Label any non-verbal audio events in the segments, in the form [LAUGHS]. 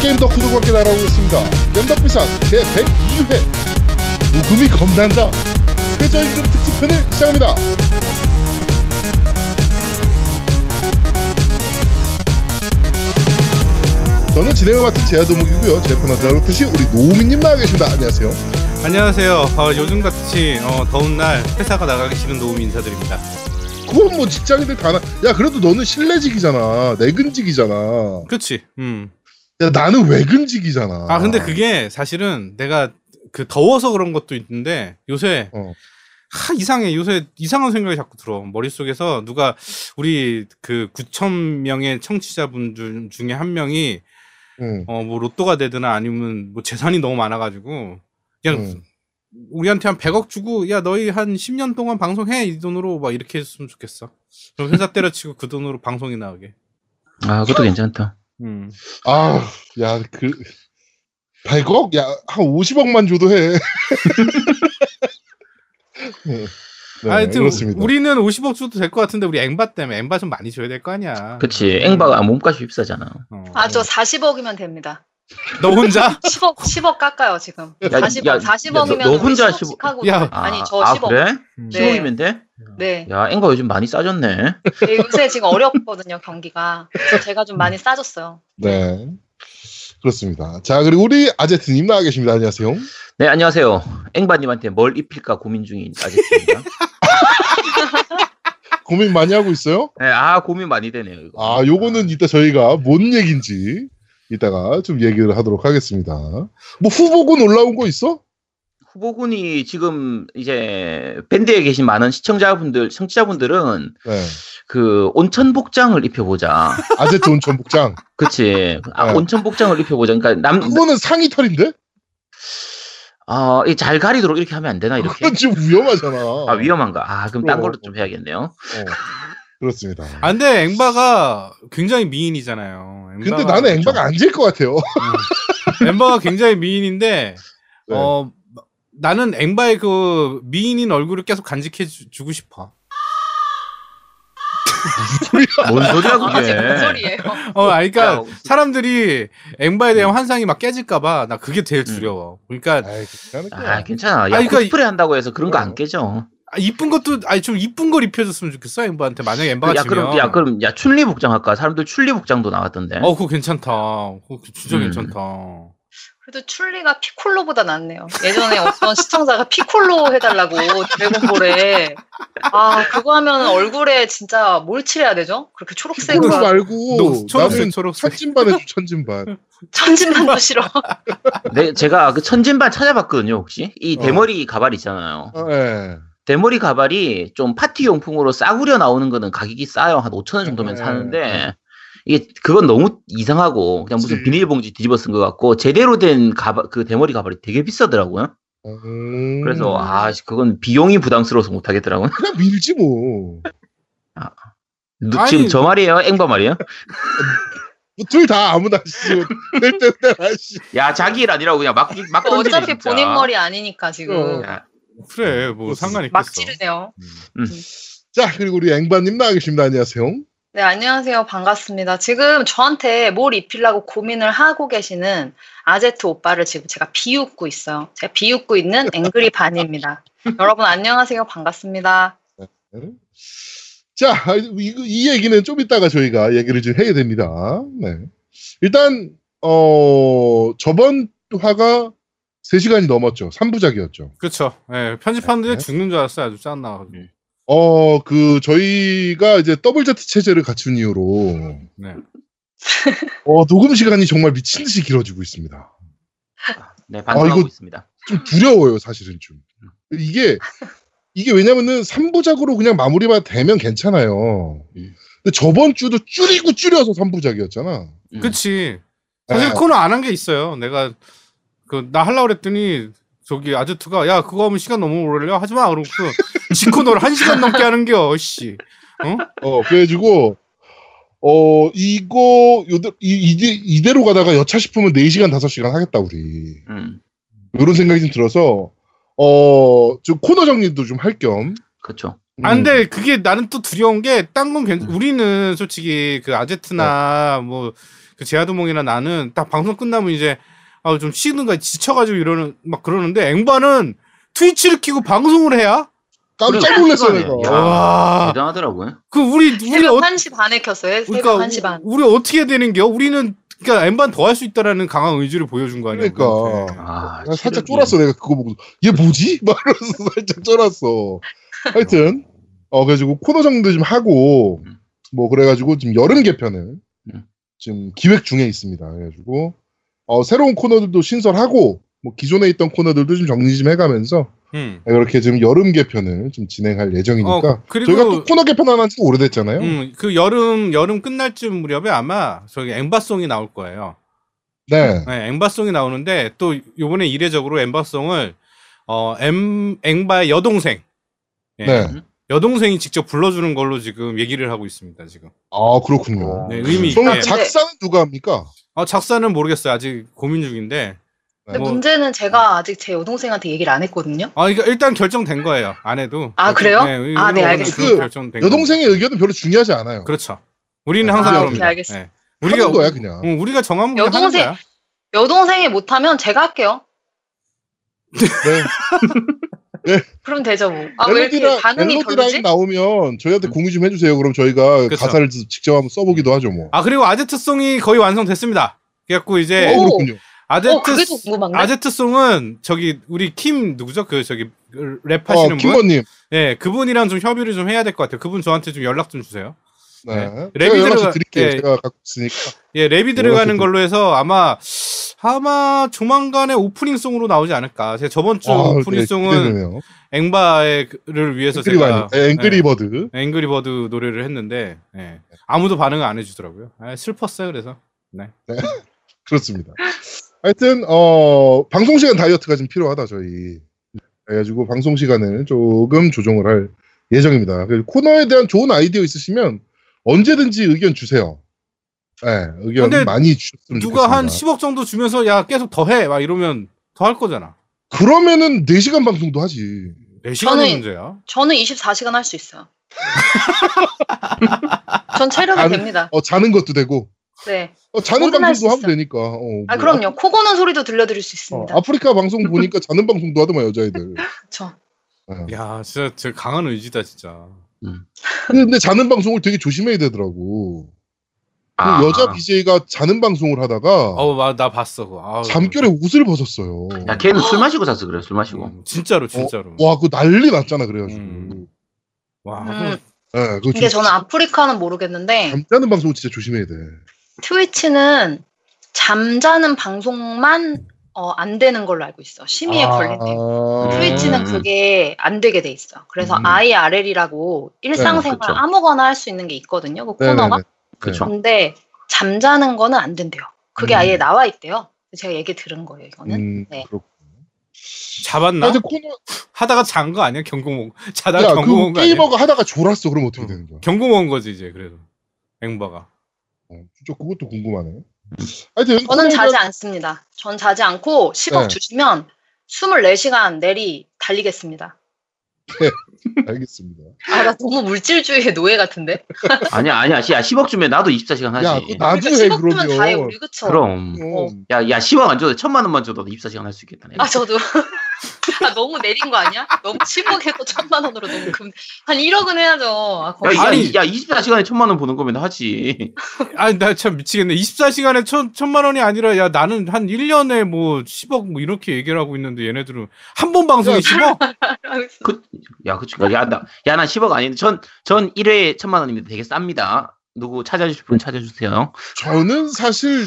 게임 덕후들과 함께 날아오고 있습니다. 겜덕비상 제102회 녹음이 겁난다 최저임금 특집편을 시작합니다. 저는 진행을 맡은 제아도목이고요. 제 편한 자로트시 우리 노우미님 나와 계십니다. 안녕하세요. 안녕하세요. 어, 요즘 같이 어, 더운 날 회사가 나가기 싫은 노움 인사드립니다. 그건 뭐 직장인들 다 나. 야 그래도 너는 실내직이잖아. 내근직이잖아. 그렇지. 음. 야 나는 외근직이잖아. 아 근데 그게 사실은 내가 그 더워서 그런 것도 있는데 요새 어. 하 이상해. 요새 이상한 생각이 자꾸 들어. 머릿속에서 누가 우리 그 9천 명의 청취자분들 중에 한 명이 응. 어뭐 로또가 되거나 아니면 뭐 재산이 너무 많아가지고 그냥 응. 우리한테 한 100억 주고 야 너희 한 10년 동안 방송해 이 돈으로 막 이렇게 했으면 좋겠어. 그럼 회사 때려치고 그 돈으로 방송이 나오게. 아, 그것도 괜찮다. 음. 아, 야, 그 100억? 야, 한 50억만 줘도 해. [LAUGHS] 네, 네, 하여튼 그렇습니다. 우리는 50억 줘도 될 것 같은데 우리 앵바 때문에 앵바 좀 많이 줘야 될 거 아니야. 그치. 앵바가 몸값이 비싸잖아. 어. 아, 저 40억이면 됩니다. 너 혼자? [LAUGHS] 10억, 10억 깎아요, 지금. 야, 40억, 야, 40억이면 너- 너 혼자 10억. 하고. 야. 아니, 저 아, 10억. 그래? 음. 네. 10억이면 돼? 네. 야, 앵바 요즘 많이 싸졌네. 네, 요새 지금 어렵거든요, 경기가. 제가 좀 많이 싸졌어요. 네. 그렇습니다. 자, 그리고 우리 아제트님 나와 계십니다. 안녕하세요. 네, 안녕하세요. 앵바님한테 뭘 입힐까 고민 중인 아저씨입니다. [LAUGHS] 고민 많이 하고 있어요? 네, 아, 고민 많이 되네요, 이거. 아, 요거는 이따 저희가 뭔 얘기인지 이따가 좀 얘기를 하도록 하겠습니다. 뭐 후보군 올라온 거 있어? 후보군이 지금 이제 밴드에 계신 많은 시청자분들, 청취자분들은 네. 그 온천 복장을 입혀보자. [LAUGHS] 아제트 온천 복장. 그치. 아, 네. 온천 복장을 입혀보자. 그러니까 남, 그거는 상의 털인데? 아, 이잘 가리도록 이렇게 하면 안 되나, 이렇게? [LAUGHS] 그건 좀 위험하잖아. 아, 위험한가? 아, 그럼 딴 그럼. 걸로 좀 해야겠네요. 어, 그렇습니다. 아, 근데 앵바가 굉장히 미인이잖아요. 근데 앵바가- 나는 앵바가 안질 것 같아요. 음. 앵바가 굉장히 미인인데 [LAUGHS] 네. 어 나는 앵바의 그 미인인 얼굴을 계속 간직해 주, 주고 싶어. 뭔 소리야, 아, 지금 뭔 그게? 소리예요? 어, 아니, 그러니까 야, 사람들이 앵바에 대한 환상이 막 깨질까봐 나 그게 제일 두려워. 그러니까 아이, 괜찮을 거야. 아, 괜찮아. 야, 아니, 그러니까 코스프레 한다고 해서 그런 거 어. 안 깨져. 아, 이쁜 것도 아니 좀 이쁜 걸 입혀줬으면 좋겠어 앵바한테 만약에 앵바가 야, 지면. 그럼, 야, 그럼, 야, 춘리 복장 할까? 사람들 춘리 복장도 나왔던데. 어, 그거 괜찮다. 그거 진짜 음. 괜찮다. 그래도 춘리가 피콜로보다 낫네요. 예전에 어떤 시청자가 피콜로 해달라고 드래곤볼에. 아, 그거 하면 얼굴에 진짜 뭘 칠해야 되죠? 그렇게 초록색으로. 그거 하고. 말고 노- 초록색, 초록색. 천진반 해줘 천진반. [LAUGHS] 천진반도 싫어. 네, 제가 그 천진반 찾아봤거든요, 혹시? 이 어. 대머리 가발 있잖아요. 어, 예. 대머리 가발이 좀 파티 용품으로 싸구려 나오는 거는 가격이 싸요. 한 5천 원 정도면 네, 사는데, 이게, 그건 너무 이상하고, 그냥 무슨 그치. 비닐봉지 뒤집어 쓴 것 같고, 제대로 된 가발, 그 대머리 가발이 되게 비싸더라고요. 음, 그래서, 아, 그건 비용이 부담스러워서 못 하겠더라고요. [LAUGHS] 그냥 밀지 뭐. 누- 아니. 지금 저 말이에요? 앵바 말이에요? 둘 다 아무나 씨. 낼때 씨. 야, 자기 일 아니라고 그냥 막, 막 던지네, 어차피 진짜. 본인 머리 아니니까 지금. 어. 야, 그래, 뭐 상관 있겠어. 막 찌르네요. 자 그리고 우리 앵바님 나와 계십니다. 안녕하세요. 네, 안녕하세요. 반갑습니다. 지금 저한테 뭘 입히려고 고민을 하고 계시는 아제트 오빠를 지금 제가 비웃고 있어요. 제가 비웃고 있는 [LAUGHS] 앵그리 반입니다. 여러분 안녕하세요. 반갑습니다. 자 이, 이 얘기는 좀 이따가 저희가 얘기를 좀 해야 됩니다. 네. 일단 어 저번 화가 3시간이 넘었죠. 3부작이었죠. 그렇죠. 예, 편집하는데 네. 죽는 줄 알았어요. 아주 짠나가지고. 어, 그, 저희가 이제 더블 제트 체제를 갖춘 이유로, 네. 어, 녹음 시간이 정말 미친 듯이 길어지고 있습니다. 네, 반성하고 이거- 있습니다. 좀 두려워요, 사실은 좀. 이게, 이게 왜냐면은 3부작으로 그냥 마무리만 되면 괜찮아요. 음. 근데 저번 주도 줄이고 줄여서 3부작이었잖아. 음. 그치. 사실 네. 코너 안 한 게 있어요. 내가 그나 하려고 그랬더니 저기 아제트가 야 그거 하면 시간 너무 오래 걸려 하지 마. 그러고 지 코 너를 한 시간 넘게 하는겨. 씨. 어, 그래가지고, 어, 이거, 요대, 이, 이대, 이대로 가다가 여차 싶으면 4시간, 5시간 하겠다, 우리. 음, 이런 생각이 좀 들어서, 어, 좀 코너 정리도 좀 할 겸. 그렇죠. 아 근데 그게 나는 또 두려운 게 딴 건 괜찮. 우리는 솔직히 그 아제트나 뭐그 제아도몽이나 나는 딱 방송 끝나면 이제 아, 좀 쉬는가 지쳐가지고 이러는 막 그러는데 앵바는 트위치를 키고 방송을 해야 깜짝 놀랐어요. 내가. 야. 와. 대단하더라고요. 그 우리 우리 새벽 어, 1시 반에 켰어요. 새벽 그러니까 1시 반. 우리 어떻게 되는겨? 우리는 그러니까 엠반 더 할 수 있다라는 강한 의지를 보여준 거 아니야? 그러니까. 아, 나 살짝. 쫄았어 내가 그거 보고 얘 뭐지? [LAUGHS] 막 이러면서 살짝 쫄았어. 하여튼 어 그래가지고 코너 정도 좀 하고 음. 뭐 그래가지고 지금 여름 개편을 음. 지금 기획 중에 있습니다. 그래가지고 어 새로운 코너들도 신설하고 뭐 기존에 있던 코너들도 좀 정리 좀 해가면서 음. 이렇게 지금 여름 개편을 좀 진행할 예정이니까 어, 그리고 저희가 또 코너 개편안 한지 오래됐잖아요. 음, 그 여름 여름 끝날 쯤 무렵에 아마 저기 엠바송이 나올 거예요. 네. 네, 엠바송이 나오는데 또 요번에 이례적으로 엠바송을 어엠 엠바의 여동생 예, 네. 여동생이 직접 불러주는 걸로 지금 얘기를 하고 있습니다 지금. 아 그렇군요. 네, 의미 그럼. 작사는 누가 합니까? 어, 작사는 모르겠어요. 아직 고민 중인데. 근데 뭐- 문제는 제가 아직 제 여동생한테 얘기를 안 했거든요. 아, 그러니까 일단 결정된 거예요. 안 해도. 아, 그래요? 아, 네, 알겠습니다. 그 결정된 여동생의 의견은 별로 중요하지 않아요. 거. 그렇죠. 우리는 아, 항상 오케이, 그럽니다. 알겠습니다. 예. 우리가 하는 거야 그냥. 응, 우리가 정하면 그냥 하는 여동생- 거야. 여동생이 못하면 제가 할게요. 네. [LAUGHS] 그럼 되죠 뭐. 아왜 이렇게 멜로디, 라, 반응이 멜로디 별로지? 라인 나오면 저희한테 공유 좀 해주세요. 그럼 저희가 그쵸. 가사를 직접 한번 써보기도 하죠 뭐. 아, 그리고 아제트 song이 거의 완성됐습니다. 그래갖고 이제 어, 오. 그렇군요. 아제트 어 그게 더 궁금한데. 아제트 song은 저기 우리 킴 누구죠? 그 저기 어, 랩하시는 분. 김건님. 예, 그분이랑 좀 협의를 좀 해야 될 것 같아요. 그분 저한테 좀 연락 좀 주세요. 네. 네. 연락 들어가- 좀 드릴게요. 예. 제가 갖고 있으니까. 예, 랩이 연락 들어가는 좀 걸로 해서 아마 아마 조만간에 오프닝 song으로 나오지 않을까. 제가 저번 주 아, 네, 오프닝 song은 기대되네요. 앵바를 위해서 앵그리 제가 바이, 앵그리 버드. 앵그리버드 노래를 했는데 예. 아무도 반응을 안 해주더라고요. 아, 슬펐어요. 그래서 [LAUGHS] 그렇습니다. 하여튼 어 방송 시간 다이어트가 좀 필요하다 저희. 그래가지고 방송 시간을 조금 조정을 할 예정입니다. 코너에 대한 좋은 아이디어 있으시면 언제든지 의견 주세요. 네, 의견 근데 많이 주셨으면 누가 한 좋겠습니다. 10억 정도 주면서 야 계속 더 해. 막 이러면 더 할 거잖아. 그러면은 4시간 방송도 하지. 4시간의 저는- 문제야. 저는 24시간 할 수 있어요. [LAUGHS] 전 체력이 아니, 됩니다. 어, 자는 것도 되고. 네. 어, 자는 방송도 하면 있어. 되니까. 어, 아 뭐, 그럼요. 코 고는 소리도 들려드릴 수 어, 있습니다. 아프리카 방송 보니까 자는 방송도 하더만 여자애들. [LAUGHS] 그렇죠. 어. 야 진짜 저 강한 의지다 진짜. 근데 자는 방송을 되게 조심해야 되더라고. 그 아. 여자 BJ가 자는 방송을 하다가 어우 마- 나 봤어. 그거. 잠결에 옷을 벗었어요. 야, 걔는 술 마시고 잤어, 그래, 술 마시고. 음, 진짜로 진짜로. 와, 그거 난리 났잖아, 그래가지고. 음. 와. 음. 예, 그거 근데 좀 저는 아프리카는 모르겠는데 잠자는 방송 진짜 조심해야 돼. 트위치는 잠자는 방송만 어, 안 되는 걸로 알고 있어. 심의에. 아, 트위치는 음. 그게 안 되게 돼 있어. 그래서 음. IRL이라고 일상생활 그쵸. 아무거나 할 수 있는 게 있거든요. 그 네네네. 코너가. 그쵸. 근데 잠자는 거는 안 된대요. 그게 음. 아예 나와 있대요. 제가 얘기 들은 거예요, 이거는. 음, 네. 잡았나? 하여튼 코너, 하다가 잔 거 아니야? 경고 먹. 자다가 야, 경고 먹은 그거 아니야? 게이머가 하다가 졸았어. 그럼 어떻게 어. 되는 거야? 경고 먹은 거지 이제 그래도. 앵바가. 어, 진짜 그것도 궁금하네. 하여튼 저는 자지 않습니다. 전 자지 않고 10억 네. 주시면 24시간 내리 달리겠습니다. 알겠습니다. 아, 나 너무 물질주의의 노예 같은데? [LAUGHS] 아니야, 아니야. 야, 10억 주면 나도 24시간 하지. 야, 나도 해 10억 주면 그러면. 다 해, 우리, 그쵸? 그럼. 그럼. 야, 야, 10억 안 줘도 천만 원만 줘도 24시간 할 수 있겠다. 내가. 아, 저도. 아, 너무 내린 거 아니야? 너무 10억에서 천만 원으로 너무 금. 한 1억은 해야죠. 아, 야, 거의. 야, 아니. 야, 24시간에 천만 원 보는 거면 하지. 아니 나 참 미치겠네. 24시간에 천, 천만 원이 아니라 야 나는 한 1년에 뭐 10억 뭐 이렇게 얘기를 하고 있는데 얘네들은 한 번 방송에 야, 10억? [LAUGHS] 그, 야, 그쵸. 야, 나, 야, 난 10억 아닌데. 전, 전 1회에 천만 원입니다. 되게 쌉니다. 누구 찾아주실 분 찾아주세요. 저는 사실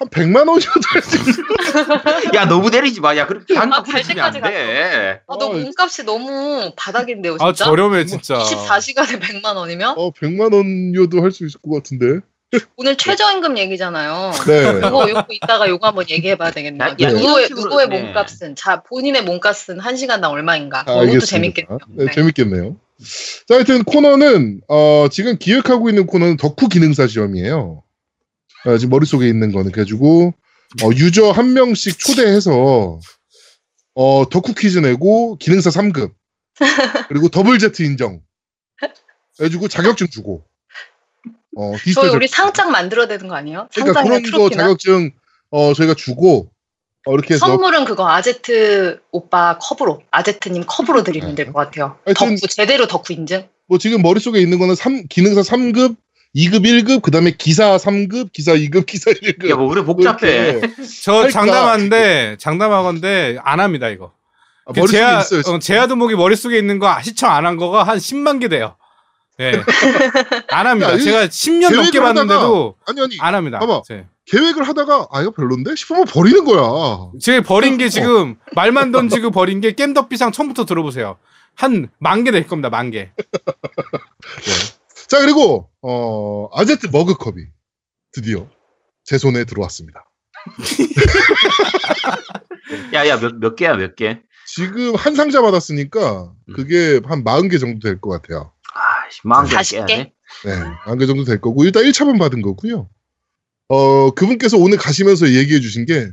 한 100만 원이어도 할수 있을 [LAUGHS] 야, 너무 내리지 마. 야, 그렇게 아, 한가 갈 부르시면 안 때까지 돼. 아, 너 어, 몸값이 너무 바닥인데요, 아 진짜? 저렴해 진짜. 24시간에 100만 원이면? 어, 100만 원이어도 할 수 있을 것 같은데. 오늘 최저임금 얘기잖아요. 네. 이거 요거 이따가 요거 한번 얘기해봐야 되겠네요. 야, 야, 누구의, 누구의 네. 몸값은, 자, 본인의 몸값은 한 시간당 얼마인가? 아, 그것도. 재밌겠네요. 네, 네. 재밌겠네요. 자, 하여튼 코너는 어, 지금 기획하고 있는 코너는 덕후 기능사 시험이에요. 어, 지금 머릿속에 있는 거는 그래가지고 어, 유저 한 명씩 초대해서 어, 덕후 퀴즈 내고 기능사 3급 그리고 더블 제트 인정 해주고 자격증 주고 어, 저희 우리 상장 만들어야 되는 거 아니에요? 그러니까 그런 거 트로피나? 자격증 어 저희가 주고 어, 이렇게 해서 선물은 그거 아제트 오빠 컵으로 아제트님 컵으로 드리면 될 것 같아요. 덕후 제대로 덕후 인증. 뭐 지금 머릿속에 있는 거는 3, 기능사 3급, 2급 1급, 그 다음에 기사 3급, 기사 2급, [LAUGHS] 기사 1급. 야, 뭐 우리 복잡해. 저? 장담하는데 장담하건데 안 합니다 이거. 아, 그 제야 있어요. 어, 제야두목이 머릿속에 있는 거 시청 안 한 거가 한 10만 개 돼요. 예. [LAUGHS] 안 합니다. 야, 이 제가 10년 넘게 하다가- 봤는데도 아니 아니 안 합니다. 봐봐. 제. 계획을 하다가 아 이거 별론데 싶으면 버리는 거야. 제 버린 어. 게 지금 말만 던지고 버린 게 겜덕비상 처음부터 들어보세요. 한 만 개 될 겁니다. 만 개. [LAUGHS] 자 그리고 어 아제트 머그컵이 드디어 제 손에 들어왔습니다. [LAUGHS] 야, 야, 몇, 몇 개야, 몇 개? 지금 한 상자 받았으니까 음. 그게 한 40개 정도 될 것 같아요. 아, 씨, 마음 개40 개? 깨야 돼? 네, 40개 정도 될 거고 일단 1차만 받은 거고요. 어 그분께서 오늘 가시면서 얘기해 주신 게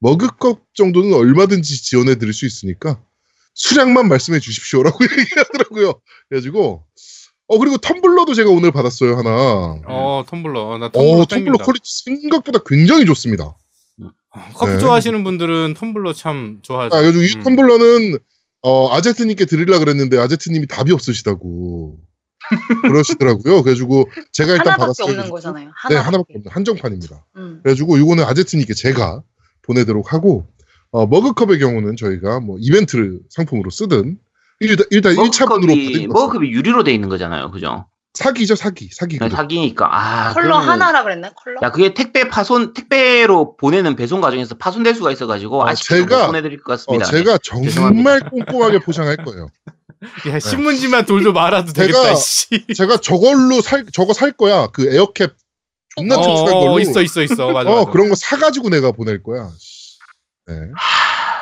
머그컵 정도는 얼마든지 지원해 드릴 수 있으니까 수량만 말씀해 주십시오라고 [LAUGHS] 얘기하더라고요. 그래가지고 어 그리고 텀블러도 제가 오늘 받았어요 하나. 어 텀블러. 나어 텀블러 텀블러 땡긴다. quality 생각보다 굉장히 좋습니다. 커피 네. 좋아하시는 분들은 텀블러 참 좋아하죠. 아, 요즘 이 음. 텀블러는 어, 아제트님께 드리려 그랬는데 아제트님이 답이 없으시다고 그러시더라고요. 그래가지고 제가 일단 하나밖에 받았어요. 없는 거잖아요. 네, 하나밖에. 하나밖에 없는 한정판입니다. 음. 그래가지고 이거는 아제트님께 제가 보내도록 하고 어, 머그컵의 경우는 저희가 뭐 이벤트 상품으로 쓰든 일단, 일단 1차분으로 머그컵이, 머그컵이 유리로 돼 있는 거잖아요. 그죠? 사기죠 사기 사기 그냥 사기니까. 아, 컬러 그러면은- 하나라 그랬나? 컬러? 야, 그게 택배 파손, 택배로 보내는 배송 과정에서 파손될 수가 있어가지고, 어, 아쉽게 제가- 못 보내드릴 것 어, 같습니다. 제가 죄송합니다. 정말 꼼꼼하게 포장할 거예요. 야, 신문지만 돌도 말아도 제가- 되겠다. 씨. 제가 저걸로 살 저거 살 거야. 그 에어캡 존나 어, 튼튼한 걸로. 어, 있어 있어 있어. 맞아. 어 맞아. 그런 거 사가지고 내가 보낼 거야. 네.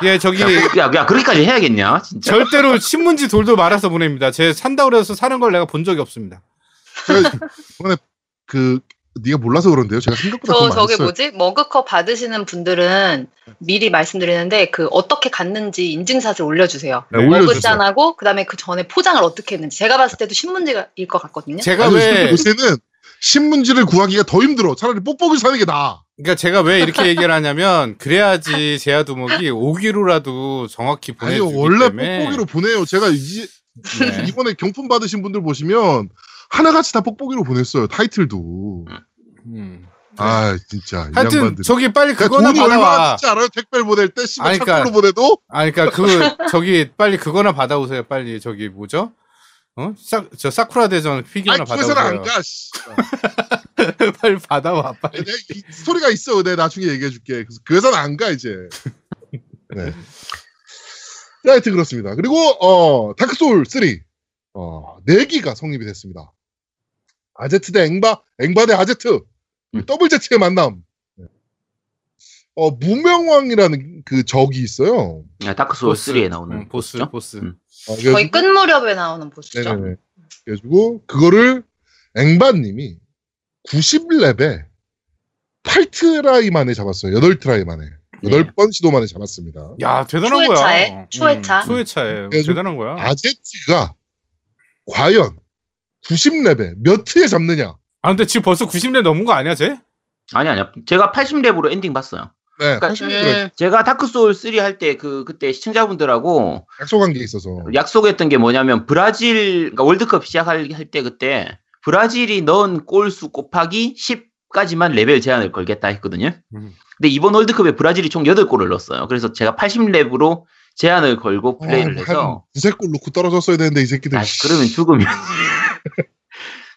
예, 저기 야, 야, 야, 그렇게까지 해야겠냐? 진짜. 절대로 신문지 돌도 말아서 보냅니다. 제 산다 그래서 사는 걸 내가 본 적이 없습니다. 이번에 그 네가 몰라서 그런데요. 제가 생각보다 저 저게. 뭐지? 머그컵 받으시는 분들은 미리 말씀드리는데 그 어떻게 갔는지 인증샷을 올려주세요. 네. 머그잔하고 그다음에 그 전에 포장을 어떻게 했는지 제가 봤을 때도 신문지일 것 같거든요. 제가 아니, 왜 요새는 신문지를 구하기가 더 힘들어. 차라리 뽁뽁이 사는 게 나아. 그러니까 제가 왜 이렇게 얘기를 하냐면 그래야지 제야 두목이 오기로라도 정확히 보내주기 원래 때문에 뽁뽁이로 보내요. 제가 이, 네. 이번에 경품 받으신 분들 보시면 하나같이 다 뽁뽁이로 보냈어요. 타이틀도. 음. 아 진짜 이 하여튼 양반들. 저기 빨리 그러니까 그거나 얼마나 받아와. 진지 알아요? 택배를 보낼 때 씨발 아니, 그러니까- 보내도 아니 그러니까 그 저기 빨리 그거나 받아오세요. 빨리 저기 뭐죠? 어? 싹저 사쿠라 대전 피규어나 아니 그래서는 안. 가. 씨. [LAUGHS] 빨리 받아와 빨리. 이 스토리가 있어. 내가 나중에 얘기해 줄게. 그래서 그래서는 안 가 이제. [LAUGHS] 네. 자, 하여튼 그렇습니다. 그리고 어 다크 소울 3 어, 4기가 성립이 됐습니다. 아제트 대 앵바, 앵바 대 아제트. 음. 더블 제트의 만남. 네. 어, 무명왕이라는 그 적이 있어요. 야, 다크소울 3에 나오는 응, 보스 보스죠? 보스. 음. 어, 거의 끝 무렵에 나오는 보스죠. 네네네. 그래가지고 그거를 앵바님이 90렙에 8try 만에 잡았어요. 8try 만에. 네. 8번 시도 만에 잡았습니다. 야 대단한 초회차에? 거야. 초회차? 음, 초회차에 그래서- 대단한 거야. 아제트가 과연 90렙에 몇 트에 잡느냐? 아 근데 지금 벌써 90렙 넘은 거 아니야 쟤? 아니, 아니야. 제가 80렙으로 엔딩 봤어요. 네, 그러니까 80렙 음, 제가 다크 소울 3 할 때 그, 그때 시청자분들하고 약속한 게 있어서. 약속했던 게 뭐냐면 브라질, 그러니까 월드컵 시작할 할때 그때 브라질이 넣은 골수 곱하기 10까지만 레벨 제한을 걸겠다 했거든요. 음. 근데 이번 월드컵에 브라질이 총 8골을 넣었어요. 그래서 제가 80렙으로 제한을 걸고 플레이를 어, 해서 한 두세 골 놓고 떨어졌어야 되는데 이 새끼들. 아, 그러면 죽으면. [LAUGHS]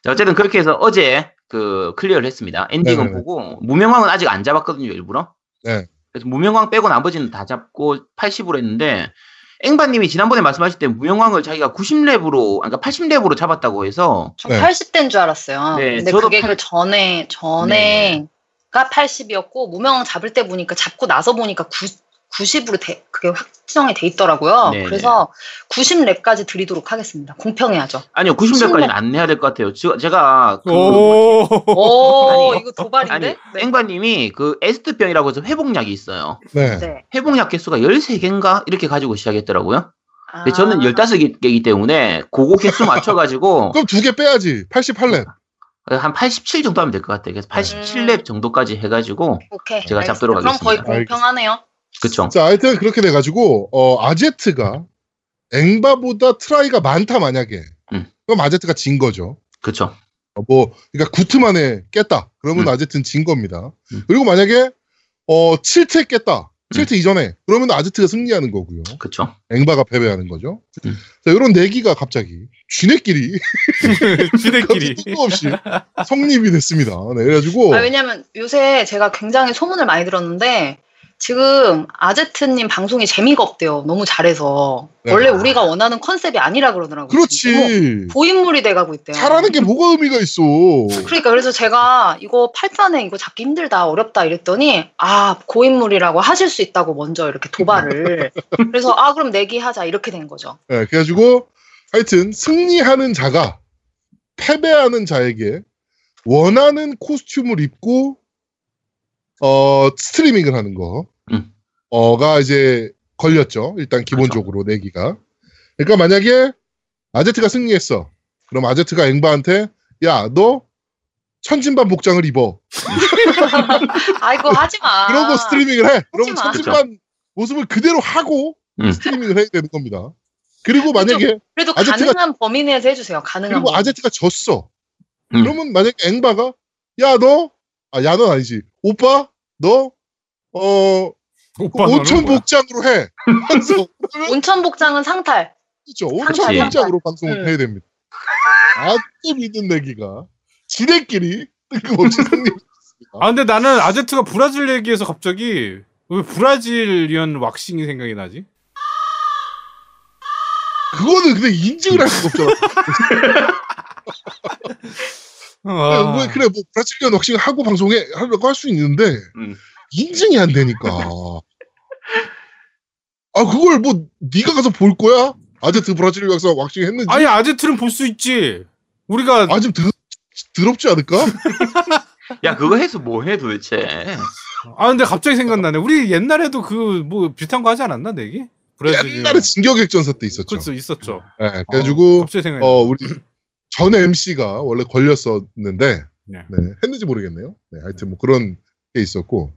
자, 어쨌든 그렇게 해서 어제 그 클리어를 했습니다. 엔딩은 네네네. 보고 무명왕은 아직 안 잡았거든요, 일부러. 네. 그래서 무명왕 빼고 나머지는 다 잡고 80으로 했는데 앵바님이 지난번에 말씀하실 때 무명왕을 자기가 90렙으로, 그러니까 80렙으로 잡았다고 해서 전 네. 80대인 줄 알았어요. 네, 근데 저도 그게 팔- 그 전에 전에가 80이었고 무명 잡을 때 보니까 잡고 나서 보니까 90으로 돼, 그게 확정이 돼 있더라고요. 네네. 그래서 90렙까지 드리도록 하겠습니다. 공평해야죠. 아니요, 90렙까지는 안 내야 될 것 같아요. 저- 제가 그 오. 오, 아니, 이거 도발인데? 아니, 네. 앵바님이 그 에스트병이라고 해서 회복약이 있어요. 네. 네. 회복약 개수가 13개인가? 이렇게 가지고 시작했더라고요. 근데 저는 아. 15개이기 때문에 그거 개수 맞춰가지고 [LAUGHS] 그럼 두 개 빼야지. 88렙. 한 87 정도 하면 될 것 같아요. 그래서 87렙 정도까지 해가지고 오케이. 제가 잡도록 알겠습니다. 그럼 거의 하겠습니다. 공평하네요. 그쵸. 자, 하여튼 그렇게 돼가지고 어, 아제트가 앵바보다 트라이가 많다 만약에 음. 그럼 아제트가 진 거죠. 그쵸. 어, 뭐 그러니까 9트 만에 깼다. 그러면 음. 아제트는 진 겁니다. 음. 그리고 만약에 어 7트 깼다. 7트 이전에 그러면 아제트가 승리하는 거고요. 그쵸. 앵바가 패배하는 거죠. 음. 자, 이런 내기가 갑자기 지네끼리 [LAUGHS] 지네끼리. 뜬금없이 [LAUGHS] 성립이 됐습니다. 네, 그래가지고 아, 왜냐면 요새 제가 굉장히 소문을 많이 들었는데 지금 아제트님 방송이 재미가 없대요. 너무 잘해서. 네. 원래 우리가 원하는 컨셉이 아니라 그러더라고요. 그렇지. 고인물이 돼가고 있대요. 잘하는 게 뭐가 의미가 있어. 그러니까 그래서 제가 이거 팔판에 이거 잡기 힘들다 어렵다 이랬더니 아 고인물이라고 하실 수 있다고 먼저 이렇게 도발을 [LAUGHS] 그래서 아 그럼 내기하자 이렇게 된 거죠. 네, 그래가지고 하여튼 승리하는 자가 패배하는 자에게 원하는 코스튬을 입고 어 스트리밍을 하는 거 음. 어가 이제 걸렸죠. 일단 기본적으로 내기가. 그러니까 만약에 아제트가 승리했어. 그럼 아제트가 앵바한테 야 너 천진반 복장을 입어. [LAUGHS] 아이고 하지 마. 그러고 스트리밍을 해. 그러면 마. 천진반 모습을 그대로 하고 음. 스트리밍을 해야 되는 겁니다. 그리고 만약에 그래도 아제트가- 가능한 범위 내에서 해주세요. 가능한 그리고 범위. 아제트가 졌어. 음. 그러면 만약에 앵바가 야 너 아야넌 아니지 오빠 너 어 온천? 복장으로 해. [LAUGHS] 온천 복장은 상탈. 그렇죠. 온천 상탈, 복장으로. 방송을 음. 해야 됩니다. 아주 믿는 내기가 지네끼리 뜬금없이 승리했습니다. 아 근데 나는 아제트가 브라질 얘기해서 갑자기 왜 브라질리언 왁싱이 생각이 나지? 그거는 근데 인증을 할 수가 없잖아. [LAUGHS] 아, 왜 그래 뭐 브라질리언 왁싱 하고 방송에 하려고 할 수 있는데 음. 인증이 안 되니까. 아 그걸 뭐 네가 가서 볼 거야? 아제트 브라질리언 왁싱 왁싱 했는지 아니 아제트는 볼 수 있지. 우리가 아좀 더럽지 않을까? [LAUGHS] 야, 그거 해서 뭐 해 도대체. 아 근데 갑자기 생각나네. 우리 옛날에도 그 뭐 비슷한 거 하지 않았나 내기? 브라질 옛날에 진격액전사 때 있었죠. 그렇죠 있었죠. 네, 그래가지고 갑자기 생각이 어 우리 전 MC가 원래 걸렸었는데 네. 네, 했는지 모르겠네요. 네, 하여튼 뭐 그런 게 있었고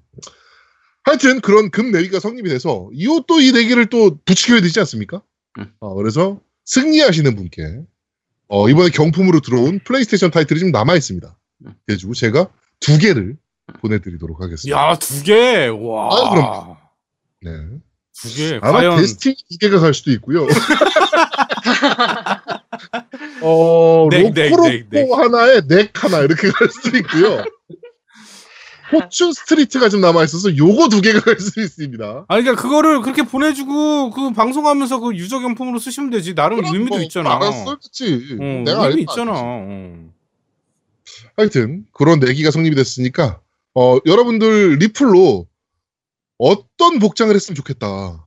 하여튼 그런 금 내기가 성립이 돼서 이것도 이 내기를 또 부추겨야 되지 않습니까? 음. 어, 그래서 승리하시는 분께 어, 이번에 경품으로 들어온 플레이스테이션 타이틀이 좀 남아 있습니다. 음. 그래가지고 제가 두 개를 보내드리도록 하겠습니다. 야 두 개. 와. 아, 그럼. 네. 두 개. 아마 과연 데스티니 두 개가 갈 수도 있고요. [LAUGHS] 어, 넥, 넥, 로코로코 넥, 넥. 하나에 넥 하나 이렇게 갈 수도 있고요. 포춘 스트리트가 좀 남아 있어서 요거 두 개가 갈 수 있습니다. 아니 그러니까 그거를 그렇게 보내주고 그 방송하면서 그 유저 경품으로 쓰시면 되지. 나름 의미도 있잖아. 뭐 알았어, 그렇지. 어, 내가 의미 있잖아. 어. 하여튼 그런 내기가 성립이 됐으니까 어, 여러분들 리플로 어떤 복장을 했으면 좋겠다.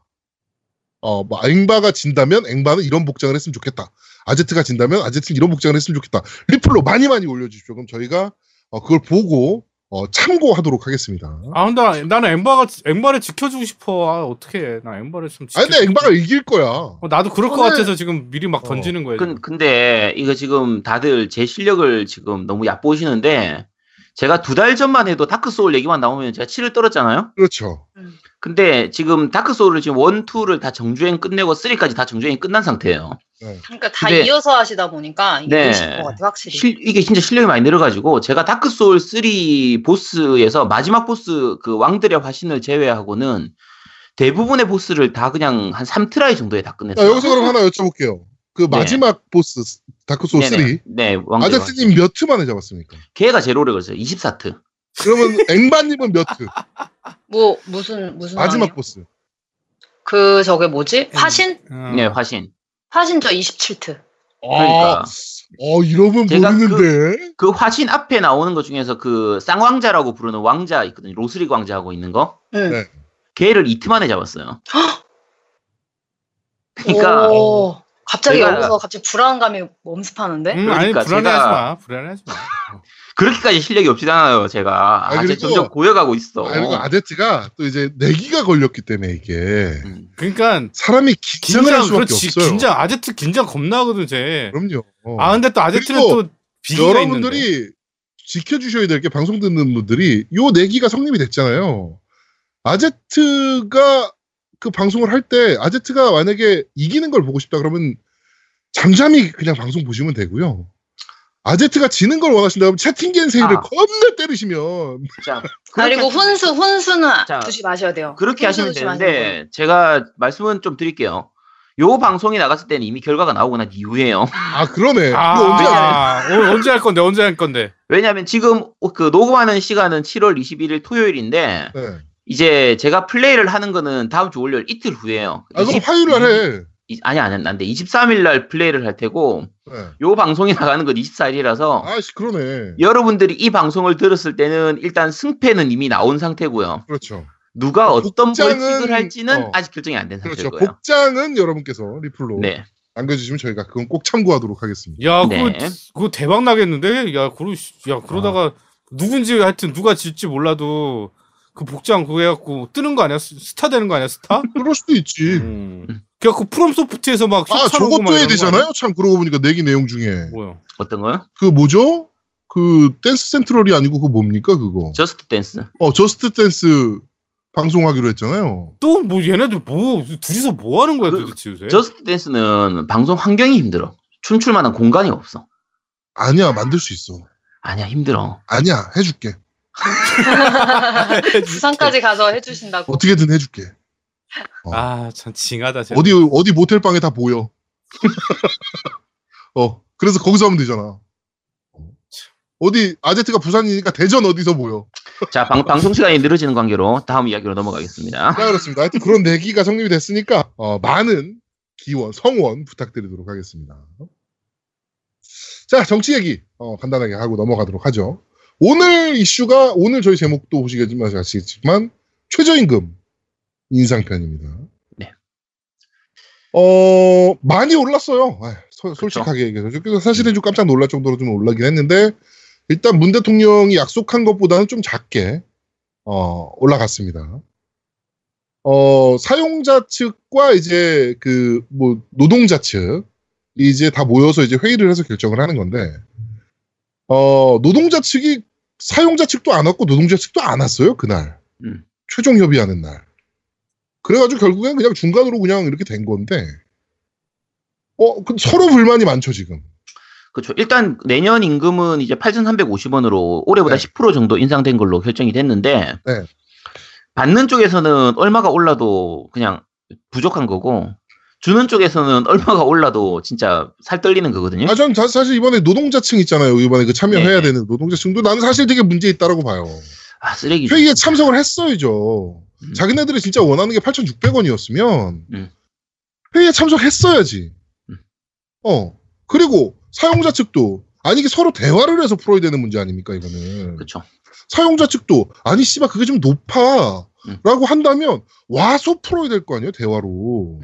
어, 뭐 앵바가 진다면 앵바는 이런 복장을 했으면 좋겠다. 아제트가 진다면 아제트는 이런 복장을 했으면 좋겠다. 리플로 많이 많이 올려주십시오. 그럼 저희가 어, 그걸 보고 어, 참고하도록 하겠습니다. 아 근데 나는 엠바가 앵바를 지켜주고 싶어. 아 어떻게? 나 앵바를 좀. 아, 근데 앵바가 이길 거야. 어, 나도 그럴 것 저는- 같아서 지금 미리 막 어, 던지는 거야. 근, 근데 이거 지금 다들 제 실력을 지금 너무 얕보시는데 제가 두 달 전만 해도 다크 소울 얘기만 나오면 제가 치를 떨었잖아요. 그렇죠. 근데 지금 다크 소울을 지금 1, 2를 다 정주행 끝내고 3까지 다 정주행이 끝난 상태예요. 그러니까 다 근데- 이어서 하시다 보니까 이게 네. 것 같아요, 확실히. 실- 이게 진짜 실력이 많이 늘어가지고 제가 다크 소울 3 보스에서 마지막 보스 그 왕들의 화신을 제외하고는 대부분의 보스를 다 그냥 한 3트라이 정도에 다 자, 끝냈어요. 여기서 그럼 하나 여쭤볼게요. 그 네. 마지막 보스 다크 소울 3 네네. 네, 왕들의 화신. 아제트님 몇 트 만에 잡았습니까? 걔가 제일 오래 걸렸어요. 24트. 그러면 [LAUGHS] 앵바님은 몇 트? 뭐 무슨 무슨 마지막 왕이에요? 보스. 그 저게 뭐지? 화신? 어. 네, 화신. 화신 저 27트. 그러니까. 어, 이러면 제가 모르는데. 그 화신 앞에 나오는 것 중에서 그 쌍왕자라고 부르는 왕자 있거든요. 로스릭 왕자 하고 있는 거. 응. 네. 걔를 이틀 만에 잡았어요. [GASPS] 그러니까 오, 갑자기 제가- 여기서 갑자기 불안감이 엄습하는데? 음, 아니 그러니까 불안해하지 제가- 마. 불안해하지 마. [LAUGHS] 어. 그렇게까지 실력이 없지않아요 제가. 아, 아, 그리고- 점점 고여가고 있어. 아, 그리고 아제트가 또 이제 내기가 걸렸기 때문에 이게 음. 그러니까 사람이 긴장을 할 긴장 수밖에 그렇지 없어요. 긴장 아제트 긴장 겁나거든 쟤. 그럼요. 어. 아 근데 또 아제트는 또 비기가 있는데. 여러분들이 지켜주셔야 될 게 방송 듣는 분들이 요 내기가 성립이 됐잖아요. 아제트가 그 방송을 할 때 아제트가 만약에 이기는 걸 보고 싶다 그러면 잠잠히 그냥 방송 보시면 되고요. 아제트가 지는 걸 원하신다 면 채팅겐 세일을 아. 겁나 때리시면 자, [LAUGHS] 그리고 훈수 훈수는 자, 두지 마셔야 돼요. 그렇게 하시면 되는데 제가 말씀은 좀 드릴게요. 요 방송이 나갔을 때는 이미 결과가 나오고 난 이후에요. 아 그러네. 이거 언제? 아, 오늘 언제 할 건데 언제 할 건데? 왜냐하면 지금 그 녹음하는 시간은 7월 21일 토요일인데 네. 이제 제가 플레이를 하는 거는 다음 주 월요일 이틀 후에요. 아 그럼 20 화요일 날 해. 이- 아니 아니 안돼 23일 날 플레이를 할 테고 네. 요 방송이 나가는 건 24일이라서 아씨 그러네. 여러분들이 이 방송을 들었을 때는 일단 승패는 이미 나온 상태고요. 그렇죠. 누가 어, 복장은- 벌칙을 할지는 어. 아직 결정이 안된 그렇죠. 상태일 거예요. 복장은 여러분께서 리플로 네. 남겨주시면 저희가 그건 꼭 참고하도록 하겠습니다. 야, 네. 그거 그거 대박 나겠는데? 야, 그러 야 그러다가 누군지 하여튼 누가 질지 몰라도 그 복장 그거 해갖고 뜨는 거 아니야? 스- 스타 되는 거 아니야? 스타? [LAUGHS] 그럴 수도 있지. 음. 그래갖고 프롬 소프트에서 막 아 저것도 막 해야 되잖아요. 참 그러고 보니까 내기 내용 중에 뭐야? 어떤 거요? 그 뭐죠? 그 댄스 센트럴이 아니고 그거 뭡니까 그거? 저스트 댄스. 어 저스트 댄스 방송하기로 했잖아요. 또 뭐 얘네들 뭐 둘이서 뭐 하는 거야 그- 도대체 요새? 저스트 댄스는 방송 환경이 힘들어. 춤출 만한 공간이 없어. 아니야 만들 수 있어. 아니야 힘들어. 아니야 해줄게. [LAUGHS] 부산까지 가서 해주신다고. 어떻게든 해줄게. 아, 참 징하다. 진짜. 어디 어디 모텔 방에 다 보여. [LAUGHS] 어 그래서 거기서 하면 되잖아. 어디 아제트가 부산이니까 대전 어디서 보여. 자 방, 방송 시간이 늘어지는 관계로 다음 이야기로 넘어가겠습니다. 자 그렇습니다. 하여튼 그런 내기가 성립이 됐으니까 어, 많은 기원 성원 부탁드리도록 하겠습니다. 자 정치 얘기 어, 간단하게 하고 넘어가도록 하죠. 오늘 이슈가 오늘 저희 제목도 보시겠지만 아시겠지만 최저임금 인상편입니다. 네. 어 많이 올랐어요. 아휴, 소- 그쵸. 솔직하게 얘기해서 그래서 사실은 좀 깜짝 놀랄 정도로 좀 올라긴 했는데 일단 문 대통령이 약속한 것보다는 좀 작게 어, 올라갔습니다. 어, 사용자 측과 이제 그 뭐 노동자 측 이제 다 모여서 이제 회의를 해서 결정을 하는 건데 어, 노동자 측이 사용자 측도 안 왔고 노동자 측도 안 왔어요 그날 음. 최종 협의하는 날. 그래가지고 결국엔 그냥 중간으로 그냥 이렇게 된 건데 어, 그 서로 불만이 많죠 지금. 그렇죠. 일단 내년 임금은 이제 8,350원으로 올해보다 네. 10% 정도 인상된 걸로 결정이 됐는데 네. 받는 쪽에서는 얼마가 올라도 그냥 부족한 거고 주는 쪽에서는 [LAUGHS] 얼마가 올라도 진짜 살 떨리는 거거든요. 아, 전 자- 사실 이번에 노동자층 있잖아요. 이번에 그 참여해야 네. 되는 노동자층도 나는 사실 되게 문제 있다라고 봐요. 아 쓰레기. 회의에 참석을 했어야죠. 음. 자기네들이 진짜 원하는 게 8,600원이었으면 음. 회의에 참석했어야지. 음. 어. 그리고 사용자 측도 아니 이게 서로 대화를 해서 풀어야 되는 문제 아닙니까 이거는. 그렇죠. 사용자 측도 아니 씨발 그게 좀 높아. 음. 라고 한다면 와서 풀어야 될 거 아니에요 대화로.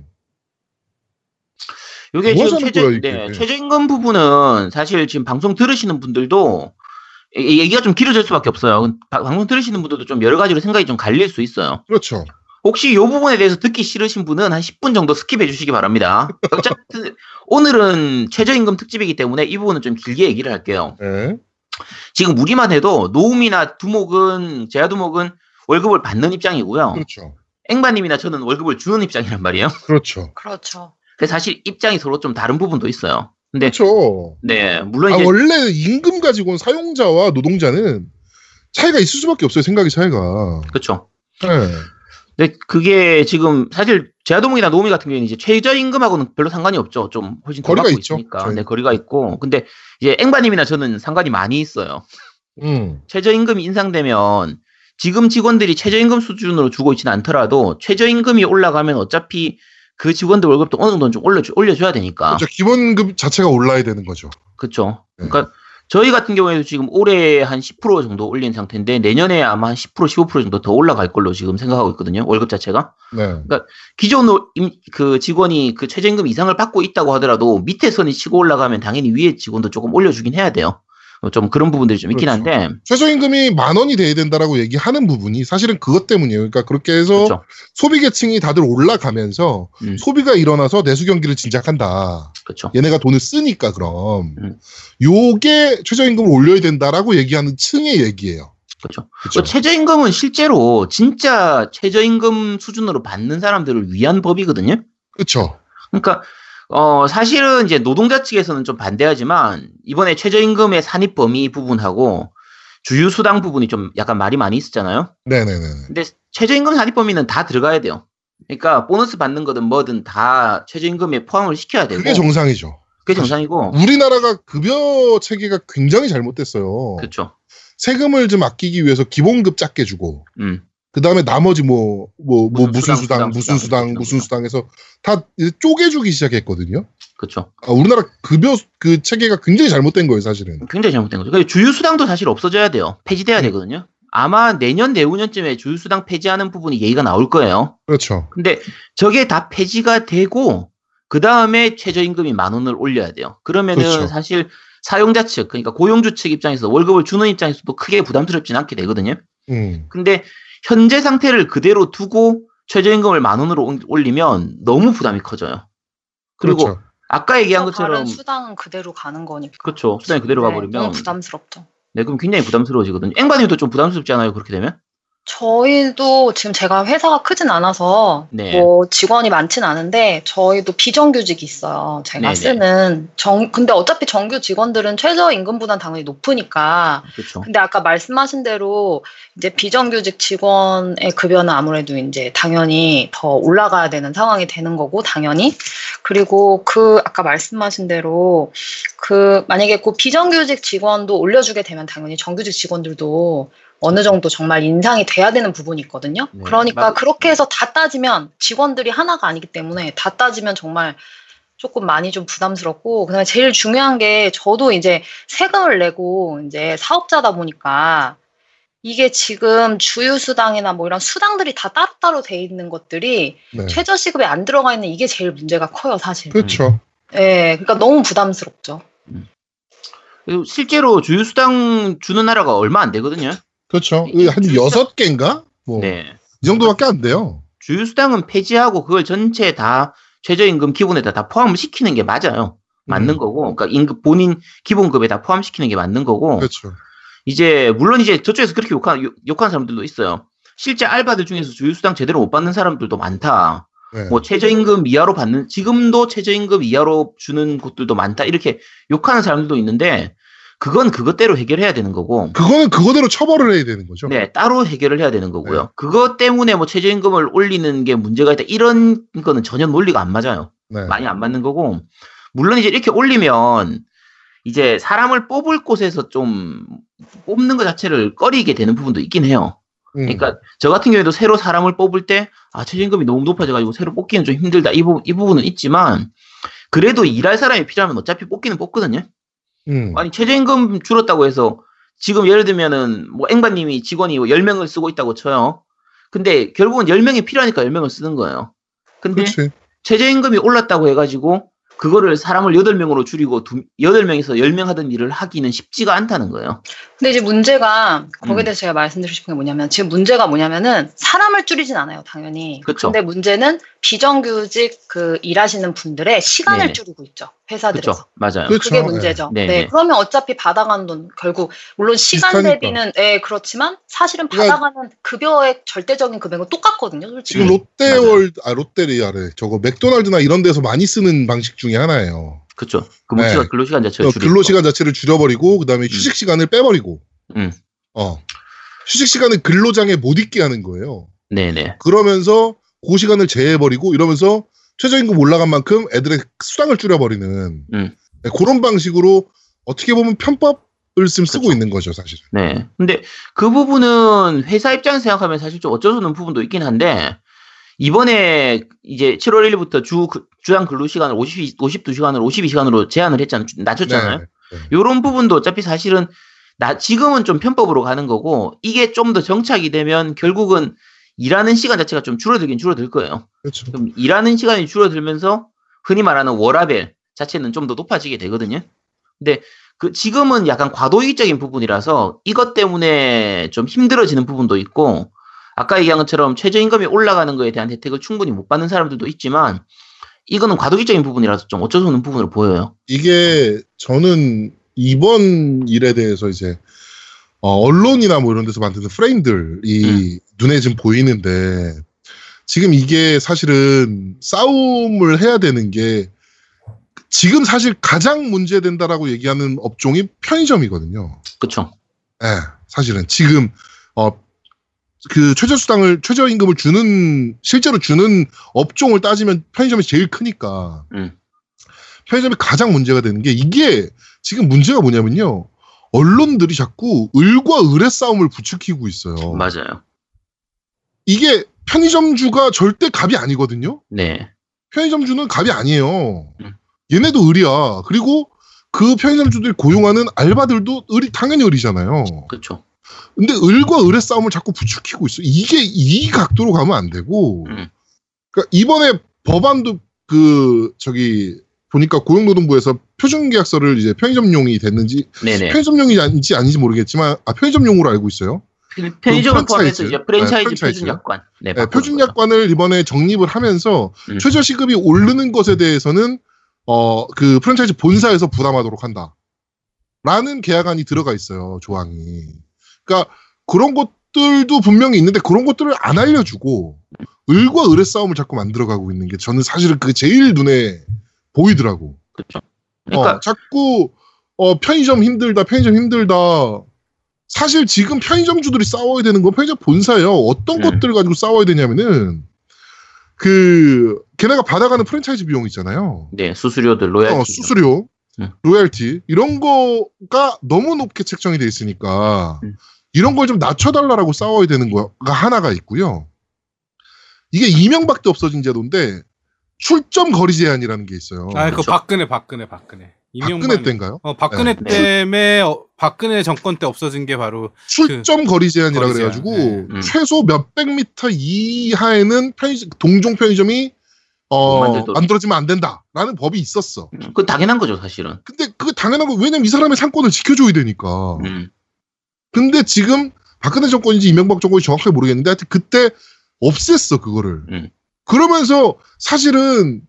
이게 뭐 지금 최저, 거야? 네, 최저임금 부분은 사실 지금 방송 들으시는 분들도 이- 얘기가 좀 길어질 수밖에 없어요. 바- 방송 들으시는 분들도 좀 여러 가지로 생각이 좀 갈릴 수 있어요. 그렇죠. 혹시 이 부분에 대해서 듣기 싫으신 분은 한 10분 정도 skip해 주시기 바랍니다. [LAUGHS] 어쨌든 오늘은 최저임금 특집이기 때문에 이 부분은 좀 길게 얘기를 할게요. 네. 지금 우리만 해도 노움이나 두목은 제야두목은 월급을 받는 입장이고요. 그렇죠. 앵바님이나 저는 월급을 주는 입장이란 말이에요. 그렇죠. 그렇죠. 사실 입장이 서로 좀 다른 부분도 있어요. 근데 그렇죠. 네 물론 아, 이제 원래 임금 가지고는 사용자와 노동자는 차이가 있을 수밖에 없어요. 생각의 차이가. 그렇죠. 네. 근데 그게 지금 사실 제야도목이나 노미 같은 경우에는 이제 최저임금하고는 별로 상관이 없죠. 좀 훨씬 더 거리가 있죠. 있으니까. 네, 거리가 있고. 근데 이제 앵바님이나 저는 상관이 많이 있어요. 음. 최저임금이 인상되면 지금 직원들이 최저임금 수준으로 주고 있지는 않더라도 최저임금이 올라가면 어차피 그 직원들 월급도 어느 정도는 좀 올려 올려줘야 되니까. 그렇죠. 기본급 자체가 올라야 되는 거죠. 그렇죠. 네. 그러니까 저희 같은 경우에도 지금 올해 한 10% 정도 올린 상태인데 내년에 아마 한 10% 15% 정도 더 올라갈 걸로 지금 생각하고 있거든요. 월급 자체가. 네. 기존 로- 임- 그 직원이 그 최저임금 이상을 받고 있다고 하더라도 밑에 선이 치고 올라가면 당연히 위에 직원도 조금 올려주긴 해야 돼요. 어, 좀 그런 부분들이 좀 있긴 그렇죠. 한데 최저임금이 만 원이 돼야 된다라고 얘기하는 부분이 사실은 그것 때문이에요. 그러니까 그렇게 해서 그렇죠. 소비 계층이 다들 올라가면서 음. 소비가 일어나서 내수 경기를 진작한다. 그렇죠. 얘네가 돈을 쓰니까 그럼 음. 요게 최저임금을 올려야 된다라고 얘기하는 층의 얘기예요. 그렇죠. 그렇죠. 그 최저임금은 실제로 진짜 최저임금 수준으로 받는 사람들을 위한 법이거든요. 그렇죠. 그러니까 어 사실은 이제 노동자 측에서는 좀 반대하지만 이번에 최저임금의 산입 범위 부분하고 주유수당 부분이 좀 약간 말이 많이 있었잖아요. 네네네. 근데 최저임금 산입 범위는 다 들어가야 돼요. 그러니까 보너스 받는 거든 뭐든 다 최저임금에 포함을 시켜야 되고 그게 정상이죠. 그게 정상이고 우리나라가 급여 체계가 굉장히 잘못됐어요. 그렇죠. 세금을 좀 아끼기 위해서 기본급 작게 주고 음 그 다음에 나머지 뭐 뭐 뭐 무슨 수당, 수당, 수당, 무슨 수당, 수당 수당, 무슨 수당해서 다 쪼개주기 시작했거든요. 그렇죠. 아, 우리나라 급여 그 체계가 굉장히 잘못된 거예요, 사실은. 굉장히 잘못된 거죠. 그리고 주유 수당도 사실 없어져야 돼요. 폐지돼야 음. 되거든요. 아마 내년 내후년쯤에 주유 수당 폐지하는 부분이 예의가 나올 거예요. 그렇죠. 근데 저게 다 폐지가 되고 그 다음에 최저임금이 만 원을 올려야 돼요. 그러면은 그렇죠. 사실 사용자 측 그러니까 고용주 측 입장에서 월급을 주는 입장에서도 크게 부담스럽진 않게 되거든요. 음. 근데 현재 상태를 그대로 두고 최저임금을 만 원으로 올- 올리면 너무 부담이 커져요. 그리고 그렇죠. 아까 얘기한 것처럼 수당은 그대로 가는 거니까. 그렇죠. 수당이 그대로 네, 가버리면 너무 부담스럽죠. 네 그럼 굉장히 부담스러워지거든요. 앵바님도 좀 부담스럽지 않아요? 그렇게 되면? 저희도 지금 제가 회사가 크진 않아서 네. 뭐 직원이 많진 않은데 저희도 비정규직이 있어요. 제가 네네. 쓰는 정 근데 어차피 정규 직원들은 최저 임금보단 당연히 높으니까 그렇죠. 근데 아까 말씀하신 대로 이제 비정규직 직원의 급여는 아무래도 이제 당연히 더 올라가야 되는 상황이 되는 거고 당연히 그리고 그 아까 말씀하신 대로 그 만약에 그 비정규직 직원도 올려주게 되면 당연히 정규직 직원들도 어느 정도 정말 인상이 돼야 되는 부분이 있거든요. 네, 그러니까 맞- 그렇게 해서 다 따지면 직원들이 하나가 아니기 때문에 다 따지면 정말 조금 많이 좀 부담스럽고 그다음에 제일 중요한 게 저도 이제 세금을 내고 이제 사업자다 보니까 이게 지금 주유수당이나 뭐 이런 수당들이 다 따로따로 돼 있는 것들이 네. 최저시급에 안 들어가 있는 이게 제일 문제가 커요, 사실. 그렇죠. 예, 그러니까 너무 부담스럽죠. 그리고 실제로 주유수당 주는 나라가 얼마 안 되거든요. 그렇죠. 이- 한 여섯 개인가? 뭐. 네. 이 정도밖에 안 돼요. 주유수당은 폐지하고 그걸 전체 다 최저임금 기본에다 다 포함을 시키는 게 맞아요. 맞는 음. 거고, 그러니까 임금 본인 기본급에 다 포함시키는 게 맞는 거고, 그렇죠. 이제 물론 이제 저쪽에서 그렇게 욕하는 욕- 욕하는 사람들도 있어요. 실제 알바들 중에서 주유수당 제대로 못 받는 사람들도 많다. 네. 뭐 최저임금 이하로 받는 지금도 최저임금 이하로 주는 곳들도 많다. 이렇게 욕하는 사람들도 있는데 그건 그것대로 해결해야 되는 거고. 그거는 그거대로 처벌을 해야 되는 거죠. 네, 따로 해결을 해야 되는 거고요. 네. 그것 때문에 뭐 최저임금을 올리는 게 문제가 있다. 이런 거는 전혀 논리가 안 맞아요. 네. 많이 안 맞는 거고. 물론 이제 이렇게 올리면 이제 사람을 뽑을 곳에서 좀 뽑는 것 자체를 꺼리게 되는 부분도 있긴 해요. 음. 그러니까 저 같은 경우에도 새로 사람을 뽑을 때 아, 최저임금이 너무 높아져가지고 새로 뽑기는 좀 힘들다. 이, 부, 이 부분은 있지만 그래도 일할 사람이 필요하면 어차피 뽑기는 뽑거든요. 음. 아니 최저임금 줄었다고 해서 지금 예를 들면은 뭐 앵바님이 직원이 10명을 쓰고 있다고 쳐요. 근데 결국은 10명이 필요하니까 10명을 쓰는 거예요. 근데 그렇지. 최저임금이 올랐다고 해가지고 그거를 사람을 8명으로 줄이고 두, 8명에서 10명 하던 일을 하기는 쉽지가 않다는 거예요. 근데 이제 문제가 거기에 음. 대해서 제가 말씀드리고 싶은 게 뭐냐면 지금 문제가 뭐냐면은 사람을 줄이진 않아요, 당연히. 그쵸. 근데 문제는 비정규직 그 일하시는 분들의 시간을 네네. 줄이고 있죠, 회사들에서. 그렇죠. 맞아요. 그렇죠. 그게 문제죠. 네. 네, 네네. 그러면 어차피 받아가는 돈 결국 물론 시간 비슷하니까. 대비는 예 그렇지만 사실은 그러니까- 받아가는 급여의 절대적인 금액은 똑같거든요, 솔직히. 지금 롯데월드, 아, 롯데리아래. 저거 맥도날드나 이런 데서 많이 쓰는 방식 중에 하나예요. 그렇죠. 근무시간 네. 근로시간 자체를 어, 줄이고. 근로시간 자체를 줄여버리고, 그 다음에 휴식 시간을 빼버리고, 음. 어. 휴식 시간을 근로장에 못 있게 하는 거예요. 네네. 그러면서 그 시간을 제해버리고 이러면서 최저임금 올라간 만큼 애들의 수당을 줄여버리는 음. 네, 그런 방식으로 어떻게 보면 편법을 좀 쓰고 그쵸. 있는 거죠, 사실. 네. 근데 그 부분은 회사 입장에서 생각하면 사실 좀 어쩔 수 없는 부분도 있긴 한데, 이번에 이제 7월 1일부터 주, 그- 주당 근로 시간을 50, 52시간을 52시간으로 제한을 했잖아요. 낮췄잖아요. 네. 요런 부분도 어차피 사실은 나 지금은 좀 편법으로 가는 거고 이게 좀 더 정착이 되면 결국은 일하는 시간 자체가 좀 줄어들긴 줄어들 거예요. 그렇죠. 그럼 일하는 시간이 줄어들면서 흔히 말하는 워라벨 자체는 좀 더 높아지게 되거든요. 근데 그 지금은 약간 과도기적인 부분이라서 이것 때문에 좀 힘들어지는 부분도 있고 아까 얘기한 것처럼 최저임금이 올라가는 거에 대한 혜택을 충분히 못 받는 사람들도 있지만 이거는 과도기적인 부분이라서 좀 어쩔 수 없는 부분으로 보여요. 이게 저는 이번 일에 대해서 이제 어, 언론이나 뭐 이런 데서 만드는 프레임들이 음. 눈에 지금 보이는데 지금 이게 사실은 싸움을 해야 되는 게 지금 사실 가장 문제된다라고 얘기하는 업종이 편의점이거든요. 그쵸? 예, 사실은 지금 어 그 최저수당을 최저임금을 주는 실제로 주는 업종을 따지면 편의점이 제일 크니까 음. 편의점이 가장 문제가 되는 게 이게 지금 문제가 뭐냐면요 언론들이 자꾸 을과 을의 싸움을 부추기고 있어요. 맞아요. 이게 편의점주가 절대 갑이 아니거든요. 네. 편의점주는 갑이 아니에요. 음. 얘네도 을이야. 그리고 그 편의점주들이 고용하는 알바들도 을이 당연히 을이잖아요. 그쵸. 근데 을과 을의 싸움을 자꾸 부추기고 있어. 이게 이 각도로 가면 안 되고. 음. 그러니까 이번에 법안도 그 저기 보니까 고용노동부에서 표준계약서를 이제 편의점용이 됐는지 네네. 편의점용인지 아닌지 모르겠지만 아 편의점용으로 알고 있어요. 편- 편의점을 그 포함해서. 이제 프랜차이즈 네, 프랜차이즈. 표준약관. 네, 네, 표준약관을 이번에 정립을 하면서 음. 최저시급이 오르는 것에 대해서는 어 그 프랜차이즈 본사에서 부담하도록 한다. 라는 계약안이 들어가 있어요, 조항이. 그러니까 그런 것들도 분명히 있는데 그런 것들을 안 알려주고 을과 을의 싸움을 자꾸 만들어가고 있는 게 저는 사실은 그게 제일 눈에 보이더라고. 그쵸. 그러니까 어, 자꾸 어, 편의점 힘들다, 편의점 힘들다. 사실 지금 편의점주들이 싸워야 되는 건 편의점 본사예요. 어떤 음. 것들을 가지고 싸워야 되냐면은 그 걔네가 받아가는 프랜차이즈 비용 있잖아요. 네, 수수료들 로얄티. 어, 수수료, 음. 로얄티 이런 거가 너무 높게 책정이 돼 있으니까 음. 이런 걸 좀 낮춰달라고 싸워야 되는 거가 하나가 있고요. 이게 이명박 때 없어진 제도인데 출점 거리 제한이라는 게 있어요. 아, 그거 그렇죠. 박근혜, 박근혜, 박근혜. 박근혜 때인가요? 어, 박근혜 네. 때문에 어, 박근혜 정권 때 없어진 게 바로 출점 거리 제한이라 거리 제한, 그래가지고 네. 음. 최소 몇백 미터 이하에는 편의 동종 편의점이 어. 만들어지면 안 된다라는 법이 있었어. 음, 그 당연한 거죠, 사실은. 근데 그거 당연한 거 왜냐면 이 사람의 상권을 지켜줘야 되니까. 음. 근데 지금 박근혜 정권인지 이명박 정권인지 정확하게 모르겠는데 하여튼 그때 없앴어 그거를. 음. 그러면서 사실은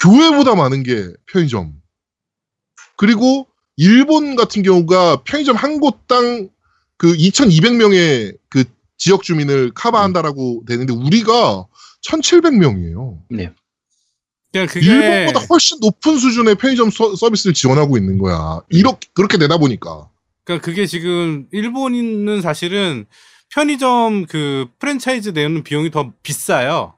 교회보다 많은 게 편의점. 그리고 일본 같은 경우가 편의점 한 곳당 그 2,200명의 그 지역 주민을 커버한다라고 되는데 우리가 1,700명이에요. 그냥 그게 일본보다 훨씬 높은 수준의 편의점 서, 서비스를 지원하고 있는 거야. 이렇게 그렇게 되다 보니까. 그러니까 그게 지금 일본은 사실은 편의점 그 프랜차이즈 내는 비용이 더 비싸요.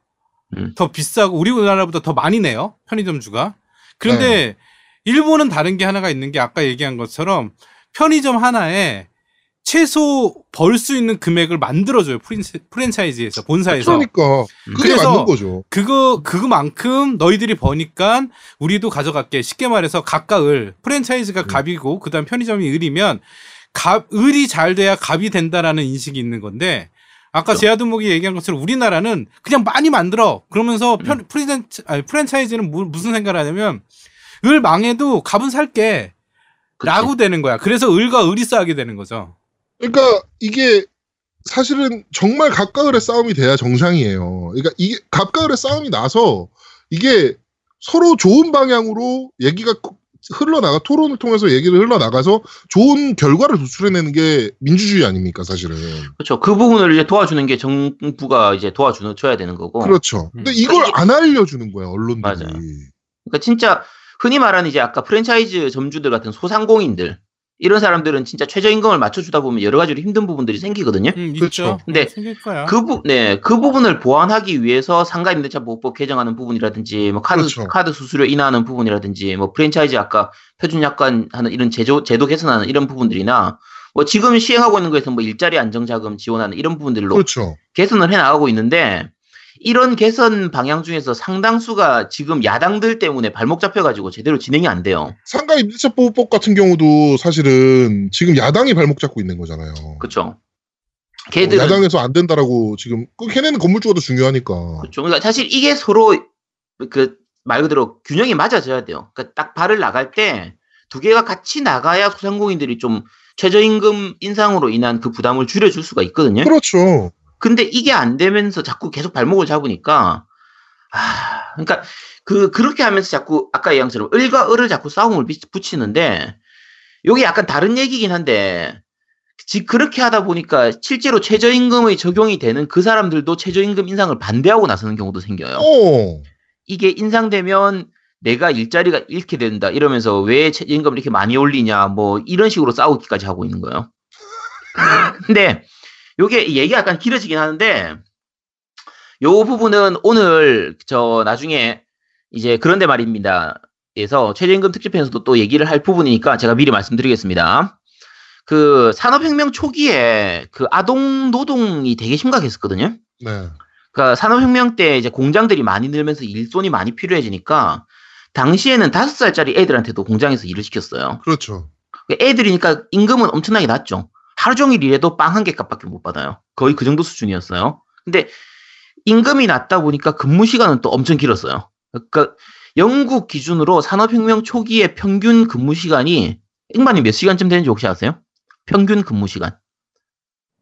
음. 더 비싸고 우리나라보다 더 많이 내요. 편의점주가. 그런데 네. 일본은 다른 게 하나가 있는 게 아까 얘기한 것처럼 편의점 하나에 최소 벌 수 있는 금액을 만들어줘요. 프랜차- 프랜차 이즈에서 본사에서. 그러니까 그게 맞는 거죠. 그거 그거만큼 너희들이 버니까 우리도 가져갈게. 쉽게 말해서 갑과을 프랜차이즈가 음. 갑이고 그다음 편의점이 을이면 갑 을이 잘 돼야 갑이 된다라는 인식이 있는 건데 아까 그렇죠. 제아드목이 얘기한 것처럼 우리나라는 그냥 많이 만들어. 그러면서 음. 편, 프랜차이즈, 아니, 프랜차이즈는 무, 무슨 생각을 하냐면 을 망해도 갑은 살게. 그치. 라고 되는 거야. 그래서 을과 을이 싸게 되는 거죠. 그러니까 이게 사실은 정말 갑과 을의 싸움이 돼야 정상이에요. 그러니까 이게 갑과 을의 싸움이 나서 이게 서로 좋은 방향으로 얘기가 흘러나가 토론을 통해서 얘기를 흘러나가서 좋은 결과를 도출해내는 게 민주주의 아닙니까 사실은. 그렇죠. 그 부분을 이제 도와주는 게 정부가 이제 도와주는 줘야 되는 거고. 그렇죠. 근데 음. 이걸 안 알려주는 거야 언론들이. 맞아요. 그러니까 진짜 흔히 말하는 이제 아까 프랜차이즈 점주들 같은 소상공인들 이런 사람들은 진짜 최저임금을 맞춰주다 보면 여러 가지로 힘든 부분들이 생기거든요. 음, 그렇죠. 근데 거야. 그, 부, 네, 그 부분을 보완하기 위해서 상가임대차 보호법 개정하는 부분이라든지, 뭐 카드, 그렇죠. 카드 수수료 인하하는 부분이라든지, 뭐 프랜차이즈 아까 표준 약관 하는 이런 제조, 제도 개선하는 이런 부분들이나, 뭐 지금 시행하고 있는 거에서 뭐 일자리 안정자금 지원하는 이런 부분들로 그렇죠. 개선을 해 나가고 있는데, 이런 개선 방향 중에서 상당수가 지금 야당들 때문에 발목 잡혀가지고 제대로 진행이 안 돼요. 상가 임대차 보호법 같은 경우도 사실은 지금 야당이 발목 잡고 있는 거잖아요. 그쵸? 어, 야당에서 안 된다라고 지금 그 걔네는 건물주가 더 중요하니까. 그렇죠. 그러니까 사실 이게 서로 그 말 그대로 균형이 맞아져야 돼요. 그러니까 딱 발을 나갈 때 두 개가 같이 나가야 소상공인들이 좀 최저임금 인상으로 인한 그 부담을 줄여줄 수가 있거든요. 그렇죠. 근데 이게 안 되면서 자꾸 계속 발목을 잡으니까 아, 그러니까 그 그렇게 하면서 자꾸 아까 것처럼 을과 을을 자꾸 싸움을 비- 붙이는데 요게 약간 다른 얘기긴 한데 지 그렇게 하다 보니까 실제로 최저임금의 적용이 되는 그 사람들도 최저임금 인상을 반대하고 나서는 경우도 생겨요. 어. 이게 인상되면 내가 일자리가 잃게 된다 이러면서 왜 최저임금을 이렇게 많이 올리냐 뭐 이런 식으로 싸우기까지 하고 있는 거예요. [LAUGHS] 근데 요게 얘기가 약간 길어지긴 하는데 요 부분은 오늘 저 나중에 이제 그런데 말입니다. 에서 최저임금 특집편에서도 또 얘기를 할 부분이니까 제가 미리 말씀드리겠습니다. 그 산업혁명 초기에 그 아동 노동이 되게 심각했었거든요. 네. 그러니까 산업혁명 때 이제 공장들이 많이 늘면서 일손이 많이 필요해지니까 당시에는 다섯 살짜리 애들한테도 공장에서 일을 시켰어요. 그렇죠. 애들이니까 임금은 엄청나게 낮죠. 하루 종일 일해도 빵 한 개 값밖에 못 받아요. 거의 그 정도 수준이었어요. 근데 임금이 낮다 보니까 근무 시간은 또 엄청 길었어요. 그러니까 영국 기준으로 산업혁명 초기에 평균 근무 시간이 잉반이 몇 시간쯤 되는지 혹시 아세요? 평균 근무 시간.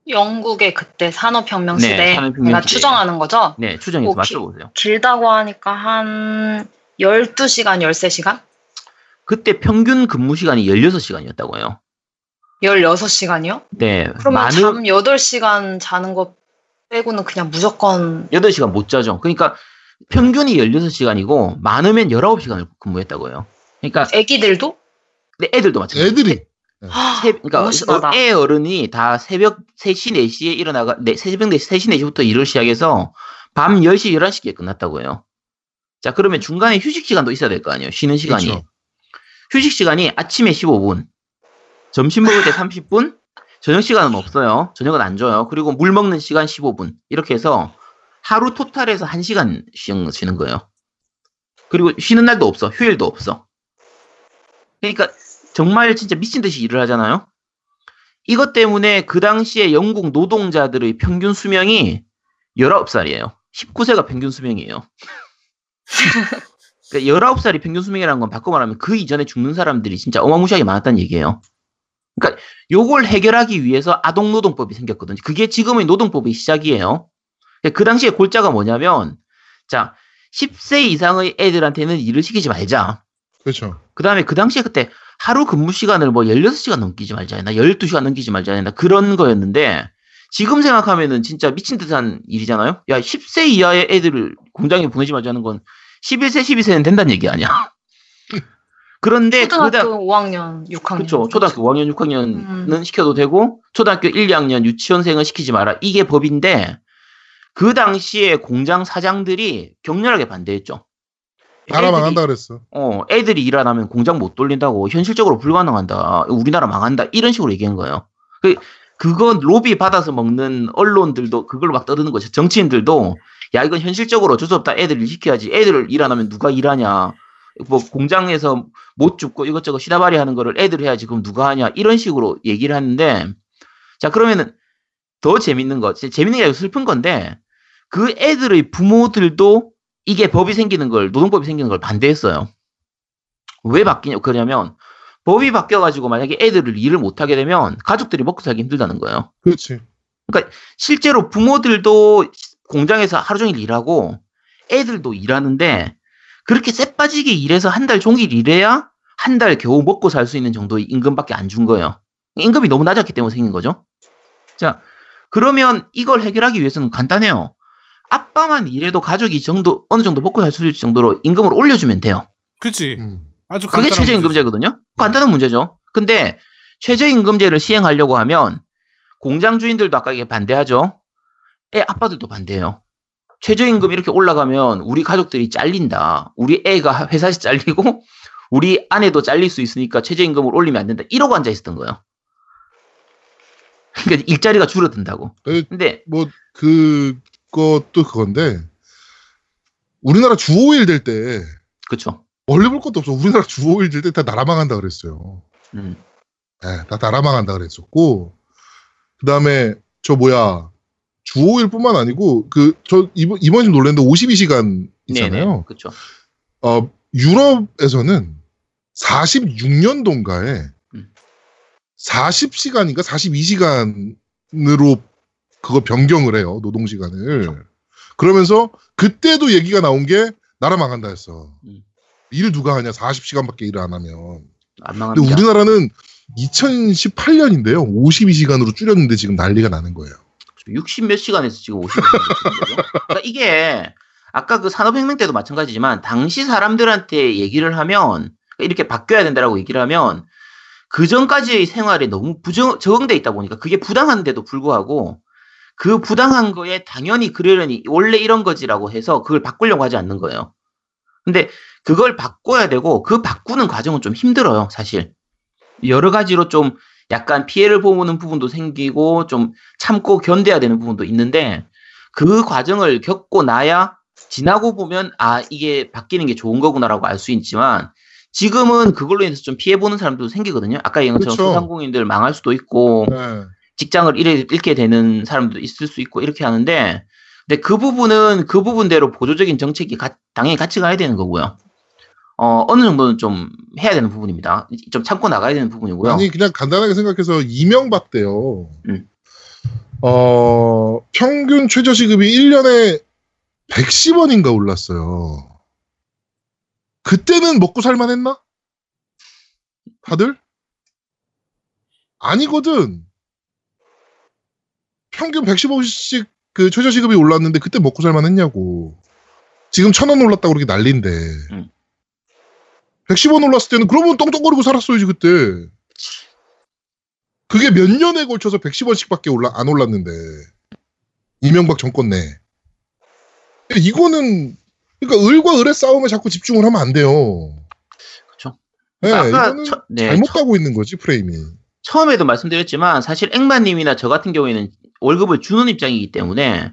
영국의 그때 산업혁명 네, 시대 산업혁명 내가 시대. 추정하는 거죠? 네, 추정해서 오케이. 맞춰보세요. 길다고 하니까 한 12시간, 13시간? 그때 평균 근무 시간이 16시간이었다고 해요. 16시간이요? 네. 그러면 많은 잠 8시간 자는 거 빼고는 그냥 무조건 8시간 못 자죠. 그러니까 평균이 16시간이고 많으면 19시간을 근무했다고 해요. 그러니까 애기들도? 근데 애들도 마찬가지예요. 애들이 새- 그러니까 너무 심하다. 어, 애 어른이 다 새벽 3시, 4시에 일어나가, 네, 새벽 4시, 3시, 4시부터 일을 시작해서 밤 10시, 11시에 끝났다고 해요. 자, 그러면 중간에 휴식 시간도 있어야 될 거 아니에요. 쉬는 시간이. 그렇죠. 휴식 시간이 아침에 15분, 점심 먹을 때 30분, 저녁 시간은 없어요. 저녁은 안 줘요. 그리고 물 먹는 시간 15분. 이렇게 해서 하루 토탈에서 1시간 쉬는, 거예요. 그리고 쉬는 날도 없어. 휴일도 없어. 그러니까 정말 진짜 미친 듯이 일을 하잖아요. 이것 때문에 그 당시에 영국 노동자들의 평균 수명이 19살이에요. 19세가 평균 수명이에요. [LAUGHS] 그러니까 19살이 평균 수명이라는 건 바꿔 말하면 그 이전에 죽는 사람들이 진짜 어마무시하게 많았다는 얘기예요. 그러니까 요걸 해결하기 위해서 아동노동법이 생겼거든요. 그게 지금의 노동법의 시작이에요. 그러니까 그 당시에 골자가 뭐냐면 자 10세 이상의 애들한테는 일을 시키지 말자. 그렇죠. 그 다음에 그 당시에 그때 하루 근무 시간을 뭐 16시간 넘기지 말자 했나, 12시간 넘기지 말자 했나, 그런 거였는데, 지금 생각하면은 진짜 미친 듯한 일이잖아요? 야, 10세 이하의 애들을 공장에 보내지 말자는 건 11세, 12세는 된다는 얘기 아니야? 그런데 초등학교 그다 5학년, 6학년. 그렇죠. 초등학교 5학년, 6학년은 음. 시켜도 되고 초등학교 1, 2학년 유치원생은 시키지 마라. 이게 법인데 그 당시에 공장 사장들이 격렬하게 반대했죠. 나라 애들이- 망한다 그랬어. 어, 애들이 일 안 하면 공장 못 돌린다고 현실적으로 불가능한다. 우리나라 망한다. 이런 식으로 얘기한 거예요. 그, 그거 로비 받아서 먹는 언론들도 그걸로 막 떠드는 거죠. 정치인들도 야, 이건 현실적으로 어쩔 수 없다. 애들 일 시켜야지. 애들 일안 하면 누가 일하냐. 뭐 공장에서 못 죽고 이것저것 시다바리 하는 거를 애들 해야지. 그럼 누가 하냐. 이런 식으로 얘기를 하는데 자, 그러면은 더 재밌는 거, 재밌는 게 아니고 슬픈 건데 그 애들의 부모들도 이게 법이 생기는 걸, 노동법이 생기는 걸 반대했어요. 왜 바뀌냐, 그러냐면, 법이 바뀌어가지고 만약에 애들을 일을 못하게 되면 가족들이 먹고 살기 힘들다는 거예요. 그렇지. 실제로 부모들도 공장에서 하루 종일 일하고 애들도 일하는데 그렇게 쎄 빠지게 일해서 한 달 종일 일해야 한 달 겨우 먹고 살 수 있는 정도의 임금밖에 안 준 거예요. 임금이 너무 낮았기 때문에 생긴 거죠. 자, 그러면 이걸 해결하기 위해서는 간단해요. 아빠만 일해도 가족이 정도 어느 정도 먹고 살 수 있을 정도로 임금을 올려주면 돼요. 그치. 음. 아주 그게 최저임금제거든요. 간단한 문제죠. 근데 최저임금제를 시행하려고 하면 공장 주인들도 아까 이게 반대하죠. 애 아빠들도 반대해요. 최저임금 이렇게 올라가면 우리 가족들이 잘린다. 우리 애가 회사에서 잘리고 [LAUGHS] 우리 아내도 잘릴 수 있으니까 최저임금을 올리면 안 된다. 이러고 앉아 있었던 거예요. 그러니까 일자리가 줄어든다고. 에, 근데 뭐 그것도 그건데 우리나라 주 5일 될 때 그렇죠. 멀리 볼 것도 없어. 우리나라 주 5일 될 때 다 나라 망한다 그랬어요. 음. 예, 다 나라 망한다 그랬었고 그다음에 저 뭐야 주 5일뿐만 아니고 그 저 이번 이번 좀 놀랐는데 52시간 있잖아요. 그렇죠. 어 유럽에서는 46년도인가에 음. 40시간인가 42시간으로 그거 변경을 해요 노동 시간을. 그러면서 그때도 얘기가 나온 게 나라 망한다 했어. 음. 일을 누가 하냐 40시간밖에 일을 안 하면. 안 근데 망합니다. 우리나라는 2018년인데요. 52시간으로 줄였는데 지금 난리가 나는 거예요. 60 몇 시간에서 지금 50몇 시간 거죠. 그러니까 이게 아까 그 산업혁명 때도 마찬가지지만 당시 사람들한테 얘기를 하면 이렇게 바뀌어야 된다라고 얘기를 하면 그 전까지의 생활에 너무 부정, 적응돼 있다 보니까 그게 부당한데도 불구하고 그 부당한 거에 당연히 그러려니 원래 이런 거지라고 해서 그걸 바꾸려고 하지 않는 거예요. 근데 그걸 바꿔야 되고 그 바꾸는 과정은 좀 힘들어요, 사실. 여러 가지로 좀 약간 피해를 보는 부분도 생기고 좀 참고 견뎌야 되는 부분도 있는데 그 과정을 겪고 나야 지나고 보면 아 이게 바뀌는 게 좋은 거구나라고 알 수 있지만 지금은 그걸로 인해서 좀 피해 보는 사람도 생기거든요. 아까 얘기한 것처럼 그렇죠. 소상공인들 망할 수도 있고 네. 직장을 잃게, 잃게 되는 사람도 있을 수 있고 이렇게 하는데 근데 그 부분은 그 부분대로 보조적인 정책이 가- 당연히 같이 가야 되는 거고요. 어, 어느 정도는 좀 해야 되는 부분입니다. 좀 참고 나가야 되는 부분이고요. 아니 그냥 간단하게 생각해서 이명박 때요. 음. 어 평균 최저시급이 1년에 110원인가 올랐어요. 그때는 먹고 살만 했나? 다들? 아니거든. 평균 110원씩 그 최저시급이 올랐는데 그때 먹고 살만 했냐고. 지금 천 원 올랐다고 그렇게 난린데. 음. 110원 올랐을 때는 그러면 똥똥거리고 살았어야지 그때. 그게 몇 년에 걸쳐서 110원씩밖에 올라 안 올랐는데 이명박 정권 내. 이거는 그러니까 을과 을의 싸움에 자꾸 집중을 하면 안 돼요. 그쵸. 네, 아까 이거는 처- 네, 잘못 처- 가고 있는 거지 프레임이. 처음에도 말씀드렸지만 사실 앵마님이나 저 같은 경우에는 월급을 주는 입장이기 때문에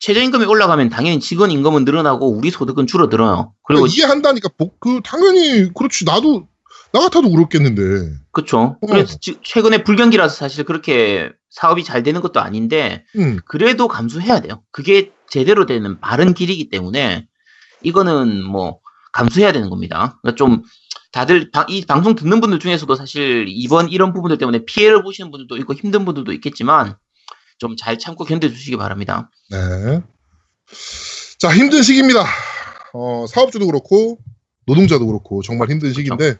최저임금이 올라가면 당연히 직원 임금은 늘어나고 우리 소득은 줄어들어요. 그리고 그러니까 이해한다니까 복- 그 당연히 그렇지 나도 나 같아도 그렇겠는데. 그렇죠. 어. 그래서 지- 최근에 불경기라서 사실 그렇게 사업이 잘 되는 것도 아닌데 음. 그래도 감수해야 돼요. 그게 제대로 되는 바른 길이기 때문에 이거는 뭐 감수해야 되는 겁니다. 그러니까 좀 다들 방- 이 방송 듣는 분들 중에서도 사실 이번 이런 부분들 때문에 피해를 보시는 분들도 있고 힘든 분들도 있겠지만 좀 잘 참고 견뎌주시기 바랍니다. 네. 자 힘든 시기입니다. 어, 사업주도 그렇고 노동자도 그렇고 정말 힘든 시기인데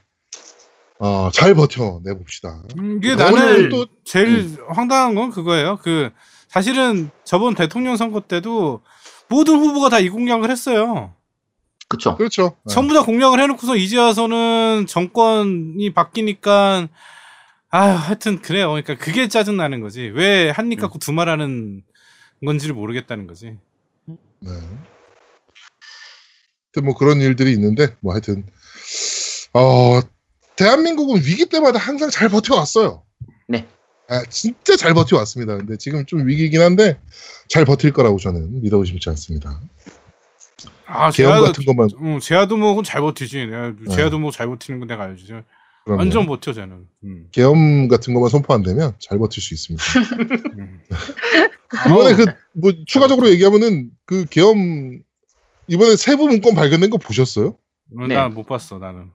어, 잘 버텨내 봅시다. 음, 이게 그러니까 나는 오늘 또 제일 황당한 건 그거예요. 그 사실은 저번 대통령 선거 때도 모든 후보가 다 이 공약을 했어요. 그렇죠. 그렇죠. 네. 전부 다 공약을 해놓고서 이제 와서는 정권이 바뀌니까 아 하여튼 그래요. 그러니까 그게 짜증 나는 거지. 왜 한입 갖고 두 말하는 건지를 모르겠다는 거지. 네. 하여튼 뭐 그런 일들이 있는데 뭐 하여튼 어 대한민국은 위기 때마다 항상 잘 버텨왔어요. 네. 아, 진짜 잘 버텨왔습니다. 근데 지금 좀 위기긴 한데 잘 버틸 거라고 저는 믿어 의심치 않습니다. 아 제아도 같은 것만 음, 제아도목은 잘 버티지. 내가 네. 제아도목 잘 버티는 건 내가 알지. 그러면 완전 버텨 쟤는. 음. 계엄 같은 것만 선포 안 되면 잘 버틸 수 있습니다. [LAUGHS] 음. [LAUGHS] 이번에 그 뭐 추가적으로 얘기하면은 그 계엄 이번에 세부 문건 발견된 거 보셨어요? 네. 난못 봤어 나는.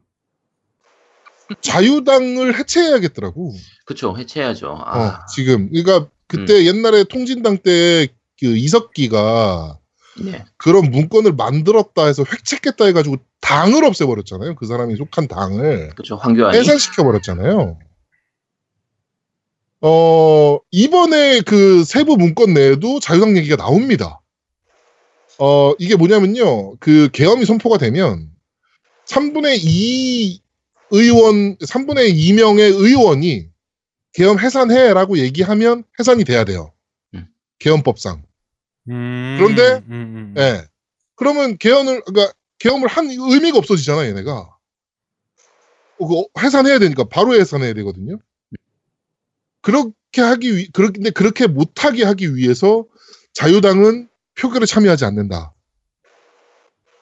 자유당을 해체해야겠더라고. 그렇죠. 해체해야죠. 어, 아, 지금 그러니까 그때 옛날에 통진당 때 그 이석기가 네. 그런 문건을 만들었다 해서 획책했다 해가지고 당을 없애버렸잖아요. 그 사람이 속한 당을 그렇죠. 황교안이. 해산시켜 버렸잖아요. 어, 이번에 그 세부 문건 내에도 자유당 얘기가 나옵니다. 어, 이게 뭐냐면요. 그 계엄이 선포가 되면 3분의 2 의원, 3분의 2명의 의원이 계엄 해산해라고 얘기하면 해산이 돼야 돼요. 음. 계엄법상. 음, 그런데, 음, 음. 예. 그러면 개헌을 그러니까 계엄을 한 의미가 없어지잖아 얘네가. 어, 그거 해산해야 되니까 바로 해산해야 되거든요. 그렇게 하기 위 그런데 그렇게 못하게 하기 위해서 자유당은 표결에 참여하지 않는다.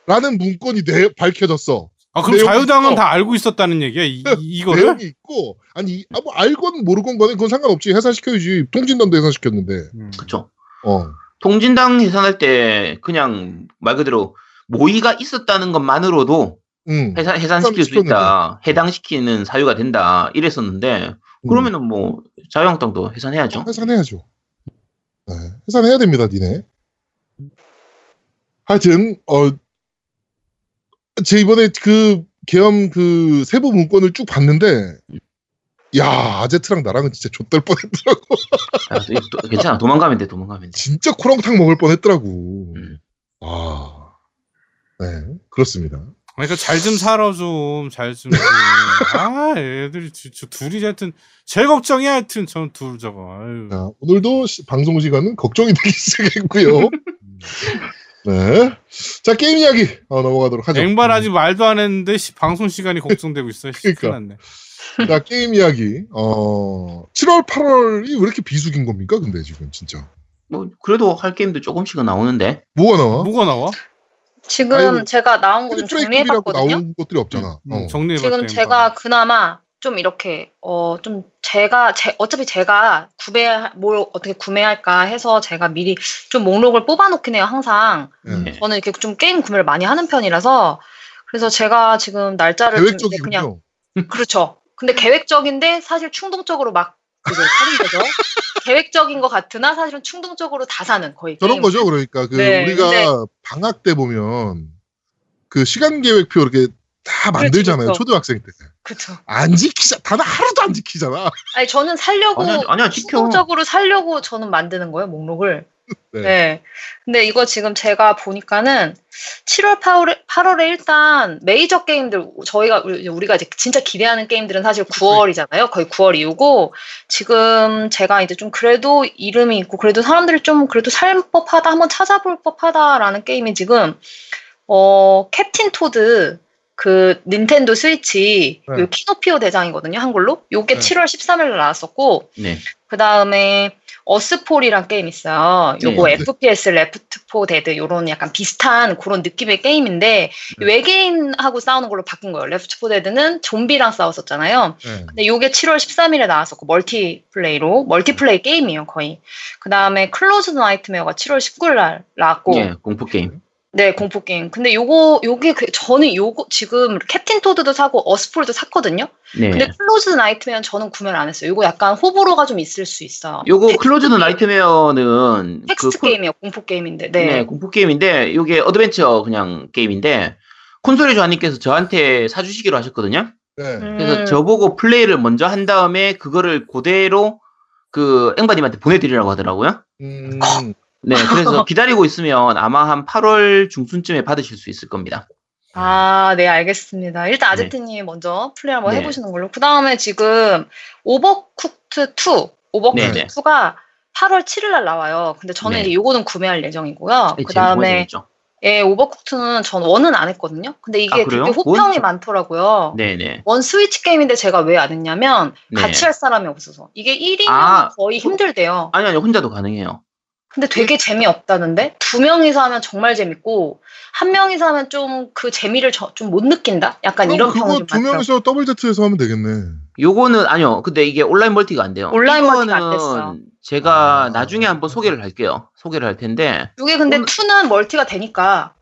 라는 문건이 내, 밝혀졌어. 아 그럼 자유당은 있어. 다 알고 있었다는 얘기야 이, 이- 이거를? 내용이 있고 아니 아, 뭐 알건 모르건 간에 그건 상관없지 해산시켜야지 통진당도 해산시켰는데 음. 그렇죠. 어 통진당 해산할 때 그냥 말 그대로 모의가 있었다는 것만으로도 음. 해산, 해산시킬 수. 있다. 해당시키는 사유가 된다. 이랬었는데, 음. 그러면은 뭐, 자유한국당도 해산해야죠. 해산해야죠. 네, 해산해야 됩니다, 니네. 하여튼, 어, 제 이번에 그 계엄 그 세부 문건을 쭉 봤는데, 야, 아제트랑 나랑은 진짜 좆될 뻔했더라고. 아, 또- 또- 괜찮아. 도망가면 돼, 도망가면 돼. 진짜 코랑탕 먹을 뻔했더라고. 음. 아, 네, 그렇습니다. 그러니까 잘 좀 살아 좀, 잘 좀. 좀. [LAUGHS] 아, 애들이 저, 저 둘이 하여튼 제일 걱정이야 하여튼 저둘 저거. 아유. 자, 오늘도 시- 방송 시간은 걱정이 되기 [LAUGHS] 시작했고요. 네. 자, 게임 이야기 어, 넘어가도록 하죠. 앵발 아직 말도 안 했는데 씨, 방송 시간이 걱정되고 있어. 씨, 그러니까. 큰일 났네. 자, [LAUGHS] 게임 이야기. 어, 7월, 8월이 왜 이렇게 비수기인 겁니까? 근데 지금 진짜. 뭐, 그래도 할 게임도 조금씩은 나오는데, 뭐가 나와? 뭐가 나와? 지금 아유, 제가 나온 거 좀 triple A 정리해봤거든요. 나온 것들이 없잖아. 음, 어. 정리해봐. 지금 제가 그나마 좀 이렇게 어 좀 제가 제 어차피 제가 구매 뭘 어떻게 구매할까 해서 제가 미리 좀 목록을 뽑아놓긴 해요 항상 예. 네. 저는 이렇게 좀 게임 구매를 많이 하는 편이라서 그래서 제가 지금 날짜를 좀 이제 그냥 계획적이군요. 그렇죠 근데 계획적인데 사실 충동적으로 막 그게 사는 거죠 [LAUGHS] 계획적인 것 같으나 사실은 충동적으로 다 사는 거의 저런 게임. 거죠. 그러니까 그 네, 우리가 근데- 방학 때 보면 그 시간 계획표 이렇게 다 만들잖아요. 그렇죠. 초등학생 때. 그쵸 안 지키자. 단 하루도 안 지키잖아. 아니 저는 살려고 아니야, 아니야, 지켜. 충동적으로 살려고 저는 만드는 거예요 목록을. [LAUGHS] 네. 네. 근데 이거 지금 제가 보니까는 7월 8월에, 8월에 일단 메이저 게임들 저희가 우리- 우리가 이제 진짜 기대하는 게임들은 사실 9월이잖아요. 거의 9월 이후고 지금 제가 이제 좀 그래도 이름이 있고 그래도 사람들이 좀 그래도 살 법하다 한번 찾아볼 법하다라는 게임이 지금 어 캡틴 토드 그 닌텐도 스위치 네. 요 키노피오 대장이거든요 한글로 요게 네. 7월 13일 날 나왔었고 네. 그 다음에 어스폴이란 게임 있어요. 요거 네. FPS 레프트 포 데드 요런 약간 비슷한 그런 느낌의 게임인데 네. 외계인하고 싸우는 걸로 바뀐 거예요. 레프트 포 데드는 좀비랑 싸웠었잖아요. 네. 근데 요게 7월 13일에 나왔었고 멀티플레이로 멀티플레이 게임이에요 거의. 그 다음에 클로즈 나이트메어가 7월 19일 날 나왔고 예, 공포 게임. 네, 공포 게임. 근데 요거 요게 그- 저는 요거 지금 캡틴 토드도 사고 어스폴도 샀거든요. 네. 근데 클로즈 나이트메어 저는 구매를 안 했어요. 요거 약간 호불호가 좀 있을 수 있어요. 요거 게임, 나이트메어는 텍스트 콘- 게임이에요. 공포 게임인데. 네. 네. 공포 게임인데 요게 어드벤처 그냥 게임인데 콘솔의 조아님께서 저한테 사 주시기로 하셨거든요. 네. 그래서 음, 저보고 플레이를 먼저 한 다음에 그거를 그대로 그 앵바님한테 보내드리라고 하더라고요. 음, 네, 그래서 [LAUGHS] 기다리고 있으면 아마 한 8월 중순쯤에 받으실 수 있을 겁니다. 아, 네, 알겠습니다. 일단 아제트님이 먼저 플레이 한번 네. 해보시는 걸로. 그 다음에 지금 Overcooked 2, Overcooked 네, 네. 2가 8월 7일 날 나와요. 근데 저는 네. 이제 요거는 구매할 예정이고요. 네, 그 다음에. 예, Overcooked는 전 one은 안 했거든요. 근데 이게 아? 되게 호평이 one 많더라고요. 네네. one 스위치 게임인데 제가 왜 안 했냐면 네. 같이 할 사람이 없어서 이게 1인용 아, 거의 힘들대요. 아니, 아니, 혼자도 가능해요. 근데 되게 재미없다는데 두 명이서 하면 정말 재밌고 한 명이서 하면 좀 그 재미를 좀 못 느낀다. 약간 이런 좀 두. 명이서 더블 제트에서 하면 되겠네. 요거는, 아니요. 근데 이게 온라인 멀티가 안 돼요. 온라인 멀티가 안 됐어요. 제가 아. 나중에 한번 소개를 할게요. 소개를 할 텐데. 이게 근데 온- two는 멀티가 되니까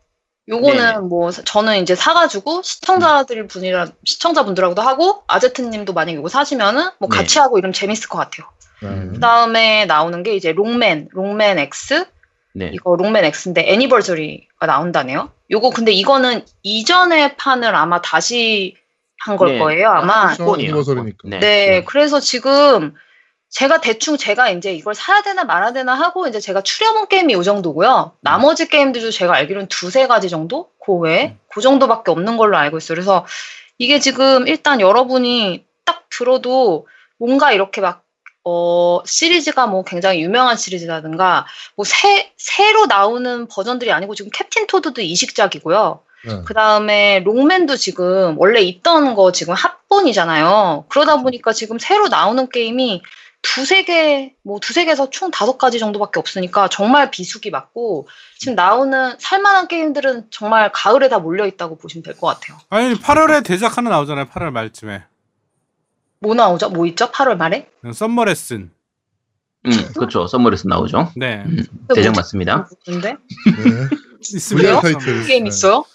요거는 네네. 뭐 저는 이제 사가지고 시청자들 분이라 시청자분들하고도 하고 아제트님도 만약 이거 사시면은 뭐 네. 같이 하고 이러면 재밌을 것 같아요. 네. 그 다음에 나오는 게 이제 롱맨, 롱맨 X 네. 이거 롱맨 X인데 애니버저리가 나온다네요. 요거 근데 이거는 이전의 판을 아마 다시 한걸 네. 거예요, 아마. 그렇죠. 폰이에요. 애니버서리니까. 네. 네, 그래서 지금 제가 대충 제가 이제 이걸 사야 되나 말아야 되나 하고 이제 제가 추려본 게임이 이 정도고요. 나머지 게임들도 제가 알기로는 두세 가지 정도? 그 외에? 그 정도밖에 없는 걸로 알고 있어요. 그래서 이게 지금 일단 여러분이 딱 들어도 뭔가 이렇게 막, 어, 시리즈가 뭐 굉장히 유명한 시리즈라든가 뭐 새, 새로 나오는 버전들이 아니고 지금 캡틴 토드도 이식작이고요. 네. 그 다음에 롱맨도 지금 원래 있던 거 지금 합본이잖아요. 그러다 보니까 지금 새로 나오는 게임이 두세 개, 뭐 두세 개에서 총 다섯 가지 정도밖에 없으니까 정말 비수기 맞고 지금 나오는 살만한 게임들은 정말 가을에 다 몰려 있다고 보시면 될 것 같아요. 아니 8월에 대작 하나 나오잖아요. 8월 말쯤에. 뭐 나오죠? 뭐 있죠? 8월 말에? Summer Lesson. 음, 그렇죠. Summer Lesson 나오죠. 네. 음, 대작 맞습니다. 근데 네. 있습니다. 타이틀. 게임 네. 있어요?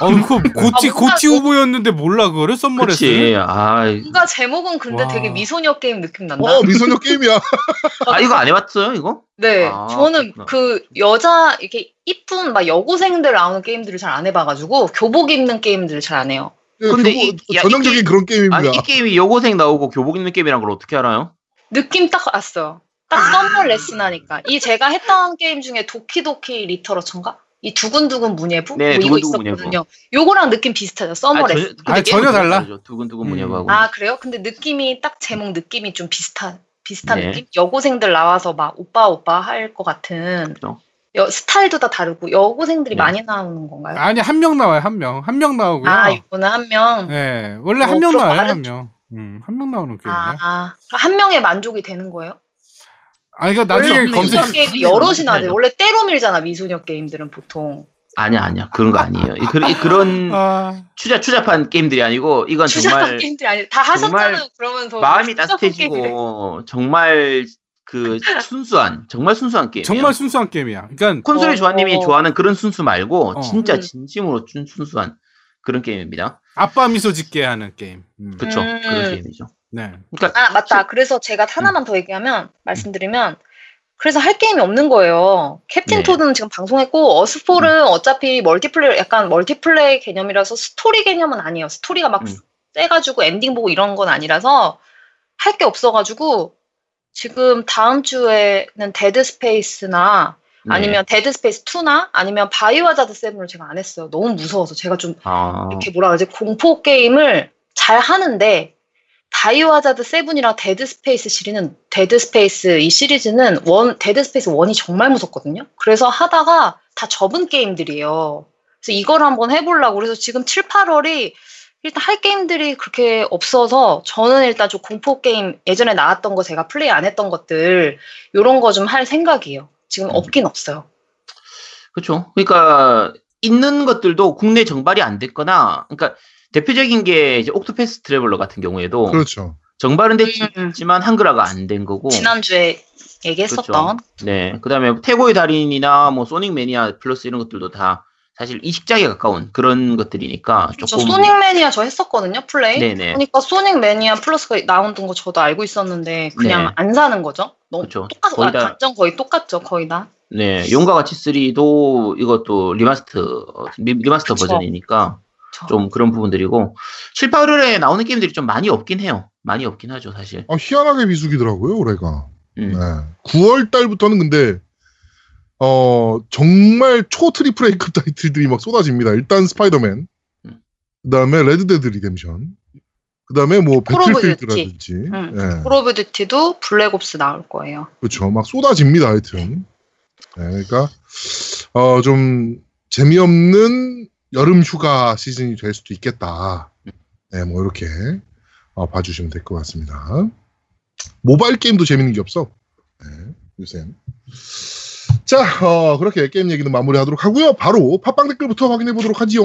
어, 그거 고치, 아, 뭔가 고치 그- 후보였는데 몰라, 그거를? Summer Lesson? 그치. 아, 뭔가 제목은 근데 와. 되게 미소녀 게임 느낌 난다. 어 미소녀 게임이야. [LAUGHS] 아 이거 안 해봤어요 이거? 네, 아, 저는 그렇구나. 그 여자 이렇게 이쁜 막 여고생들 나오는 게임들을 잘 안 해봐가지고 교복 입는 게임들을 잘 안 해요. 근데 예, 교복- 이- 야, 전형적인 이- 그런 게임입니다. 아니 이 게임이 여고생 나오고 교복 입는 게임이란 걸 어떻게 알아요? 느낌 딱 왔어요. 딱 Summer Lesson 하니까 이 제가 했던 게임 중에 Doki Doki Literature인가? 이 두근두근 문예부 네, 뭐 이거 두근두근 있었거든요. 요거랑 느낌 비슷하죠. Summer 아, 아니, 게임은 전혀 달라. 두근두근 음. 뭐냐고. 아 그래요? 근데 느낌이 딱 제목 느낌이 좀 비슷한 비슷한 네. 느낌? 여고생들 나와서 막 오빠 오빠 할 것 같은 그렇죠. 여, 스타일도 다 다르고 여고생들이 네. 많이 나오는 건가요? 아니, 한 명 나와요, 한 명. 한 명 나오고요. 아, 이거는 한 명. 네, 원래 어, 한명 그럼 나와요, 다른 한 명. 음, 한 명 나오는 게임이야. 아, 한 명에 만족이 되는 거예요? 아니, 그러니까 나중에 검색, 미소녀 게임이 여럿이 나대. 알죠. 원래 때로 밀잖아 미소녀 게임들은 보통. 아니야 아니야 그런 거 아니에요. 이- 그, 그런 아, 추잡 추잡한 게임들이 아니고 이건 추잡한 정말 게임들이 아니 다 정말 하셨잖아요. 그러면 더 마음이. 따뜻해지고 정말 그 순수한 정말 순수한 게임. 정말 순수한 게임이야. 그러니까, 콘솔이 어, 조아님이 어. 좋아하는 그런 순수 말고 어. 진짜 음. 진심으로 준 순수한 그런 게임입니다. 아빠 미소 짓게 하는 게임. 음, 그렇죠 음. 그런 게임이죠. 네. 그러니까 아 맞다. 그래서 제가 하나만 더 얘기하면 말씀드리면 그래서 할 게임이 없는 거예요. Captain 네. Toad는 지금 방송했고 Earthfall은 어차피 멀티플레이 약간 멀티플레이 개념이라서 스토리 개념은 아니에요. 스토리가 막 음. 세가지고 엔딩 보고 이런 건 아니라서 할 게 없어가지고 지금 다음 주에는 Dead Space나 네. 아니면 Dead Space 2나 아니면 Biohazard 7을 제가 안 했어요. 너무 무서워서 제가 좀 아, 이렇게 뭐라 그러지 공포 게임을 잘 하는데 Biohazard 7이랑 Dead Space 시리는 Dead Space 이 시리즈는 one Dead Space 1이 정말 무섭거든요. 그래서 하다가 다 접은 게임들이에요. 그래서 이걸 한번 해보려고 그래서 지금 7, 8월이 일단 할 게임들이 그렇게 없어서 저는 일단 좀 공포 게임 예전에 나왔던 거 제가 플레이 안 했던 것들 요런 거 좀 할 생각이에요. 지금 음. 없긴 없어요. 그렇죠. 그러니까 있는 것들도 국내 정발이 안 됐거나, 그러니까 대표적인 게 이제 Octopath Traveler 같은 경우에도 그렇죠. 정발은 음, 됐지만 한글화가 안 된 거고. 지난주에 얘기했었던 네. 그다음에 태고의 달인이나 뭐 Sonic Mania Plus 이런 것들도 다 사실 이식작에 가까운 그런 것들이니까 저 조금 소닉 매니아 저 했었거든요 플레이. 네네. 그러니까 Sonic Mania Plus가 나오는 거 저도 알고 있었는데 그냥 네. 안 사는 거죠. 너무 그렇죠. 똑같 거의 아, 다- 단점 거의 똑같죠 거의 다. 네, 용과 같이 3도 이것도 리마스터 어, 리- 리마스터 그쵸. 버전이니까 저- 좀 그런 부분들이고 7, 8월에 나오는 게임들이 좀 많이 없긴 해요. 많이 없긴 하죠, 사실. 아, 희한하게 비수기더라고요 올해가. 음. 네. 9월 달부터는 근데 어 정말 초 triple A급 타이틀들이 막 쏟아집니다. 일단 스파이더맨, 음. 그 다음에 Red Dead Redemption, 그 다음에 뭐 Call of Battlefield라든지, 응. 예, Call of Duty도 Black Ops 나올 거예요. 그렇죠. 막 쏟아집니다. 하여튼. 네, 그러니까 어 좀 재미없는 여름 휴가 시즌이 될 수도 있겠다. 네, 뭐 이렇게 어, 봐주시면 될 것 같습니다. 모바일 게임도 재밌는 게 없어. 네, 요새. 자, 어, 그렇게 게임 얘기는 마무리하도록 하고요. 바로 팟빵 댓글부터 확인해 보도록 하지요.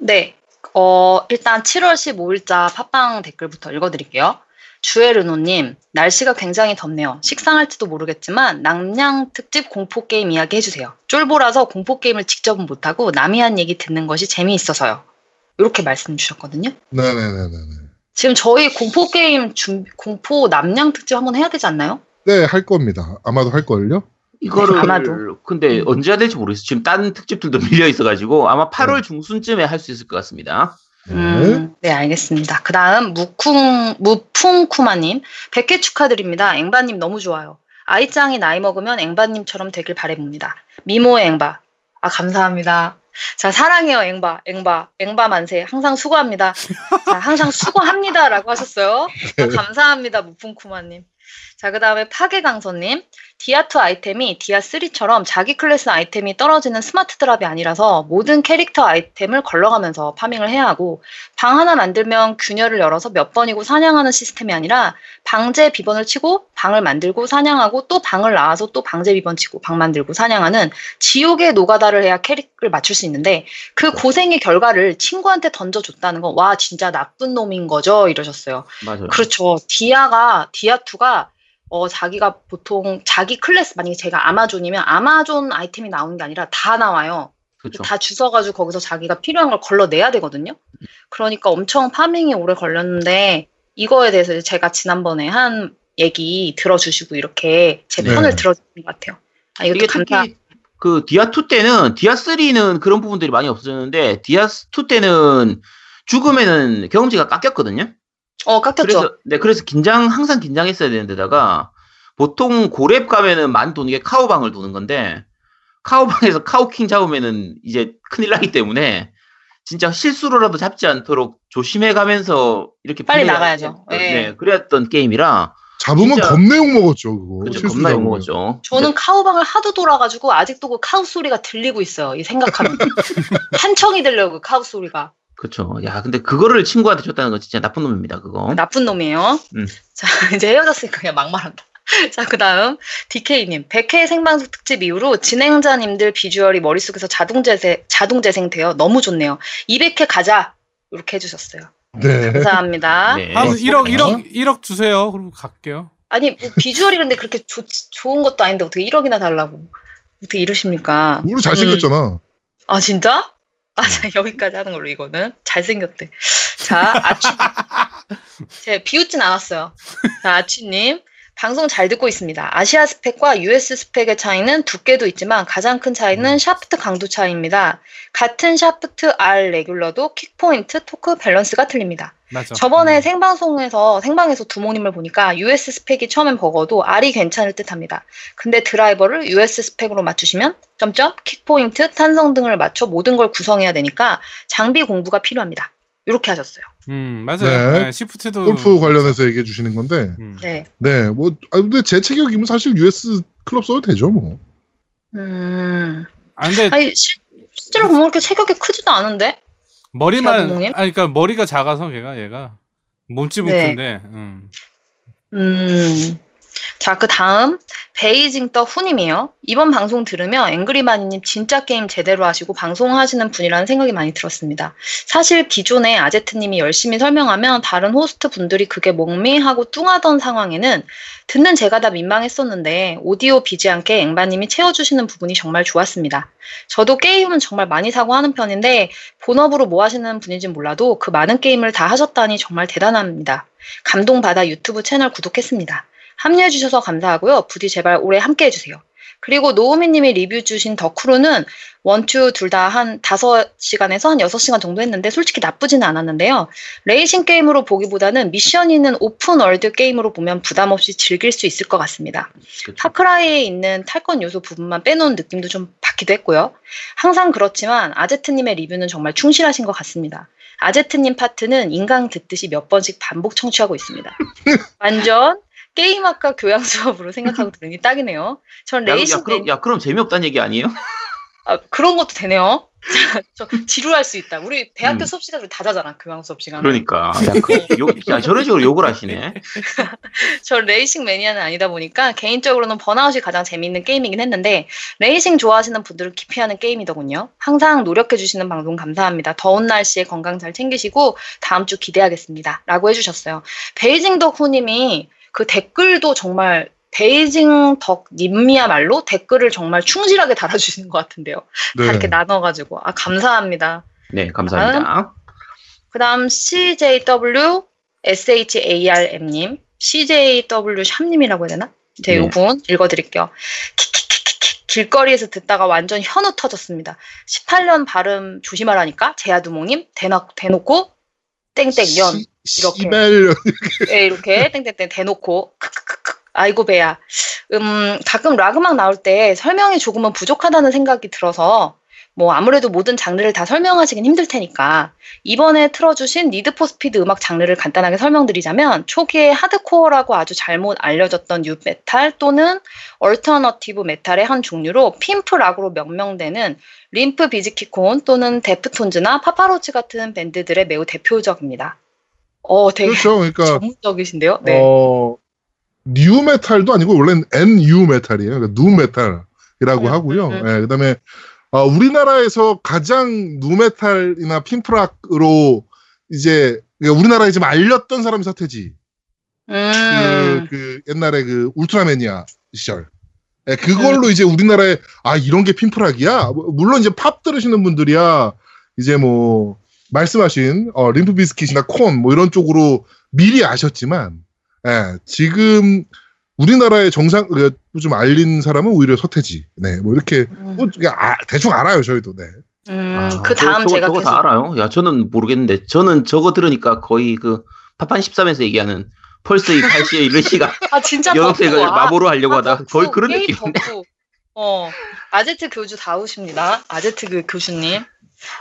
네. 어, 일단 7월 15일자 팟빵 댓글부터 읽어드릴게요. 주에르노님, 날씨가 굉장히 덥네요. 식상할지도 모르겠지만, 낭냥 특집 공포 게임 이야기 해주세요. 쫄보라서 공포 게임을 직접은 못하고, 남이 한 얘기 듣는 것이 재미있어서요. 이렇게 말씀 주셨거든요. 네네네네. 지금 저희 공포 게임 준비, 공포 남양 특집 한번 해야 되지 않나요? 네, 할 겁니다. 아마도 할 걸요. 이거를 아마도. 근데 음. 언제 해야 될지 모르겠어요. 지금 다른 특집들도 [LAUGHS] 밀려 있어가지고 아마 8월 중순쯤에 할 수 있을 것 같습니다. 네. 음, 네, 알겠습니다. 그 다음, 무쿵, 무풍쿠마님. 100회 축하드립니다. 앵바님 너무 좋아요. 아이짱이 나이 먹으면 앵바님처럼 되길 바래봅니다. 미모의 앵바. 아, 감사합니다. 자, 사랑해요, 앵바. 앵바. 앵바 만세. 항상 수고합니다. 자, 항상 수고합니다. 라고 하셨어요. 아, 감사합니다, 무풍쿠마님. 자, 그 다음에 파괴강선님. 디아2 아이템이 디아3처럼 자기 클래스 아이템이 떨어지는 smart drop이 아니라서 모든 캐릭터 아이템을 걸러가면서 파밍을 해야 하고 방 하나 만들면 균열을 열어서 몇 번이고 사냥하는 시스템이 아니라 방제 비번을 치고 방을 만들고 사냥하고 또 방을 나와서 또 방제 비번 치고 방 만들고 사냥하는 지옥의 노가다를 해야 캐릭을 맞출 수 있는데 그 고생의 결과를 친구한테 던져줬다는 건 와 진짜 나쁜 놈인 거죠 이러셨어요. 맞아요. 그렇죠. 디아가 디아2가 어 자기가 보통 자기 클래스 만약에 제가 아마존이면 아마존 아이템이 나오는 게 아니라 다 나와요. 그렇죠. 다 주워가지고 거기서 자기가 필요한 걸 걸러내야 되거든요. 그러니까 엄청 파밍이 오래 걸렸는데 이거에 대해서 제가 지난번에 한 얘기 들어주시고 이렇게 제 네. 편을 들어주신 것 같아요. 아, 이게 감사. 그 디아 2 때는 디아 3는 그런 부분들이 많이 없어졌는데 디아 2 때는 죽으면은 경험치가 깎였거든요. 어, 깎였죠. 그래서 네 그래서 긴장 항상 긴장했어야 되는데다가 보통 고렙 가면은 많이 도는 게 카오방을 도는 건데 카오방에서 카오킹 잡으면은 이제 큰일 나기 때문에 진짜 실수로라도 잡지 않도록 조심해 가면서 이렇게 빨리 나가야죠. 네. 네. 그랬던 게임이라 잡으면 진짜- 겁내 욕 먹었죠 그거. 그죠 실수 겁나 욕. 먹었죠. 저는 카우방을 하도 돌아가지고 아직도 그 카우 소리가 들리고 있어요. 이 생각하면 [LAUGHS] 한청이 들려요 그 카우 소리가 그렇죠. 야 근데 그거를 친구한테 줬다는 건 진짜 나쁜 놈입니다 그거. 나쁜 놈이에요. 음. 자 [LAUGHS] 이제 헤어졌으니까 그냥 막말한다. [LAUGHS] 자 그 다음 DK님 100회 생방송 특집 이후로 진행자님들 비주얼이 머릿속에서 자동 재생 자동 재생돼요. 너무 좋네요. 200회 가자 이렇게 해주셨어요. 네. 감사합니다. [LAUGHS] 네. 한 고맙습니다. 1억 1억 1억 주세요. 그리고 갈게요. 아니 뭐 비주얼이 근데 그렇게 좋, 좋은 것도 아닌데 어떻게 1억이나 달라고 어떻게 이러십니까? 우리 잘생겼잖아. 아 진짜? 아, 자, 여기까지 하는 걸로 이거는 잘생겼대. 자, 아취. [LAUGHS] 제 비웃진 않았어요. 자, 아취님. 방송 잘 듣고 있습니다. 아시아 스펙과 US 스펙의 차이는 두께도 있지만 가장 큰 차이는 샤프트 강도 차이입니다. 같은 샤프트 R 레귤러도 킥포인트, 토크 밸런스가 틀립니다. 맞아. 저번에 음. 생방송에서 생방에서 두모님을 보니까 US 스펙이 처음엔 버거도 R이 괜찮을 듯합니다. 근데 드라이버를 US 스펙으로 맞추시면 점점 킥포인트, 탄성 등을 맞춰 모든 걸 구성해야 되니까 장비 공부가 필요합니다. 이렇게 하셨어요. 음 맞아요. 네. 네, 시프트도 골프 관련해서 얘기해 주시는 건데, 음. 네. 네, 뭐, 아, 근데 제 체격이면 사실 US 클럽 써도 되죠, 뭐. 음. 아 근데 아니 실, 실제로 보면 그렇게 체격이 크지도 않은데. 머리만? 아니 그러니까 머리가 작아서 걔가 얘가 몸집은 네. 큰데. 음. 음. 자, 그 다음, 베이징 떠 후님이에요. 이번 방송 들으며 앵그리마니님 진짜 게임 제대로 하시고 방송하시는 분이라는 생각이 많이 들었습니다. 사실 기존에 아제트님이 열심히 설명하면 다른 호스트 분들이 그게 목미하고 뚱하던 상황에는 듣는 제가 다 민망했었는데 오디오 비지 않게 앵마님이 채워주시는 부분이 정말 좋았습니다. 저도 게임은 정말 많이 사고 하는 편인데 본업으로 뭐 하시는 분인지 몰라도 그 많은 게임을 다 하셨다니 정말 대단합니다. 감동받아 유튜브 채널 구독했습니다. 합류해 주셔서 감사하고요. 부디 제발 올해 함께 해주세요. 그리고 노우미님이 리뷰 주신 The Crew는 one two 둘 다한 5시간에서 한 6시간 정도 했는데 솔직히 나쁘지는 않았는데요. 레이싱 게임으로 보기보다는 미션 있는 open world 게임으로 보면 부담 없이 즐길 수 있을 것 같습니다. 그렇죠. Far Cry에 있는 탈것 요소 부분만 빼놓은 느낌도 좀 받기도 했고요. 항상 그렇지만 아제트님의 리뷰는 정말 충실하신 것 같습니다. 아제트님 파트는 인강 듣듯이 몇 번씩 반복 청취하고 있습니다. [LAUGHS] 완전 게임학과 교양 수업으로 생각하고 [LAUGHS] 들으니 딱이네요. 전 야, 레이싱 야, 그럼, 매- 야 그럼 재미없다는 얘기 아니에요? 아, 그런 것도 되네요. [LAUGHS] [LAUGHS] 저 지루할 수 있다. 우리 대학교 음. 수업 시간 우리 다자잖아 교양 수업 시간. 그러니까 야, 그, 욕, 야 저런 식으로 욕을 하시네. 저 레이싱 매니아는 아니다 보니까 개인적으로는 번아웃이 가장 재미있는 게임이긴 했는데 레이싱 좋아하시는 분들을 기피하는 게임이더군요. 항상 노력해주시는 방송 감사합니다. 더운 날씨에 건강 잘 챙기시고 다음 주 기대하겠습니다. 라고 해주셨어요. 베이징 덕후님이 그 댓글도 정말 베이징 덕님이야말로 댓글을 정말 충실하게 달아주시는 것 같은데요. 다 네. 이렇게 나눠가지고 아 감사합니다. 네 감사합니다. 그 다음 CJW SHARM님, CJW 샴님이라고 해야 되나? 이제 네. 요분 읽어드릴게요. 키키키키키 길거리에서 듣다가 완전 현우 터졌습니다. 18년 발음 조심하라니까 대놓, 대놓고 땡땡연 시- 이렇게. 시벨 예, 이렇게 땡땡땡 대놓고 크크크크 아이고 배야. 음 가끔 락 음악 나올 때 설명이 조금은 부족하다는 생각이 들어서 뭐 아무래도 모든 장르를 다 설명하시긴 힘들 테니까 이번에 틀어주신 Need for Speed 음악 장르를 간단하게 설명드리자면 초기에 하드코어라고 아주 잘못 알려졌던 nu metal 또는 alternative metal의 한 종류로 pimp rock으로 명명되는 Limp Bizkit Korn 또는 Deftones나 Papa Roach 같은 밴드들의 매우 대표적입니다. 어, 되게 그렇죠. 그러니까 전문적이신데요? 네. 어, new metal도 아니고 원래는 nu metal이에요. 그러니까 nu metal이라고 음, 하고요. 음, 음. 예, 그다음에 어, 우리나라에서 가장 nu metal이나 pimp rock으로 이제 그러니까 우리나라에 좀 알렸던 사람이 서태지. 음. 그, 그 옛날에 그 울트라맨이야 시절. 예, 그걸로 이제 우리나라에 아 이런 게 핀프락이야. 뭐, 물론 이제 팝 들으시는 분들이야 이제 뭐 말씀하신 어, 림프 비스킷이나 콘 뭐 이런 쪽으로 미리 아셨지만 예, 지금 우리나라의 정상 그, 좀 알린 사람은 오히려 서태지. 네, 뭐 이렇게 음, 뭐 아, 대충 알아요 저희도. 네. 음, 아, 그 다음 저거, 제가 저거 계속 다 알아요. 야, 저는 모르겠는데 저는 저거 들으니까 거의 그 파판 13에서 얘기하는 펄스의 8시의 러시가 아 진짜. 아, 마모로 하려고 아, 하다 덕후, 거의 그런 느낌인데. [LAUGHS] 어, 아제트 교주 다우십니다. 아제트 그 교수님.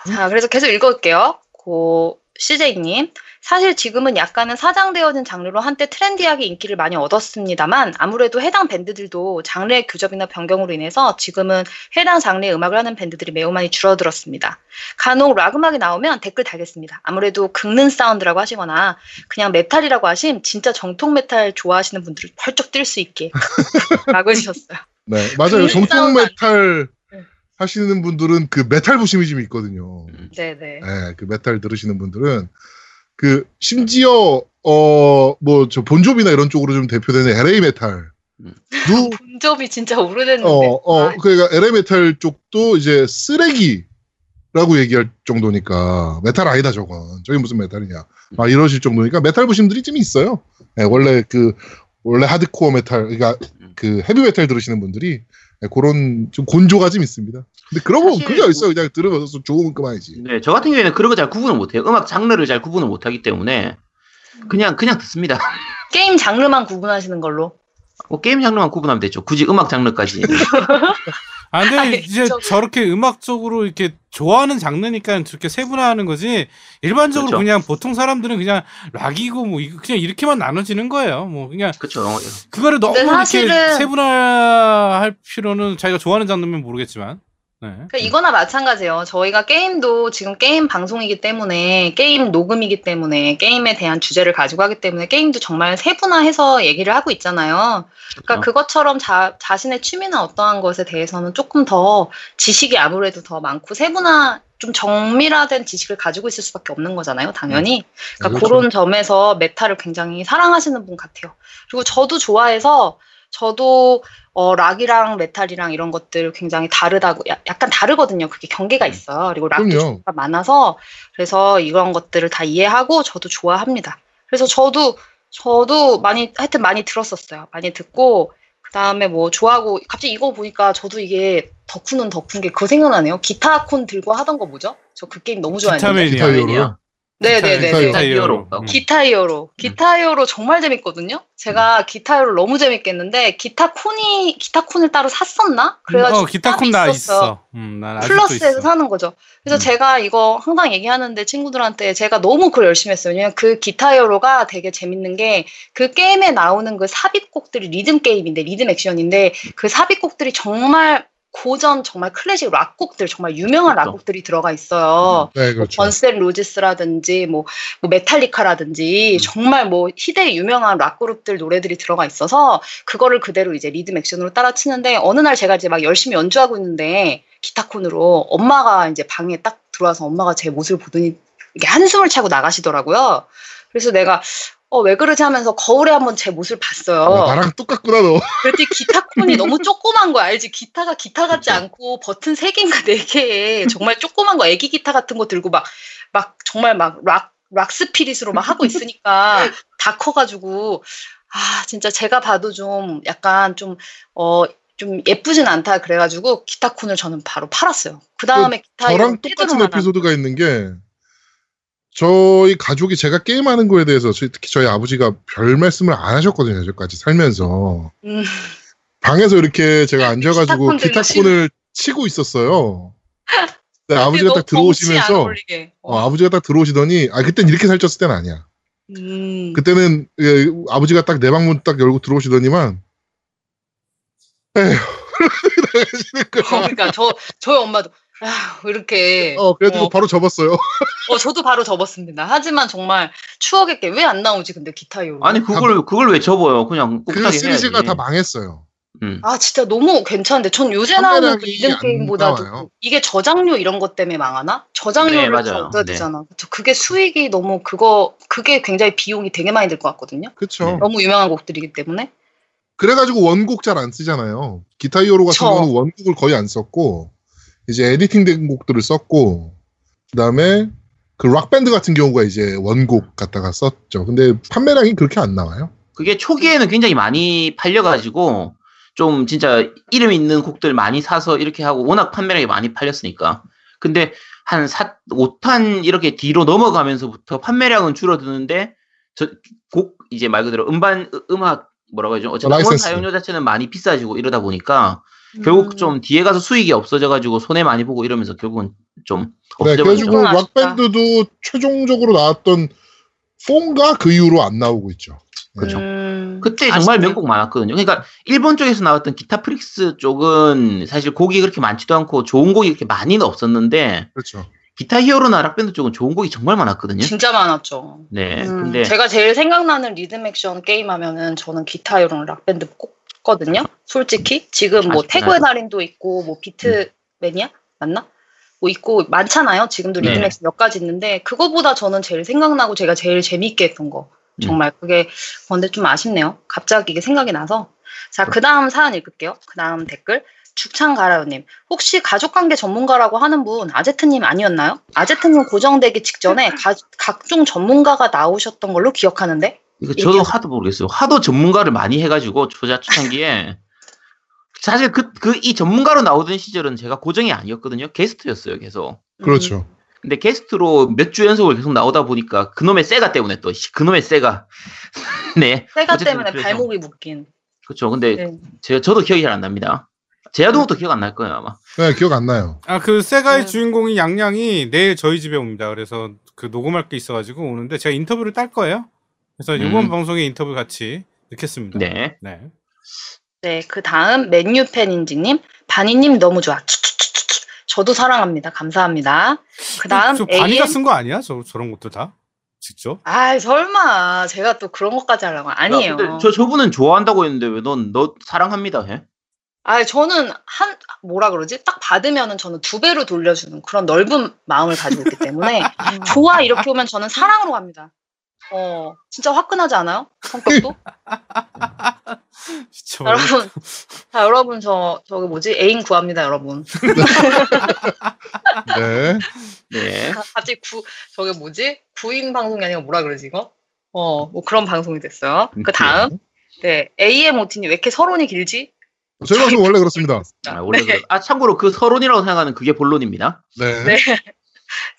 자, 그래서 계속 읽어볼게요. 고 CJ님. 사실 지금은 약간은 사장되어진 장르로 한때 트렌디하게 인기를 많이 얻었습니다만 아무래도 해당 밴드들도 장르의 교접이나 변경으로 인해서 지금은 해당 장르의 음악을 하는 밴드들이 매우 많이 줄어들었습니다. 간혹 락 음악이 나오면 댓글 달겠습니다. 아무래도 긁는 사운드라고 하시거나 그냥 메탈이라고 하심 진짜 정통 메탈 좋아하시는 분들은 펄쩍 뛸 수 있게 [LAUGHS] 라고 해주셨어요. 네, 맞아요. 그 정통 메탈 네. 하시는 분들은 그 메탈 부심이 좀 있거든요. 네네. 네, 그 메탈 들으시는 분들은 그 심지어 어 뭐 저 Bon Jovi나 이런 쪽으로 좀 대표되는 LA metal. 음. 도 [LAUGHS] Bon Jovi 진짜 오래됐는데. 어, 어, 아, 그러니까 LA metal 쪽도 이제 쓰레기라고 얘기할 정도니까 메탈 아니다 저건. 저게 무슨 메탈이냐. 막 이러실 정도니까 메탈 부심들이 좀 있어요. 네, 원래 그 원래 하드코어 메탈 그러니까 그 헤비 메탈 들으시는 분들이 네, 그런 좀 곤조가 좀 있습니다. 근데 그런 거 그게 뭐- 있어요. 그냥 들으면서 좋으면 그만이지. 네, 저 같은 경우에는 그런 거 잘 구분을 못해요. 음악 장르를 잘 구분을 못하기 때문에 그냥 그냥 듣습니다. [LAUGHS] 게임 장르만 구분하시는 걸로. 뭐 게임 장르만 구분하면 되죠. 굳이 음악 장르까지. [LAUGHS] 아, 근데 이제 저- 저렇게 음악적으로 이렇게 좋아하는 장르니까 저렇게 세분화하는 거지. 일반적으로 그렇죠. 그냥 보통 사람들은 그냥 락이고 뭐 이거 그냥 이렇게만 나눠지는 거예요. 뭐 그냥 그렇죠. 그거를 너무 사실은- 이렇게 세분화할 필요는 자기가 좋아하는 장르면 모르겠지만. 네. 그러니까 이거나 마찬가지예요. 저희가 게임도 지금 게임 방송이기 때문에 게임 녹음이기 때문에 게임에 대한 주제를 가지고 하기 때문에 게임도 정말 세분화해서 얘기를 하고 있잖아요. 그러니까 그렇죠. 그것처럼 자, 자신의 취미나 어떠한 것에 대해서는 조금 더 지식이 아무래도 더 많고 세분화 좀 정밀화된 지식을 가지고 있을 수밖에 없는 거잖아요, 당연히. 그러니까 그렇죠. 그런 점에서 메탈을 굉장히 사랑하시는 분 같아요. 그리고 저도 좋아해서 저도 어, 락이랑 메탈이랑 이런 것들 굉장히 다르다고 야- 약간 다르거든요. 그게 경계가 있어요. 그리고 락도 그럼요. 종류가 많아서 그래서 이런 것들을 다 이해하고 저도 좋아합니다. 그래서 저도 저도 많이 하여튼 많이 들었었어요. 많이 듣고 그다음에 뭐 좋아하고 갑자기 이거 보니까 저도 이게 덕후는 덕후인 게 그거 생각나네요. 기타 콘 들고 하던 거 뭐죠? 저 그 게임 너무 좋아했는데. 기타 매니아. 기타 히어로요? 네네네. 기타 Guitar Hero. Hero. 음. Guitar Hero. Guitar Hero 정말 재밌거든요. 제가 Guitar Hero 너무 재밌겠는데 기타 콘이 기타 콘을 따로 샀었나? 그래가지고 어, 기타 콘 나 있어. 음, 플스에서 있어. 사는 거죠. 그래서 음. 제가 이거 항상 얘기하는데 친구들한테 제가 너무 그걸 열심히 했어요. 왜냐면 그 Guitar Hero가 되게 재밌는 게 그 게임에 나오는 그 삽입곡들이 리듬 게임인데 리듬 액션인데 그 삽입곡들이 정말 고전 정말 클래식 락곡들 정말 유명한 그렇죠. 락곡들이 들어가 있어요. 네, 뭐 그렇죠. Guns N' Roses라든지 뭐, 뭐 Metallica라든지 음. 정말 뭐 희대의 유명한 락 그룹들 노래들이 들어가 있어서 그거를 그대로 이제 리듬 액션으로 따라 치는데 어느 날 제가 이제 막 열심히 연주하고 있는데 기타콘으로 엄마가 이제 방에 딱 들어와서 엄마가 제 모습을 보더니 이게 한숨을 차고 나가시더라고요. 그래서 내가 어 왜 그러지 하면서 거울에 한번 제 모습을 봤어요. 야, 나랑 똑같구나 너. [LAUGHS] 그랬더니 기타 콘이 너무 조그만 거 알지? 기타가 기타 같지 그쵸. 않고 버튼 세 개인가 네 개에 정말 조그만 거 애기 기타 같은 거 들고 막 막 정말 막 락 락 스피릿으로 막 하고 있으니까 다 커가지고 아 진짜 제가 봐도 좀 약간 좀 어 좀 예쁘진 않다 그래가지고 기타 콘을 저는 바로 팔았어요. 그 다음에 기타 저랑 이런 똑같은 에피소드가 있는 게 저희 가족이 제가 게임하는 거에 대해서 특히 저희 아버지가 별 말씀을 안 하셨거든요. 저까지 살면서 음, 방에서 이렇게 제가 [LAUGHS] 앉아가지고 기타콘 기타콘을 치고 있었어요. 근데 아버지가 딱 들어오시면서. 어, 아버지가 딱 들어오시더니 아 그땐 이렇게 살쪘을 때는 아니야. 음. 그때는 예, 아버지가 딱 내 방문 딱 열고 들어오시더니만 에휴 [LAUGHS] 어. 그러니까 저 저희 엄마도 아, 이렇게 어 그래가지고 어, 바로 접었어요. 어, 저도 바로 접었습니다. 하지만 정말 추억의 게 왜 안 나오지, 근데 기타 이후로. 아니 그걸 그걸 왜 접어요? 그냥 그 시리즈가 해야지. 다 망했어요. 음. 아, 진짜 너무 괜찮은데. 전 요새 나오는 리듬 안 게임보다도 나와요. 이게 저장료 이런 것 때문에 망하나? 저장료를 네. 얻어야 네. 되잖아. 그쵸? 그게 수익이 너무 그거, 그게 굉장히 비용이 되게 많이 들 것 같거든요. 그쵸. 네. 너무 유명한 곡들이기 때문에. 그래가지고 원곡 잘 안 쓰잖아요. 기타 히어로 같은 그쵸. 경우는 원곡을 거의 안 썼고 이제 에디팅된 곡들을 썼고 그다음에 그 락밴드 같은 경우가 이제 원곡 갖다가 썼죠. 근데 판매량이 그렇게 안 나와요. 그게 초기에는 굉장히 많이 팔려가지고 좀 진짜 이름 있는 곡들 많이 사서 이렇게 하고 워낙 판매량이 많이 팔렸으니까. 근데 한 4, 5탄 이렇게 뒤로 넘어가면서부터 판매량은 줄어드는데 저 곡 이제 말 그대로 음반 으- 음악 뭐라고 하죠? 어쨌든. 사용료 자체는 많이 비싸지고 이러다 보니까 결국 음. 좀 뒤에 가서 수익이 없어져가지고 손해 많이 보고 이러면서 결국은 좀 네, 없어져가지고. Rock Band도 최종적으로 나왔던 four인가 그 이후로 안 나오고 있죠. 그쵸. 음, 그때 정말. 명곡 많았거든요. 그러니까 일본 쪽에서 나왔던 Guitar Freaks 쪽은 사실 곡이 그렇게 많지도 않고 좋은 곡이 그렇게 많이는 없었는데 그렇죠. Guitar Hero나 Rock Band 쪽은 좋은 곡이 정말 많았거든요. 진짜 많았죠. 네. 음, 근데 제가 제일 생각나는 리듬 액션 게임 하면은 저는 기타 이런 Rock Band 꼽거든요. 솔직히 지금 뭐 하죠. 달인도 있고 뭐 beatmania 맞나? 뭐 있고 많잖아요. 지금도 리듬 네. 액션 몇 가지 있는데 그거보다 저는 제일 생각나고 제가 제일 재밌게 했던 거 음. 정말 그게 근데 좀 아쉽네요. 갑자기 이게 생각이 나서 자 그 다음 사연 읽을게요. 그 다음 댓글 죽창가라요님 혹시 가족관계 전문가라고 하는 분 아제트님 아니었나요? 아제트님 고정되기 직전에 가- 각종 전문가가 나오셨던 걸로 기억하는데 이거 저도 얘기해서. 하도 모르겠어요. 하도 전문가를 많이 해가지고 초자 초창기에 [LAUGHS] 사실 그 그 이 전문가로 나오던 시절은 제가 고정이 아니었거든요. 게스트였어요, 계속. 그렇죠. 근데 게스트로 몇 주 연속을 계속 나오다 보니까 그놈의 세가 때문에 또 씨, 그놈의 세가 [LAUGHS] 네 세가 때문에 그래서. 발목이 묶인. 그렇죠. 근데 네. 제가 저도 기억이 잘 안 납니다. 제아동도 기억 안 날 거예요 아마. 네, 기억 안 나요. 아 그 세가의 네. 주인공이 양양이 내일 저희 집에 옵니다. 그래서 그 녹음할 게 있어가지고 오는데 제가 인터뷰를 딸 거예요. 그래서 이번 음. 방송에 인터뷰 같이 넣겠습니다. 네. 네. 네, 그 다음 맨유 팬인지님, 바니님 너무 좋아. 추추추추추. 저도 사랑합니다. 감사합니다. 그 다음 저 바니가 AM. 쓴거 아니야? 저 저런 것도 다 직접? 아, 설마 제가 또 그런 것까지 하려고 아니에요. 야, 근데 저 저분은 좋아한다고 했는데 왜 넌 너 사랑합니다 해? 아, 저는 한 뭐라 그러지? 딱 받으면은 저는 두 배로 돌려주는 그런 넓은 마음을 가지고 있기 때문에 [LAUGHS] 좋아 이렇게 오면 저는 사랑으로 갑니다. 어, 진짜 화끈하지 않아요? 성격도? [LAUGHS] 진짜 여러분, 자, 여러분 저 저기 뭐지? 애인 구합니다, 여러분. [LAUGHS] 네. 네. 갑자기 구 저게 뭐지? 구인 방송이 아니라 뭐라 그러지 이거? 어, 뭐 그런 방송이 됐어요. 그 다음, 네, AMOT님 왜 이렇게 서론이 길지? 저희 방송 원래 그렇습니다. 아, 원래 네. 그래. 아 참고로 그 서론이라고 생각하는 그게 본론입니다. 네. 네.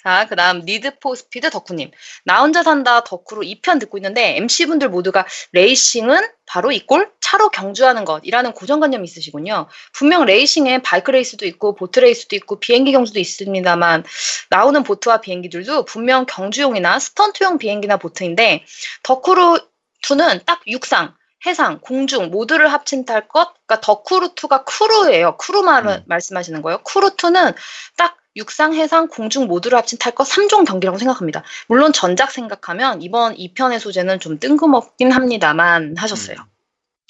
자, 그 다음, 니드포 스피드 덕후님. 나 혼자 산다 더 크루 2편 듣고 있는데, MC분들 모두가 레이싱은 바로 equal 차로 경주하는 것이라는 고정관념이 있으시군요. 분명 레이싱엔 바이크 레이스도 있고, 보트 레이스도 있고, 비행기 경주도 있습니다만, 나오는 보트와 비행기들도 분명 경주용이나 스턴트용 비행기나 보트인데, 더 크루 2는 딱 육상, 해상, 공중 모두를 합친 탈 것. 그러니까 더 크루2가 크루예요. 크루 말, 음. 말씀하시는 거예요. 크루2는 딱 육상, 해상, 공중 모두를 합친 탈것 3종 경기라고 생각합니다. 물론 전작 생각하면 이번 2편의 소재는 좀 뜬금없긴 합니다만 하셨어요.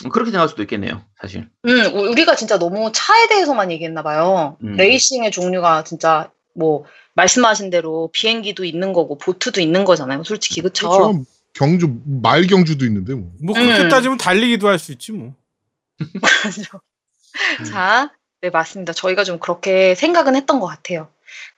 음, 그렇게 생각할 수도 있겠네요, 사실. 음, 우리가 진짜 너무 차에 대해서만 얘기했나 봐요. 음. 레이싱의 종류가 진짜 뭐 말씀하신 대로 비행기도 있는 거고 보트도 있는 거잖아요. 솔직히 그쵸? 그렇죠. 경주 말 경주도 있는데 뭐. 뭐 그렇게 음. 따지면 달리기도 할 수 있지 뭐. [LAUGHS] 자, 네, 맞습니다. 저희가 좀 그렇게 생각은 했던 것 같아요.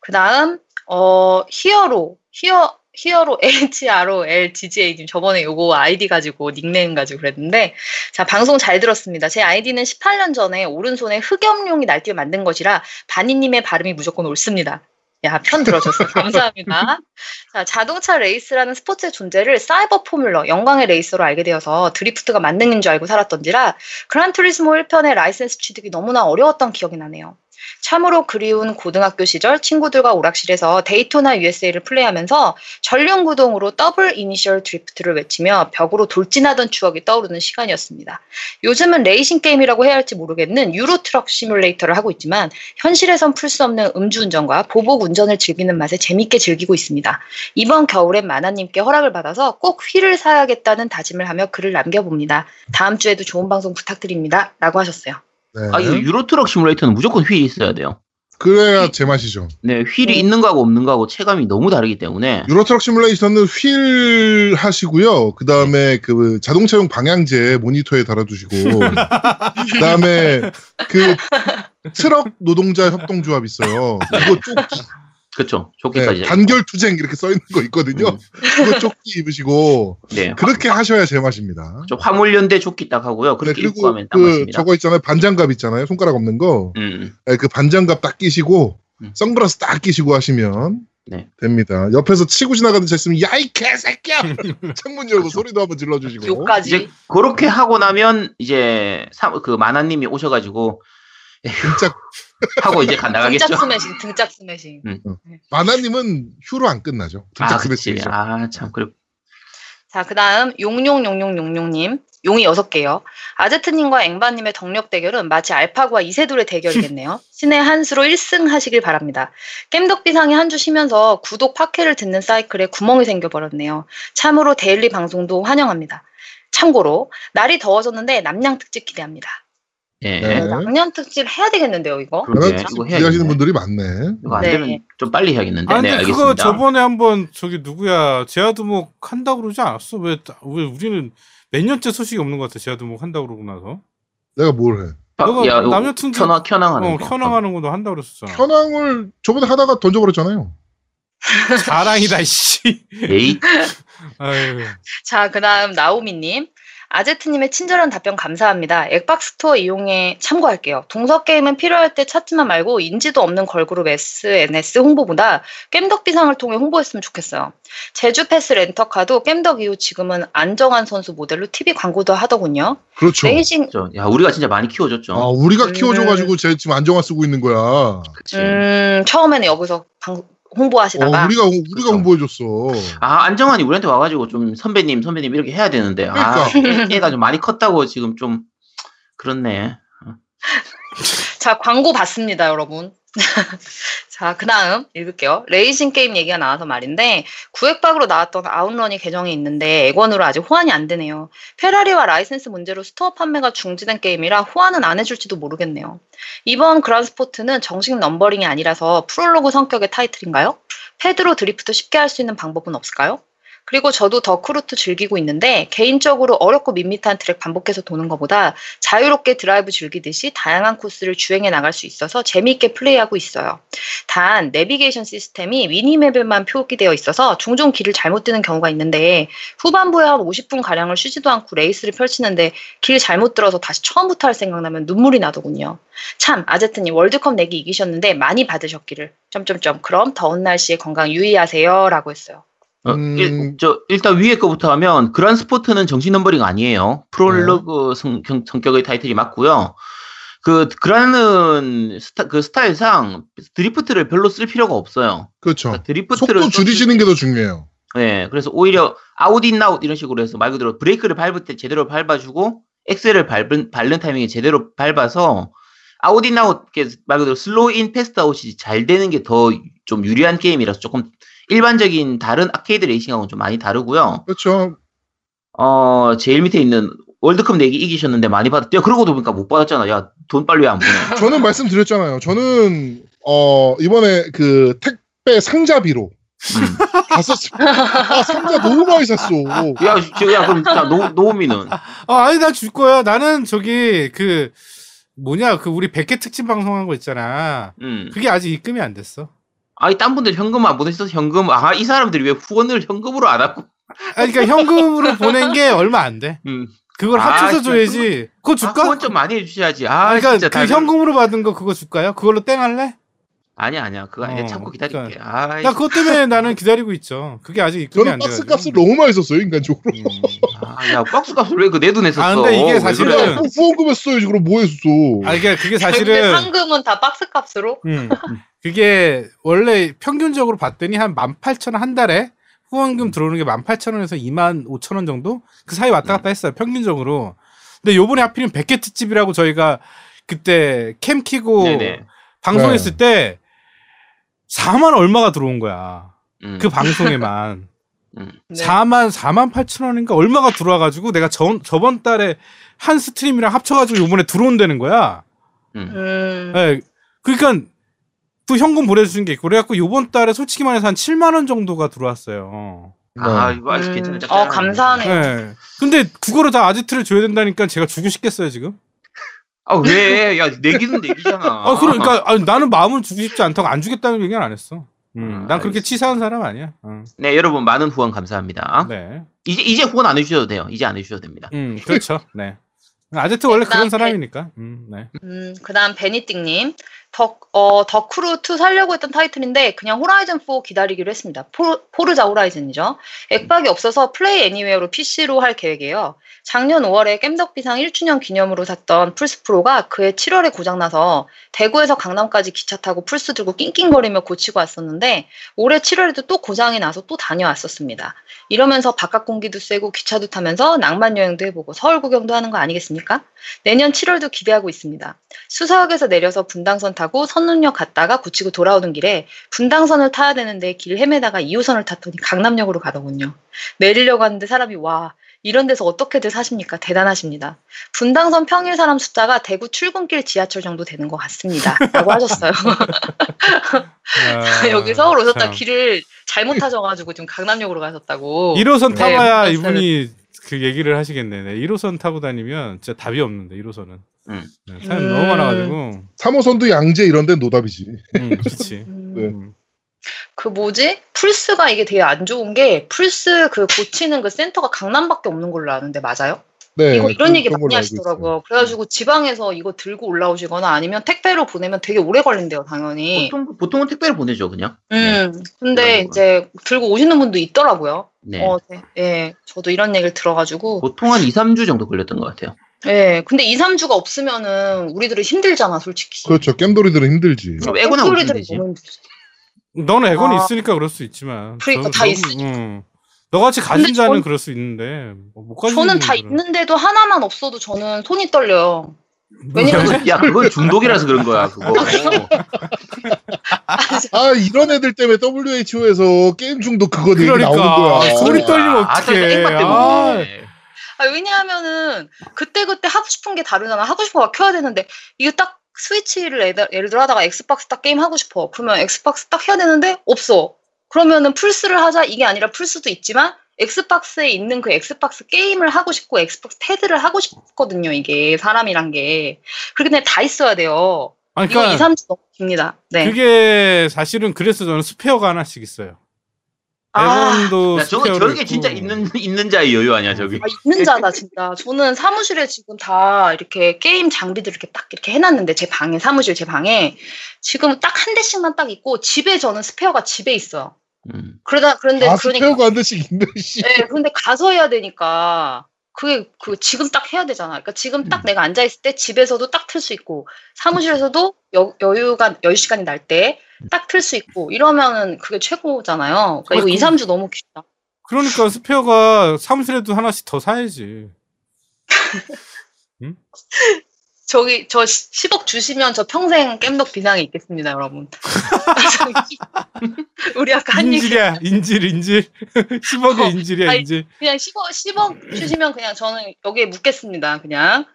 그 다음, 어, 히어로, 히어, 히어로 [LAUGHS] HROL GGA님 저번에 요거 아이디 가지고 닉네임 가지고 그랬는데 자 방송 잘 들었습니다. 제 아이디는 18년 전에 오른손에 흑염룡이 날뛰어 만든 것이라 바니님의 발음이 무조건 옳습니다. 야, 편 들어줬어. [LAUGHS] 감사합니다. 자, 자동차 레이스라는 스포츠의 존재를 사이버 포뮬러, 영광의 레이서로 알게 되어서 드리프트가 만능인 줄 알고 살았던지라 그란투리스모 1편의 라이센스 취득이 너무나 어려웠던 기억이 나네요. 참으로 그리운 고등학교 시절 친구들과 오락실에서 데이토나 USA를 플레이하면서 전륜구동으로 더블 이니셜 드리프트를 외치며 벽으로 돌진하던 추억이 떠오르는 시간이었습니다. 요즘은 레이싱 게임이라고 해야 할지 모르겠는 유로트럭 시뮬레이터를 하고 있지만 현실에선 풀 수 없는 음주운전과 보복 운전을 즐기는 맛에 재밌게 즐기고 있습니다. 이번 겨울엔 마나님께 허락을 받아서 꼭 휠을 사야겠다는 다짐을 하며 글을 남겨봅니다. 다음 주에도 좋은 방송 부탁드립니다. 라고 하셨어요. 네. 아, 이거 유로트럭 시뮬레이터는 무조건 휠이 있어야 돼요. 그래야 제맛이죠. 네, 휠이 네. 있는 거하고 없는 거하고 체감이 너무 다르기 때문에 유로트럭 시뮬레이션은 휠 하시고요. 그 다음에 그 자동차용 방향제 모니터에 달아두시고, [LAUGHS] 그 다음에 그 트럭 노동자 협동조합 있어요. 그거 조끼, 그렇죠. 네, 조끼까지. 단결 투쟁 이렇게 써 있는 거 있거든요. 음. 그거 조끼 입으시고 [LAUGHS] 네. 그렇게 하셔야 제맛입니다. 좀 화물연대 조끼 딱 하고요. 네, 그렇게 입고 그리고 하면 딱 그 맞습니다. 저거 있잖아요. 반장갑 있잖아요. 손가락 없는 거. 음. 네, 그 반장갑 딱 끼시고 음. 선글라스 딱 끼시고 하시면 네. 됩니다. 옆에서 치고 지나가는 차 있으면 야이 개새끼야 [LAUGHS] 창문 열고 그렇죠. 소리도 한번 질러주시고 욕까지. 이제 그렇게 하고 나면 이제 사, 그 만화님이 오셔가지고 진짜 하고 이제 가 나가겠죠. 등짝 스매싱, 등짝 스매싱. 마나님은 휴로 안 끝나죠. 아, 등짝 그치. 스매싱이죠. 아, 참. 그래. 자, 그 다음, 용용용용용용님. 용이 여섯 개요. 아제트님과 앵바님의 덕력 대결은 마치 알파고와 이세돌의 대결이겠네요. [LAUGHS] 신의 한 수로 1승 하시길 바랍니다. 겜덕비상이 한 주 쉬면서 구독 팟캐를 듣는 사이클에 구멍이 생겨버렸네요. 참으로 데일리 방송도 환영합니다. 참고로, 날이 더워졌는데 남양 특집 기대합니다. 예. 네. 남양 특집 해야 되겠는데요, 이거? 그러게. 마나 이거 기대하시는 해야겠네. 분들이 많네. 이거 안 네. 되면 좀 빨리 해야겠는데. 아 네, 근데 알겠습니다. 그거 저번에 한번 저기 누구야 제아두목 한다고 그러지 않았어? 왜, 왜 우리는 몇 년째 소식이 없는 것 같아 제아두목 한다고 그러고 나서 내가 뭘 해? 바- 너가 야, 남녀 툰지- 켜낭, 켜낭하는 어 거. 켜낭하는 것도 한다고 그랬었잖아 현황을 저번에 하다가 던져버렸잖아요. 자랑이다 씨 에이, [LAUGHS] 자, 그 다음 나오미님. 아제트님의 친절한 답변 감사합니다. 엑박 스토어 이용에 참고할게요. 동서 게임은 필요할 때 찾지만 말고 인지도 없는 걸그룹 SNS 홍보보다 겜덕비상을 통해 홍보했으면 좋겠어요. 제주 패스 렌터카도 겜덕 이후 지금은 안정환 선수 모델로 TV 광고도 하더군요. 그렇죠. 레이싱, 저, 야, 우리가 진짜 많이 키워줬죠. 아, 우리가 음. 키워줘가지고 제 지금 안정환 쓰고 있는 거야. 그치. 음, 처음에는 여기서 방- 어, 홍보하시다가 우리가 우리가 그렇죠. 홍보해줬어. 아, 안정환이 우리한테 와가지고 좀 선배님, 선배님 이렇게 해야 되는데. 아, 그러니까. 얘- 얘가 좀 많이 컸다고 지금 좀, 그렇네. 자, 광고 받습니다, 여러분. 자, 그 다음 읽을게요. 레이싱 게임 얘기가 나와서 말인데, 구엑박으로 나왔던 아웃런이 계정이 있는데, 엑원으로 아직 호환이 안 되네요. 페라리와 라이센스 문제로 스토어 판매가 중지된 게임이라 호환은 안 해줄지도 모르겠네요. 이번 그란스포트는 정식 넘버링이 아니라서 프롤로그 성격의 타이틀인가요? 패드로 드리프트 쉽게 할 수 있는 방법은 없을까요? 그리고 저도 더크루2 즐기고 있는데 개인적으로 어렵고 밋밋한 트랙 반복해서 도는 것보다 자유롭게 드라이브 즐기듯이 다양한 코스를 주행해 나갈 수 있어서 재미있게 플레이하고 있어요. 단 내비게이션 시스템이 미니맵에만 표기되어 있어서 종종 길을 잘못 드는 경우가 있는데 후반부에 한 50분 가량을 쉬지도 않고 레이스를 펼치는데 길 잘못 들어서 다시 처음부터 할 생각하면 눈물이 나더군요. 참 아제트님 월드컵 내기 이기셨는데 많이 받으셨기를 점점점 그럼 더운 날씨에 건강 유의하세요라고 했어요. 어, 음. 일, 저, 일단 위에 거부터 하면, 그란 스포트는 정식 넘버링 아니에요. 프롤로그 성, 경- 성격의 타이틀이 맞고요. 그, 그라는 스타, 그 스타일상 드리프트를 별로 쓸 필요가 없어요. 그렇죠. 그러니까 드리프트를 속도 줄이시는 게 더 중요해요. 네, 그래서 오히려 아웃인 아웃 이런 식으로 해서 말 그대로 브레이크를 밟을 때 제대로 밟아주고 엑셀을 밟은 밟는 타이밍에 제대로 밟아서 아웃인 아웃 말 그대로 slow in fast out이 잘 되는 게 더 좀 유리한 게임이라서 조금 일반적인 다른 아케이드 레이싱하고는 좀 많이 다르고요. 그렇죠. 어 제일 밑에 있는 월드컵 내기 이기셨는데 많이 받았대요. 그러고도 보니까 못 받았잖아. 야 돈 빨리 왜 안 보내? [LAUGHS] 저는 말씀드렸잖아요. 저는 어 이번에 그 택배 상자비로 음. 다 썼어요. 아 상자 너무 많이 샀어. 야, 저- 야 그럼 자 노, 노우미는 아 아니 나 줄 거야 나는 저기 그 뭐냐 그 우리 100개 특집 방송한 거 있잖아 음. 그게 아직 입금이 안 됐어 아니 딴 분들 현금 안 보내셔서 현금 아 이 사람들이 왜 후원을 현금으로 안 하고 아니 그러니까 현금으로 보낸 게 얼마 안 돼 음. 그걸 아, 합쳐서 줘야지 그거 아, 줄까? 후원 좀 많이 해주셔야지. 아, 그러니까 진짜 그 다들- 현금으로 받은 거 그거 줄까요? 그걸로 땡 할래? 아니야, 아니야. 그거 아니야. 어, 참고 기다릴게. 그러니까. 아, 나 그것 때문에 나는 기다리고 있죠. 그게 아직 입금이 저는 안 박스 돼가지고. 값을 너무 많이 썼어요 인간적으로. 음. 아, 야, 박스 값을 왜 그 내 돈에 썼어? 아, 근데 이게 왜 사실은- 그래? 그래, 후원금 했어야지 그럼 뭐 했어? 아 이게 그게 근데 사실은 상금은 다 박스 값으로? 음, 그게 원래 평균적으로 봤더니 한 18,000원 한 달에 후원금 들어오는 게 18,000원에서 25,000원 정도 그 사이 왔다 갔다 했어요. 평균적으로. 근데 요번에 하필이면 100개 특집이라고 저희가 그때 캠 키고 네네. 방송했을 때 4만 얼마가 들어온 거야. 음. 그 방송에만. [LAUGHS] 음. 네. 4만 4만 8천 원인가 얼마가 들어와가지고 내가 저, 저번 달에 한 스트림이랑 합쳐가지고 요번에 들어온다는 거야. 음. 음. 예. 그러니까 그 현금 보내주신 게 있고 그래갖고 요번 달에 솔직히 말해서 한 7만 원 정도가 들어왔어요. 아 네. 이거 아주 음, 괜찮은 어. 감사하네요. 네. 근데 그거를 다 아제트를 줘야 된다니까 제가 주고 싶겠어요 지금? 아 왜? 야 내기는 내기잖아. 아 그러니까 아니, 나는 마음을 주고 싶지 않다고 안 주겠다는 얘기는 안 했어. 음, 아, 난 그렇게 알겠습니다. 치사한 사람 아니야. 어. 네 여러분 많은 후원 감사합니다. 네. 이제 이제 후원 안 해주셔도 돼요. 이제 안 해주셔도 됩니다. 음, 그렇죠. 네. 아제트 원래 그다음 그런 사람이니까. 음, 네. 음, 그 다음 베니띵님. 더, 어, 더크루2 살려고 했던 타이틀인데 그냥 호라이즌4 기다리기로 했습니다. 포, 포르자 호라이즌이죠. 액박이 없어서 Play Anywhere로 PC로 할 계획이에요. 작년 5월에 겜덕비상 1주년 기념으로 샀던 플스 프로가 그해 7월에 고장나서 대구에서 강남까지 기차 타고 플스 들고 낑낑거리며 고치고 왔었는데 올해 7월에도 또 고장이 나서 또 다녀왔었습니다. 이러면서 바깥 공기도 쐬고 기차도 타면서 낭만 여행도 해보고 서울 구경도 하는 거 아니겠습니까? 내년 7월도 기대하고 있습니다. 수서역에서 내려서 분당선 타고 선릉역 갔다가 고치고 돌아오는 길에 분당선을 타야 되는데 길 헤매다가 2호선을 탔더니 강남역으로 가더군요. 내리려고 하는데 사람이 와 이런 데서 어떻게들 사십니까? 대단하십니다. 분당선 평일 사람 숫자가 대구 출근길 지하철 정도 되는 것 같습니다. 라고 하셨어요. 아, 여기 서울 오셨다 참. 길을 잘못 타셔가지고 지금 강남역으로 가셨다고. 1호선 네, 타봐야 문자를- 이분이 그 얘기를 하시겠네. 네, 1호선 타고 다니면 진짜 답이 없는데 1호선은. 음. 네, 사람 음. 너무 많아가지고. 3호선도 양재 이런 데는 노답이지. 음, 그렇지. [LAUGHS] 음, 네. 음. 그 뭐지? 플스가 이게 되게 안 좋은 게 플스 그 고치는 그 센터가 강남밖에 없는 걸로 아는데 맞아요? 네. 이거 이런 그- 얘기 그런 많이 하시더라고요. 그래가지고 지방에서 이거 들고 올라오시거나 아니면 택배로 보내면 되게 오래 걸린대요, 당연히. 보통 보통은 택배를 보내죠 그냥. 음, 근데 그런 이제 들고 오시는 분도 있더라고요. 네. 어, 네. 예, 저도 이런 얘기를 들어가지고. 보통 한 2, 3주 정도 걸렸던 것 같아요. 예, 근데 2, 3주가 없으면은 우리들은 힘들잖아, 솔직히. 그렇죠. 겜돌이들은 힘들지. 그럼 애고나. 너무 힘들지. 너는 애건이 아. 있으니까 그럴 수 있지만. 그러니까 저- 다 저- 있으니까. 음. 너같이 가진 자는 전- 그럴 수 있는데 뭐못 가진 저는 다 분들은. 있는데도 하나만 없어도 저는 손이 떨려요. 왜냐면 야 그건 중독이라서 그런 거야 그거. 아 이런 애들 때문에 WHO에서 게임 중독 그거 얘기 그러니까. 나오는 거야. 소리 떨리면 아, 저 어떡해. 아. 아, 왜냐하면은 그때그때 하고 싶은 게 다르잖아. 하고 싶은 거 켜야 되는데 이게 딱 스위치를 예를, 예를 들어 하다가 엑스박스 딱 게임 하고 싶어. 그러면 엑스박스 딱 해야 되는데 없어. 그러면은 플스를 하자 이게 아니라 플스도 있지만 엑스박스에 있는 그 엑스박스 게임을 하고 싶고 엑스박스 패드를 하고 싶거든요. 이게 사람이란 게. 때문에 다 있어야 돼요. 아니, 이거 그러니까 2, 3주 너무 깁니다. 네. 그게 사실은 그래서 저는 스페어가 하나씩 있어요. 아, 에건도 야, 저거 저게 있고. 진짜 있는 있는 자의 여유 아니야 저기. 아, 있는 자다 진짜. 저는 사무실에 지금 다 이렇게 게임 장비들 이렇게 딱 이렇게 해놨는데 제 방에 사무실 제 방에 지금 딱 한 대씩만 딱 있고 집에 저는 스페어가 집에 있어요. 음. 그러다 그런데 아 그러니까 스페어가 한 대씩 있네 씨. 네, 그런데 가서 해야 되니까 그게 그 지금 딱 해야 되잖아. 그러니까 지금 딱 음. 내가 앉아 있을 때 집에서도 딱 틀 수 있고 사무실에서도 여, 여유가 여유 시간이 날 때 딱 틀 수 있고 이러면은 그게 최고잖아요. 그러니까 이거 아, 2, 그- 3주 너무 길다. 그러니까 스페어가 사무실에도 하나씩 더 사야지. [LAUGHS] 저기 저 10억 주시면 저 평생 깸덕 비상에 있겠습니다, 여러분. [LAUGHS] 우리 아까 한 얘기 인질이야, 인질, 인질. [LAUGHS] 10억의 어, 인질이야, 아니, 인질. 그냥 10억 10억 주시면 그냥 저는 여기에 묻겠습니다. 그냥.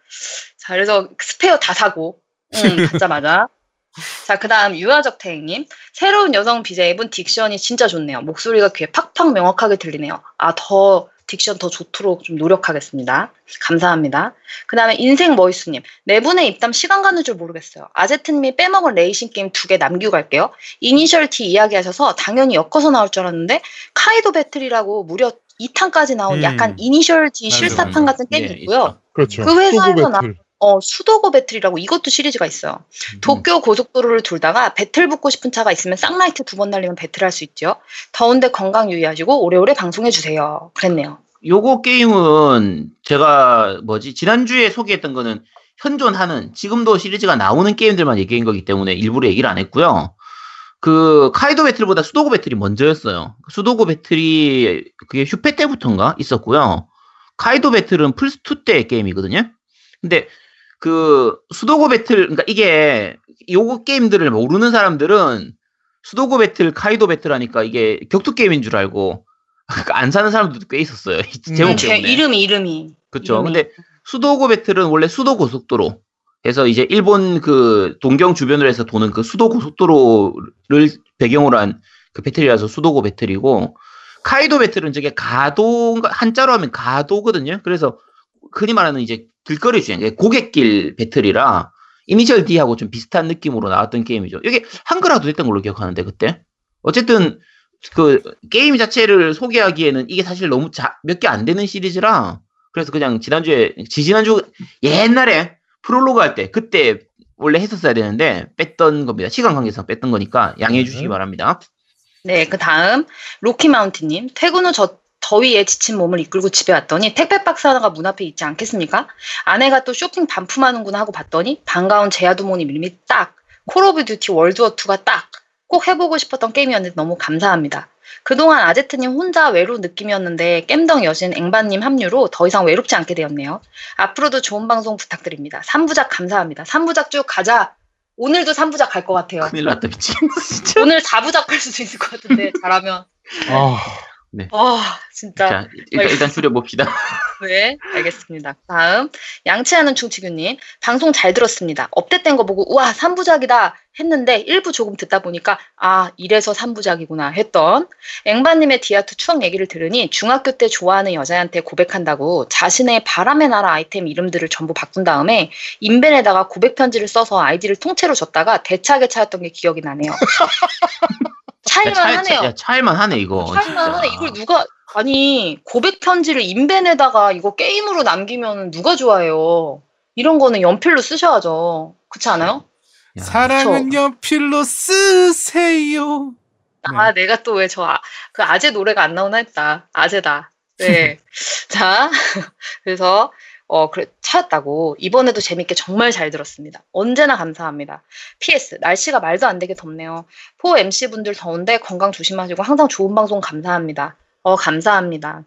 자, 그래서 스페어 다 사고. 응, [LAUGHS] 받자마자. 자, 그 다음 유아적 태행님. 새로운 여성 BJ분 딕션이 진짜 좋네요. 목소리가 귀에 팍팍 명확하게 들리네요. 아, 더 딕션 더 좋도록 좀 노력하겠습니다. 감사합니다. 그 다음에 인생 머이수님. 네 분의 입담 시간 가는 줄 모르겠어요. 아제트님이 빼먹은 레이싱 게임 두 개 남기고 갈게요. 이니셜 D 이야기하셔서 당연히 엮어서 나올 줄 알았는데 카이도 배틀이라고 무려 2탄까지 나온 음. 약간 이니셜 D 실사판 맞아. 같은 게임이 예, 있고요. 그렇죠. 그 회사에서 나-. 어, 수도고 배틀이라고 이것도 시리즈가 있어요. 도쿄 고속도로를 돌다가 배틀 붙고 싶은 차가 있으면 쌍라이트 두 번 날리면 배틀할 수 있죠. 더운데 건강 유의하시고 오래오래 방송해 주세요. 그랬네요. 요거 게임은 제가 뭐지 지난주에 소개했던 거는 현존하는 지금도 시리즈가 나오는 게임들만 얘기한 거기 때문에 일부러 얘기를 안 했고요. 그 카이도 배틀보다 수도고 배틀이 먼저였어요. 수도고 배틀이 그게 휴페 때부터인가 있었고요. 카이도 배틀은 플스 2때 게임이거든요. 근데 그 수도고 배틀 그러니까 이게 요거 게임들을 모르는 사람들은 수도고 배틀, 카이도 배틀 하니까 이게 격투 게임인 줄 알고 [LAUGHS] 안 사는 사람들도 꽤 있었어요. 이 음. 제목 제 때문에. 이름이 이름이. 이름이. 근데 수도고 배틀은 원래 수도 고속도로 그래서 이제 일본 그 동경 주변으로 해서 도는 그 수도 고속도로를 배경으로 한 그 배틀이라서 수도고 배틀이고 카이도 배틀은 저게 가도 한자로 하면 가도거든요. 그래서 흔히 말하는 이제 길거리 주행, 고갯길 배틀이라 이니셜 D하고 좀 비슷한 느낌으로 나왔던 게임이죠. 이게 한글화도 됐던 걸로 기억하는데 그때 어쨌든 그 게임 자체를 소개하기에는 이게 사실 너무 몇 개 안 되는 시리즈라 그래서 그냥 지난주에 지지난주 옛날에 프롤로그 할 때 그때 원래 했었어야 되는데 뺐던 겁니다. 시간 관계상 뺐던 거니까 양해해 주시기 네. 바랍니다. 네, 그 다음 로키 마운틴님 퇴근 후 저 더위에 지친 몸을 이끌고 집에 왔더니 택배 박스 하나가 문 앞에 있지 않겠습니까? 아내가 또 쇼핑 반품하는구나 하고 봤더니 반가운 제아두모님 이름이 딱콜 오브 듀티 월드워2가 딱 꼭 해보고 싶었던 게임이었는데 너무 감사합니다. 그동안 아제트님 혼자 외로운 느낌이었는데 겜덕 여신 앵바님 합류로 더 이상 외롭지 않게 되었네요. 앞으로도 좋은 방송 부탁드립니다. 3부작 감사합니다. 3부작 쭉 가자. 오늘도 3부작 갈 것 같아요. 큰일 났다 미친. 진짜. [LAUGHS] 오늘 4부작 할 수도 있을 것 같은데 잘하면. 아, 와 진짜 자 일단 일단 줄여봅시다. [LAUGHS] 네 알겠습니다. 다음 양치하는 충치규님 방송 잘 들었습니다. 업데이트된 거 보고 우와 3부작이다 했는데 1부 조금 듣다 보니까 아 이래서 3부작이구나 했던 앵바님의 디아트 추억 얘기를 들으니 중학교 때 좋아하는 여자한테 고백한다고 자신의 바람의 나라 아이템 이름들을 전부 바꾼 다음에 인벤에다가 고백 편지를 써서 아이디를 통째로 줬다가 대차게 차였던 게 기억이 나네요. [LAUGHS] 차일만 차- 하네요. 야, 차일만 하네 이거. 차일만 하네. 이걸 누가 아니 고백 편지를 인벤에다가 이거 게임으로 남기면 누가 좋아해요? 이런 거는 연필로 쓰셔야죠. 그렇지 않아요? 야, 사랑은 연필로 쓰세요. 아 내가 또 왜 저 그 아재 노래가 안 나오나 했다. 아재다. 네. [LAUGHS] 자 [LAUGHS] 그래서 어 그래 차였다고 이번에도 재밌게 정말 잘 들었습니다. 언제나 감사합니다. PS 날씨가 말도 안 되게 덥네요. 포 MC 분들 더운데 건강 조심하시고 항상 좋은 방송 감사합니다. 어 감사합니다.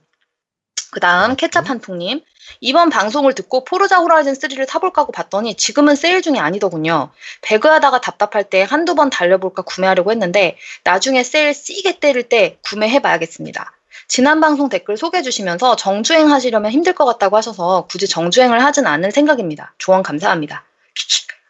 그 다음 케찹 한통님 이번 방송을 듣고 포르자 호라이즌 3를 타볼까 하고 봤더니 지금은 세일 중이 아니더군요. 배그하다가 답답할 때 한두 번 달려볼까 구매하려고 했는데 나중에 세일 씨게 때릴 때 구매해봐야겠습니다. 지난 방송 댓글 소개해 주시면서 정주행 하시려면 힘들 것 같다고 하셔서 굳이 정주행을 하진 않을 생각입니다. 조언 감사합니다.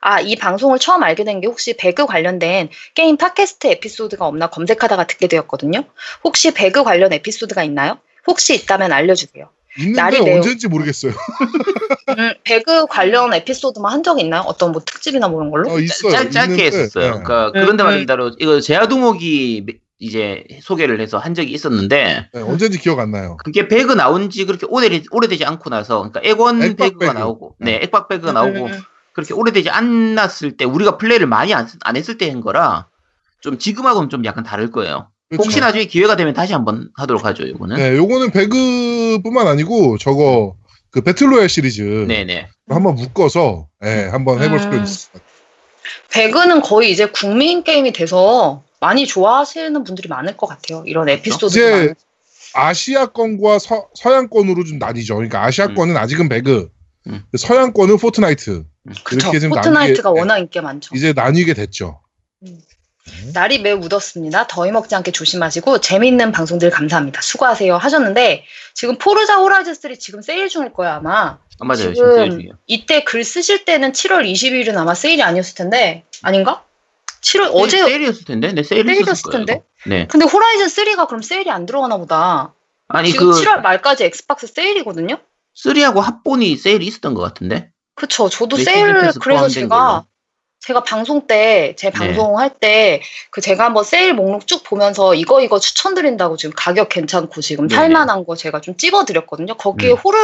아, 이 방송을 처음 알게 된 게 혹시 배그 관련된 게임 팟캐스트 에피소드가 없나 검색하다가 듣게 되었거든요. 혹시 배그 관련 에피소드가 있나요? 혹시 있다면 알려주세요. 있는데 날이 매우- 언제인지 모르겠어요. [LAUGHS] 음, 배그 관련 에피소드만 한 적이 있나요? 어떤 뭐 특집이나 뭐 그런 걸로? 어, 있어요. 짧, 짧게 있는데, 했었어요. 네. 그러니까 음, 그런데 음. 말인 대로 이거 제아두목이 이제 소개를 해서 한 적이 있었는데 네, 언제인지 기억 안 나요. 그게 배그 나온 지 그렇게 오래, 오래되지 않고 나서 그러니까 액원 액박 배그가 배그. 나오고 네. 네 액박 배그가 나오고 음, 그렇게 오래되지 않았을 때 우리가 플레이를 많이 안, 안 했을 때 한 거라 좀 지금하고는 좀 약간 다를 거예요. 그렇죠. 혹시 나중에 기회가 되면 다시 한번 하도록 하죠, 이거는. 네, 요거는 배그뿐만 아니고 저거 그 배틀로얄 시리즈 네, 네. 한번 묶어서 예, 한번 해볼 음. 필요 있습니다. 배그는 거의 이제 국민 게임이 돼서 많이 좋아하시는 분들이 많을 것 같아요. 이런 에피소드가. 이제 아시아권과 서, 서양권으로 좀 나뉘죠. 그러니까 아시아권은 아직은 배그, 음. 서양권은 포트나이트 그쵸. 이렇게 좀 포트나이트가 나뉘게- 워낙 인기가 많죠. 이제 나뉘게 됐죠. 날이 매우 무덥습니다. 더위 먹지 않게 조심하시고 재미있는 방송들 감사합니다. 수고하세요 하셨는데 지금 포르자 호라이즌 3 지금 세일 중일 거예요 아마. 아, 맞아요. 지금 지금 세일 중이에요. 이때 글 쓰실 때는 7월 20일은 아마 세일이 아니었을 텐데 아닌가? 7월 어제 세일이었을 텐데, 네, 세일이 세일이었을. 텐데? 네. 근데 호라이즌 3가 그럼 세일이 안 들어가나 보다. 아니 지금 그 7월 말까지 엑스박스 세일이거든요. 3하고 합본이 세일이 있었던 것 같은데. 그쵸. 저도 네, 세일 시즌 패스 그래서 제가 걸로. 제가 방송 때제 네. 방송할 때그 제가 한번 세일 목록 쭉 보면서 이거 이거 추천드린다고 지금 가격 괜찮고 지금 네네. 살만한 거 제가 좀 찝어드렸거든요. 거기에 음. 호르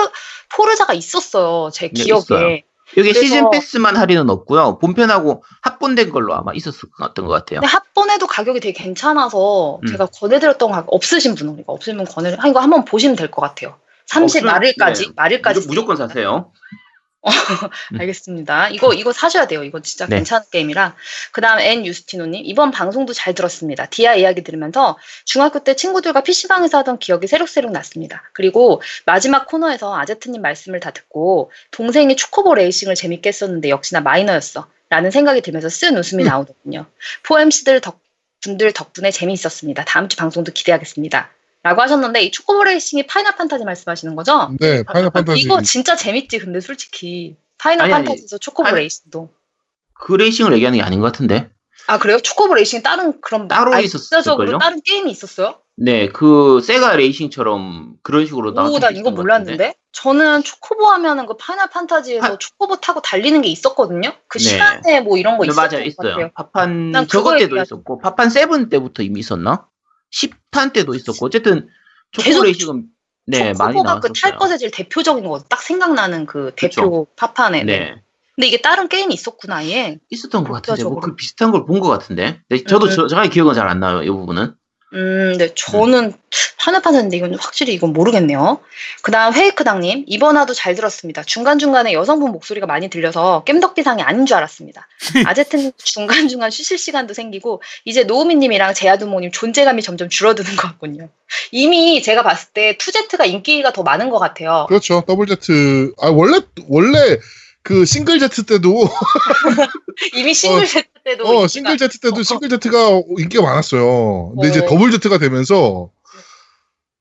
포르자가 있었어요. 제 네, 기억에. 있어요. 여기 시즌 패스만 할인은 없고요. 본편하고 합본된 걸로 아마 있었던 것 같아요. 근데 합본에도 가격이 되게 괜찮아서 음. 제가 권해드렸던 거 없으신 분은 이거 없으면 권해 아 이거 한번 보시면 될 것 같아요. 30 없으면- 말일까지 네. 말일까지 무조, 건 사세요. 음. 알겠습니다. 이거 이거 사셔야 돼요. 이거 진짜 네. 괜찮은 게임이라. 그다음 엔 유스티노님 이번 방송도 잘 들었습니다. 디아 이야기 들으면서 중학교 때 친구들과 PC방에서 하던 기억이 새록새록 났습니다. 그리고 마지막 코너에서 아제트님 말씀을 다 듣고 동생이 초코볼 레이싱을 재밌게 했었는데 역시나 마이너였어. 라는 생각이 들면서 쓴 웃음이 음. 나오더군요. four MC들 덕, 분들 덕분에 재미있었습니다. 다음 주 방송도 기대하겠습니다. 라고 하셨는데 이 초코볼 레이싱이 파이널 판타지 말씀하시는 거죠? 네, 파이널 판타지. 이거 진짜 재밌지 근데 솔직히 파이널 아니, 아니. 판타지에서 초코보 아니. 레이싱도. 그 레이싱을 얘기하는 게 아닌 것 같은데. 아 그래요? 초코보 레이싱 다른 그런 따로 아니, 있었을걸요? 진짜적으로 다른 게임이 있었어요? 네, 그 세가 레이싱처럼 그런 식으로 오, 나왔던 나게 이거 몰랐는데. 저는 초코보 하면은 그 파이널 판타지에서 파- 초코보 타고 달리는 게 있었거든요. 그 네. 시간에 뭐 이런 거 같은데. 있었던 맞아요, 것 같아요. 있어요. 파판 난 저것 그거 때도. 있었고, 파판 세븐 때부터 이미 있었나? 10탄 때도 있었고, 어쨌든 초코 계속 레이싱은 네 많이 그 나왔었어요. 탈 것에 제일 대표적인 거 딱 생각나는 그 대표 파판에. 네. 네. 근데 이게 다른 게임이 있었구나 아예. 있었던 것 같은데, 뭐. 그 비슷한 걸 본 것 같은데. 네, 저도 음. 저, 정확히 기억은 잘 안 나요, 이 부분은. 음, 네, 저는 파이널 판타지인데 이건 확실히 이건 모르겠네요. 그다음 페이크당님 이번 화도 잘 들었습니다. 중간 중간에 여성분 목소리가 많이 들려서 겜덕비상이 아닌 줄 알았습니다. [LAUGHS] 아제트님 중간 중간 쉬실 시간도 생기고 이제 노우미님이랑 제아두모님 존재감이 점점 줄어드는 것 같군요. 이미 제가 봤을 때 투제트가 인기가 더 많은 것 같아요. 그렇죠. 더블 제트. 아 원래 원래 그 싱글 제트 때도 [LAUGHS] 이미 싱글 제트 때도 어 인기가- 싱글 제트 때도 어. 싱글 제트가 인기가 많았어요. 근데 이제 어. 더블 제트가 되면서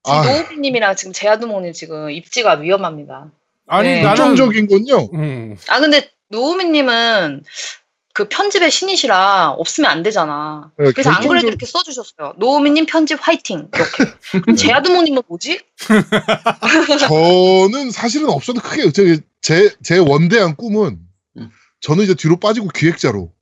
지금 아 노우미님이랑 지금 제아두모님 지금 입지가 위험합니다. 아니 네. 나는 결정적인 건요. 음, 아 근데 노우미님은 그 편집의 신이시라 없으면 안 되잖아. 네, 그래서 안 그래도 결정적- 이렇게 써주셨어요. 노우미님 편집 화이팅 이렇게. 그럼 제아드모님은 뭐지? [LAUGHS] 저는 사실은 없어도 크게 제 제 원대한 꿈은 음. 저는 이제 뒤로 빠지고 기획자로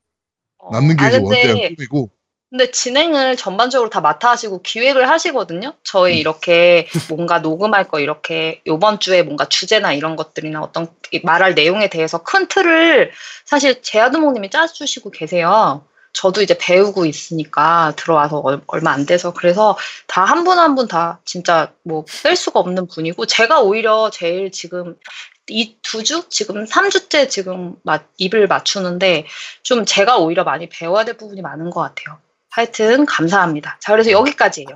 남는 게 아, 원대한 꿈이고 근데 진행을 전반적으로 다 맡아 하시고 기획을 하시거든요. 음. 저희 이렇게 뭔가 녹음할 거 이렇게 요번 주에 뭔가 주제나 이런 것들이나 어떤 이 말할 내용에 대해서 큰 틀을 사실 제아드모님이 짜주시고 계세요. 저도 이제 배우고 있으니까 들어와서 얼- 얼마 안 돼서 그래서 다 한 분 한 분 다 진짜 뭐 뺄 수가 없는 분이고 제가 오히려 제일 지금 이두주 지금 3주째 지금 마- 입을 맞추는데 좀 제가 오히려 많이 배워야 될 부분이 많은 것 같아요. 하여튼 감사합니다. 자 그래서 여기까지예요.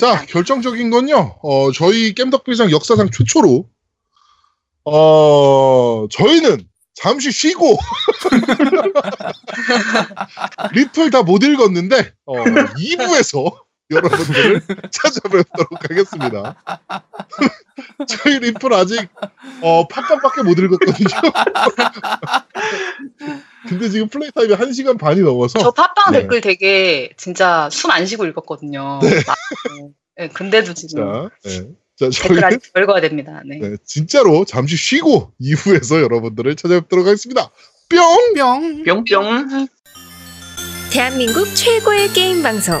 자 일단. 결정적인 건요. 어 저희 겜덕비상 역사상 최초로 어 저희는 잠시 쉬고 [LAUGHS] 리플 다 못 읽었는데 어 2부에서 여러분들을 [LAUGHS] 찾아뵙도록 하겠습니다. [LAUGHS] 저희 리플 아직 어 팟빵밖에 못 읽었거든요. [LAUGHS] 근데 지금 플레이 타임이 1시간 반이 넘어서 저 팟빵 네. 댓글 되게 진짜 숨 안 쉬고 읽었거든요. 네. 네, 근데도 지금 자, 네. 자 댓글 저희는 아직 덜 읽어야 됩니다. 네. 네, 진짜로 잠시 쉬고 2부에서 여러분들을 찾아뵙도록 하겠습니다. 뿅! 뿅. 뿅뿅. 대한민국 최고의 게임 방송